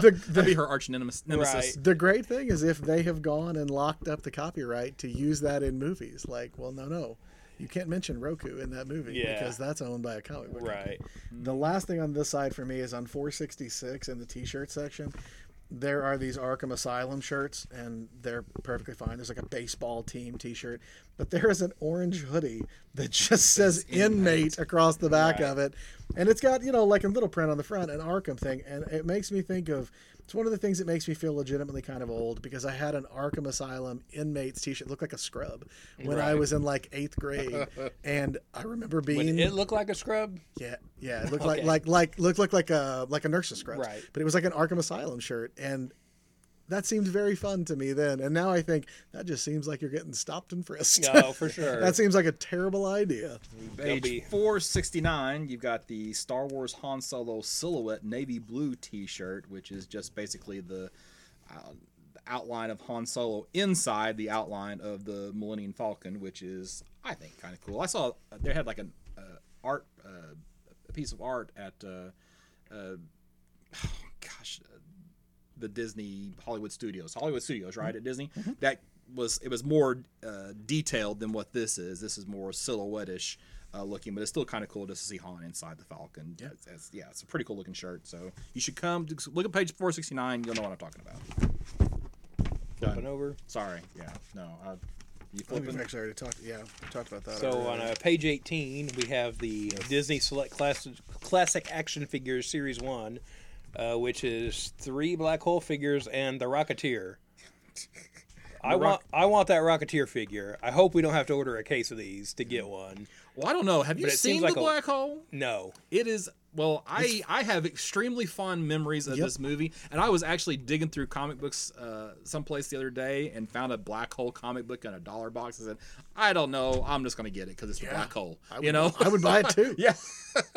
the, the, be her arch nemesis. Right. the great thing is if they have gone and locked up the copyright to use that in movies, like, well, no, no. You can't mention Roku in that movie Yeah. because that's owned by a comic book. company. Right. The last thing on this side for me is on 466 in the t-shirt section. There are these Arkham Asylum shirts, and they're perfectly fine. There's like a baseball team T-shirt, but there is an orange hoodie that <laughs> just says "inmate" across the back Right. of it, and it's got you know like a little print on the front, an Arkham thing, and it makes me think of. It's one of the things that makes me feel legitimately kind of old because I had an Arkham Asylum inmates T-shirt, looked like a scrub, when I was in like eighth grade, <laughs> and I remember being When it looked like a scrub. yeah, yeah. It looked <laughs> like Okay. like like looked looked like a like a nurse's scrub. Right. But it was like an Arkham Asylum shirt, and that seemed very fun to me then. And now I think that just seems like you're getting stopped and frisked. No, for <laughs> sure. that seems like a terrible idea. They'll Page be- 469, you've got the Star Wars Han Solo silhouette navy blue T-shirt, which is just basically the, uh, outline of Han Solo inside the outline of the Millennium Falcon, which is I think kind of cool. I saw uh, they had like an uh, art uh, a piece of art at uh, uh, <sighs> gosh uh, the Disney Hollywood Studios, Hollywood Studios, right at Disney. That was it was more uh, detailed than what this is. This is more silhouette-ish uh, looking, but it's still kind of cool just to see Han inside the Falcon. Yeah, it's, it's- yeah, it's a pretty cool looking shirt. So you should come look at page 469. You'll know what I'm talking about. Flipping over. Sorry, yeah, no, uh, you I think we've actually already talked. Yeah, we talked about that. So already. on uh, page 18, we have the Disney Select Classic, Classic Action Figures Series 1, uh, which is three Black Hole figures and the Rocketeer. <laughs> I want I want that Rocketeer figure. I hope we don't have to order a case of these to get one. Well, I don't know. Have you But seen the like a- black hole? No. It is well, I I have extremely fond memories of Yep. this movie, and I was actually digging through comic books uh, someplace the other day and found a black hole comic book in a dollar box. I said, I don't know, I'm just gonna get it because it's a Yeah. black hole. I would, you know, I would buy it <laughs> too. yeah,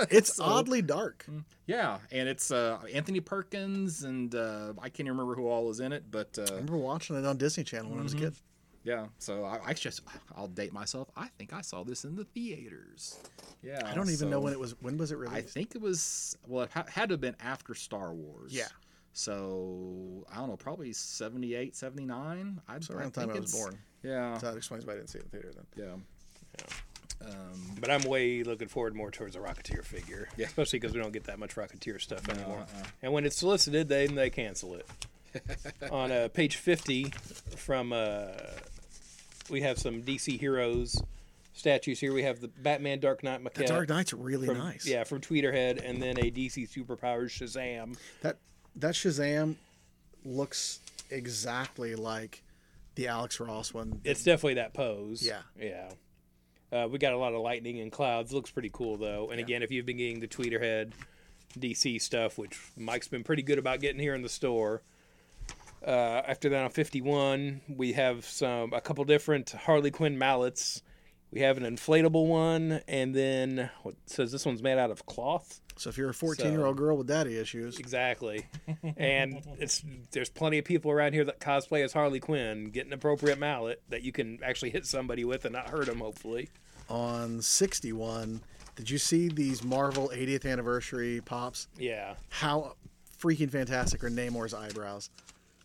It's <laughs> oddly dark. yeah, and it's uh, Anthony Perkins and uh, I can't even remember who all is in it, but uh, I remember watching it on Disney Channel when I was a kid. Yeah. So I, I just I'll date myself. I think I saw this in the theaters. Yeah, I don't even know when it was. When was it released? I think it was well, it ha- had to have been after Star Wars. Yeah. So I don't know, probably 78, 79. I, So around the time I was born. Yeah. So that explains why I didn't see it in the theater then. Yeah. Um, But I'm way looking forward more towards a Rocketeer figure. Yeah. Especially because we don't get that much Rocketeer stuff anymore. uh-uh. And when it's solicited, then they cancel it. <laughs> On uh, page 50 from, uh, we have some DC Heroes statues here. We have the Batman Dark Knight maquette. The Dark Knight's really from, nice. Yeah, from Tweeterhead, and then a DC Superpowers Shazam. That that Shazam looks exactly like the Alex Ross one. It's definitely that pose. Yeah. Yeah. Uh, we got a lot of lightning and clouds. Looks pretty cool though. And Yeah. again, if you've been getting the Tweeterhead DC stuff, which Mike's been pretty good about getting here in the store. Uh, after that, on 51, we have some a couple different Harley Quinn mallets. We have an inflatable one, and then what says this one's made out of cloth. So if you're a 14 year old girl with daddy issues, Exactly. <laughs> and it's there's plenty of people around here that cosplay as Harley Quinn. Get an appropriate mallet that you can actually hit somebody with and not hurt them. Hopefully. on 61, did you see these Marvel 80th anniversary pops? Yeah. How freaking fantastic are Namor's eyebrows?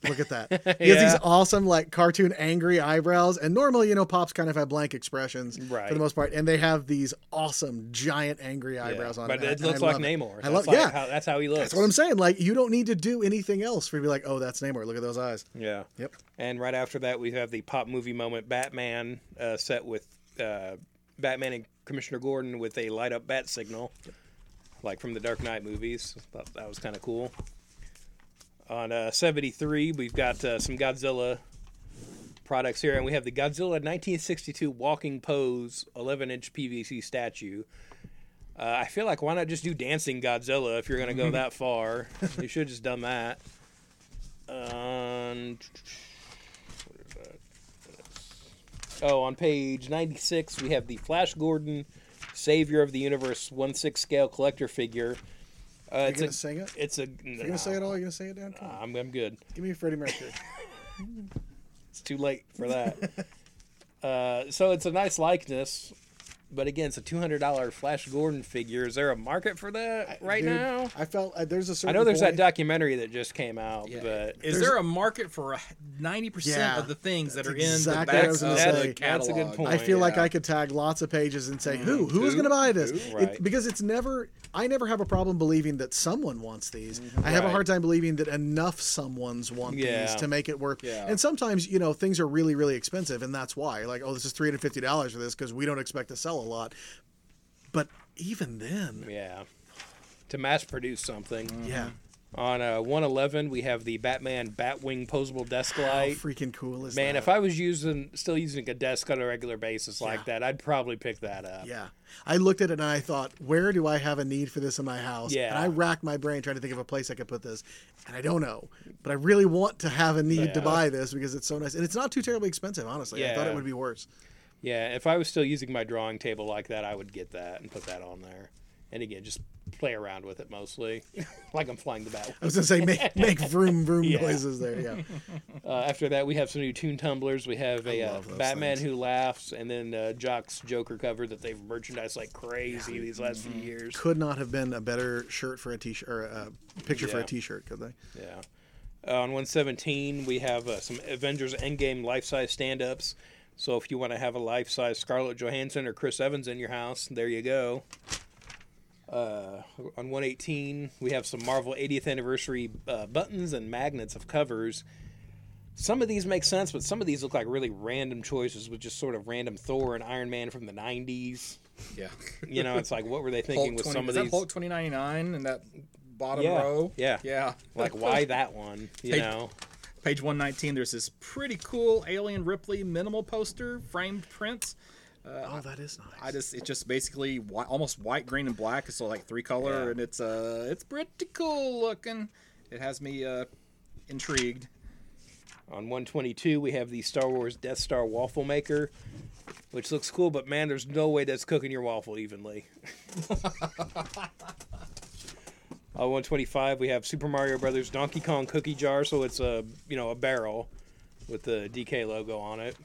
Look at that. <laughs> He has these awesome, like cartoon angry eyebrows. And normally, you know, pops kind of have blank expressions Right. for the most part. And they have these awesome, giant, angry eyebrows Yeah. on But it. it looks I like Namor. I That's love, like yeah. How, that's how he looks. That's what I'm saying. Like, you don't need to do anything else for you to be like, oh, that's Namor. Look at those eyes. Yeah. Yep. And right after that, we have the pop movie moment Batman uh, set with uh, Batman and Commissioner Gordon with a light up bat signal, like from the Dark Knight movies. Thought that was kind of cool. On uh, 73, we've got uh, some Godzilla products here, and we have the Godzilla 1962 walking pose 11 inch PVC statue. Uh, I feel like why not just do dancing Godzilla if you're going to go <laughs> that far? you should have just done that. Um, oh, on page 96, we have the Flash Gordon Savior of the Universe 1 6 scale collector figure. Uh, you it's going a, to sing it? it's a. You going to say it all? You going to say it? Come on. I'm, I'm good. Give me Freddie Mercury. <laughs> <laughs> It's too late for that. uh, so it's a nice likeness, but again, it's a two hundred dollar Flash Gordon figure. Is there a market for that right Dude, now? I felt uh, there's a I certain know there's point- that documentary that just came out, Yeah. but Is there a market for ninety percent of the things that that's are in exactly the back of gonna the say. catalog? That's a good point. I feel like I could tag lots of pages and say who who's going to buy this It- because it's never I never have a problem believing that someone wants these. I have a hard time believing that enough someone's want Yeah. these to make it work. Yeah. And sometimes you know things are really really expensive and that's why like oh this is three hundred fifty dollars for this because we don't expect to sell a lot. But even then, yeah, to mass produce something. yeah, On uh, 111, we have the Batman Batwing posable desk light. how light. freaking cool is Man, that? if I was using still using a desk on a regular basis like Yeah. that, I'd probably pick that up. Yeah. I looked at it and I thought, where do I have a need for this in my house? Yeah. And I racked my brain trying to think of a place I could put this. And I don't know. But I really want to have a need to buy this because it's so nice. And it's not too terribly expensive, honestly. Yeah. I thought it would be worse. Yeah, if I was still using my drawing table like that, I would get that and put that on there. And again, just play around with it mostly, <laughs> like I'm flying the bat. I was to say, make, <laughs> make vroom, vroom Yeah. noises there. Yeah. <laughs> Uh, after that, we have some new tune tumblers. We have a uh, Batman things. Who Laughs, and then uh, Jock's Joker cover that they've merchandised like crazy these last Mm-hmm. few years. Could not have been a better shirt for a t shirt or a picture for a t shirt, could they? Yeah. Uh, on 117, we have uh, some Avengers Endgame life size stand ups. So if you want to have a life size Scarlett Johansson or Chris Evans in your house, there you go. Uh, on 118, we have some Marvel 80th anniversary uh, buttons and magnets of covers. Some of these make sense, but some of these look like really random choices with just sort of random Thor and Iron Man from the 90s. Yeah. You know, it's like, what were they thinking Hulk with 20, some is that these? Hulk twenty ninety nine in that bottom Yeah, row? yeah. Yeah. Like, why that one? <laughs> You Hey, know? Page 119, there's this pretty cool Alien Ripley minimal poster, framed prints. oh, that is nice. I just it's just basically white, almost white, green, and black. It's like three color, Yeah. and it's uh it's pretty cool looking. It has me uh intrigued. On 122, we have the Star Wars Death Star waffle maker, which looks cool, but man, there's no way that's cooking your waffle evenly. <laughs> On 125, we have Super Mario Brothers Donkey Kong cookie jar, so it's a you know a barrel with the DK logo on it.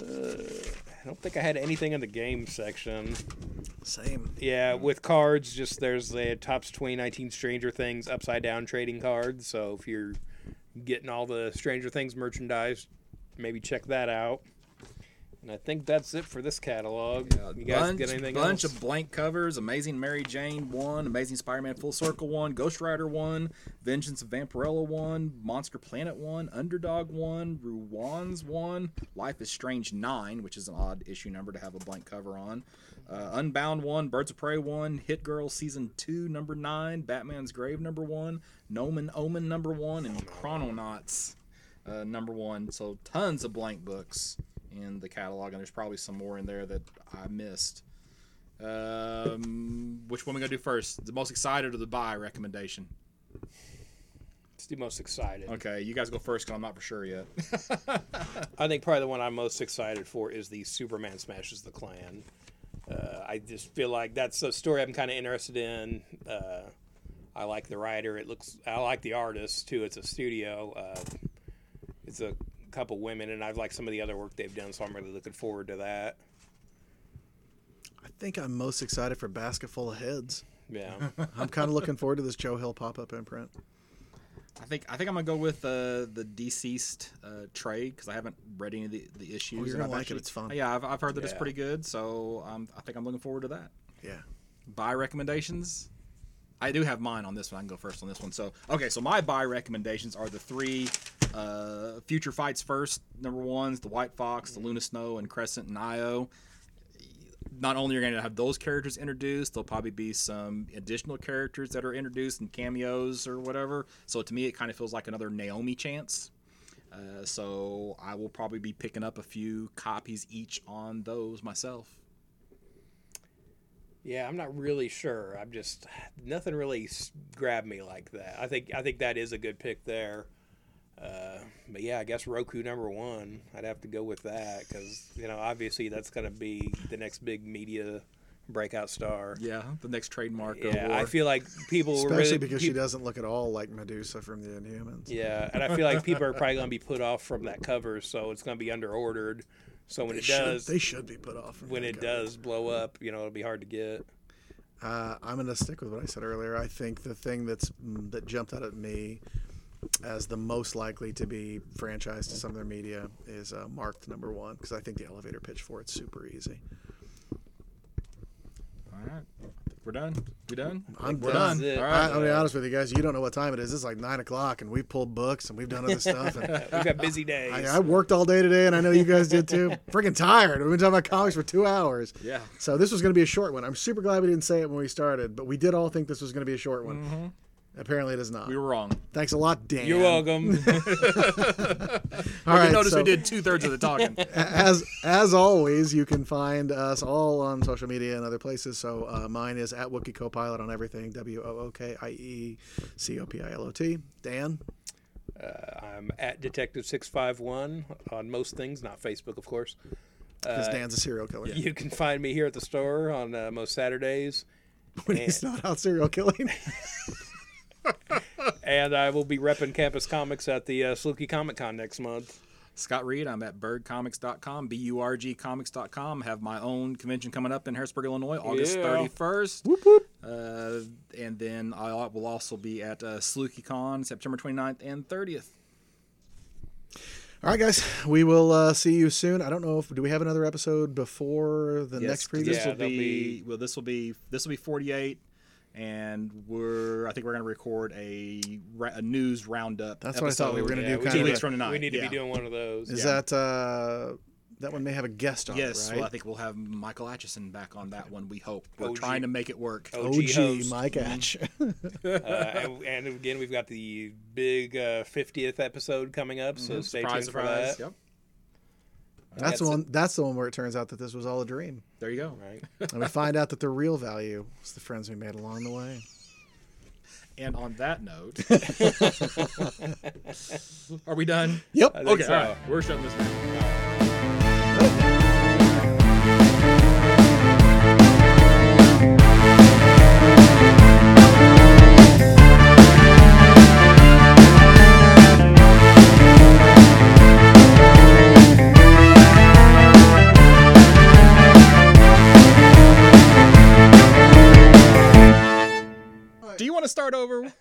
Uh, I don't think I had anything in the game section. Same. Yeah, with cards, just there's the Topps 2019 Stranger Things upside down trading cards. So if you're getting all the Stranger Things merchandise, maybe check that out. And I think that's it for this catalog. you guys bunch, get anything a bunch else? of blank covers. Amazing Mary Jane one, Amazing Spider-Man Full Circle one, Ghost Rider one, Vengeance of Vampirella one, Monster Planet one, Underdog one, Ruwan's one, Life is Strange nine, which is an odd issue number to have a blank cover on. Uh, Unbound one, Birds of Prey one, Hit Girl season two number nine, Batman's Grave number one, Nomen Omen number one, and Chrononauts uh, number one. So tons of blank books in the catalog, and there's probably some more in there that I missed. Um, which one we gonna do first? The most excited or the buy recommendation? It's the most excited. Okay, you guys go first, cause I'm not for sure yet. <laughs> I think probably the one I'm most excited for is the Superman Smashes the Klan. Uh, I just feel like that's a story I'm kind of interested in. Uh, I like the writer. It looks. I like the artist too. It's a studio. Uh, it's a couple women, and I've liked some of the other work they've done, so I'm really looking forward to that. I think I'm most excited for Basket Full of Heads. Yeah. <laughs> I'm kind of looking forward to this Joe Hill pop up imprint. I think I think I'm gonna go with uh, the deceased uh, trade because I haven't read any of the, the issues. Oh, you're and gonna I've like it. It's fun. Yeah, I've, I've heard that it's pretty good, so um, I think I'm looking forward to that. Yeah. Buy recommendations. I do have mine on this one. I can go first on this one. So okay, so my buy recommendations are the three uh, future fights first. Number ones, the White Fox, the Luna Snow, and Crescent and Io. Not only are going to have those characters introduced, there'll probably be some additional characters that are introduced and cameos or whatever. So to me, it kind of feels like another Naomi chance. Uh, so I will probably be picking up a few copies each on those myself. Yeah, I'm not really sure. I'm just nothing really grabbed me like that. I think I think that is a good pick there. Uh, but yeah, I guess Roku number one. I'd have to go with that because you know obviously that's going to be the next big media breakout star. Yeah, the next trademark. of Yeah, I feel like people Especially really, because she doesn't look at all like Medusa from the Inhumans. Yeah, and I feel like people are probably going to be put off from that cover, so it's going to be under ordered. So when They it should, does, they should be put off. when it cover. does blow up, you know, it'll be hard to get. Uh, I'm going to stick with what I said earlier. I think the thing that's mm, that jumped out at me as the most likely to be franchised to some of their media is uh, marked number one because I think the elevator pitch for it's super easy. All right, we're done. We done? I'm We're done. done. That's it. All I, I'll be honest with you guys. You don't know what time it is. It's like nine o'clock, and we've pulled books and we've done other stuff. And <laughs> We've got busy days. I, I worked all day today, and I know you guys did too. <laughs> Freaking tired. We've been talking about comics for two hours. Yeah. So this was going to be a short one. I'm super glad we didn't say it when we started, but we did all think this was going to be a short one. Mm-hmm. Apparently, it is not. We were wrong. Thanks a lot, Dan. You're welcome. <laughs> All you notice so we did two thirds of the talking. <laughs> as as always, you can find us all on social media and other places. So uh, mine is at Wookie Copilot on everything. W O O K I E C O P I L O T. Dan. Uh, I'm at Detective Six Five One on most things, not Facebook, of course. Because Dan's a serial killer. You can find me here at the store on uh, most Saturdays, When he's not out serial killing. <laughs> and I will be repping Campus Comics at the uh, Slooky Comic Con next month. Scott Reed, I'm at burgcomics.com, B U R G comics.com. Have my own convention coming up in Harrisburg, Illinois, August Yeah. 31st. whoop whoop. Uh, and then I will also be at uh, SlookyCon September 29th and 30th. All right, guys. We will uh, see you soon. I don't know if do we have another episode before the Yes, next 'cause preview. This Yeah, will there'll be, be- well. This will be this will be 48, and we're I think we're going to record a, a news roundup. That's what I thought we were gonna do, kind two of weeks a- from tonight. We need to yeah. be doing one of those. Is Yeah. that uh, that one may have a guest on Yes, it, right? well, I think we'll have Michael Atchison back on that one. We hope. We're OG. trying to make it work. OG OG host. Mike Atch. <laughs> uh, and, and again, we've got the big uh, 50th episode coming up, so stay surprise, tuned for surprise. that. Yep. That's the That's one. That's the one where it turns out that this was all a dream, There you go. Right. <laughs> and we find out that the real value was the friends we made along the way. And on that note, <laughs> are we done? Yep. Okay, so. all right. We're shutting this down. To start over?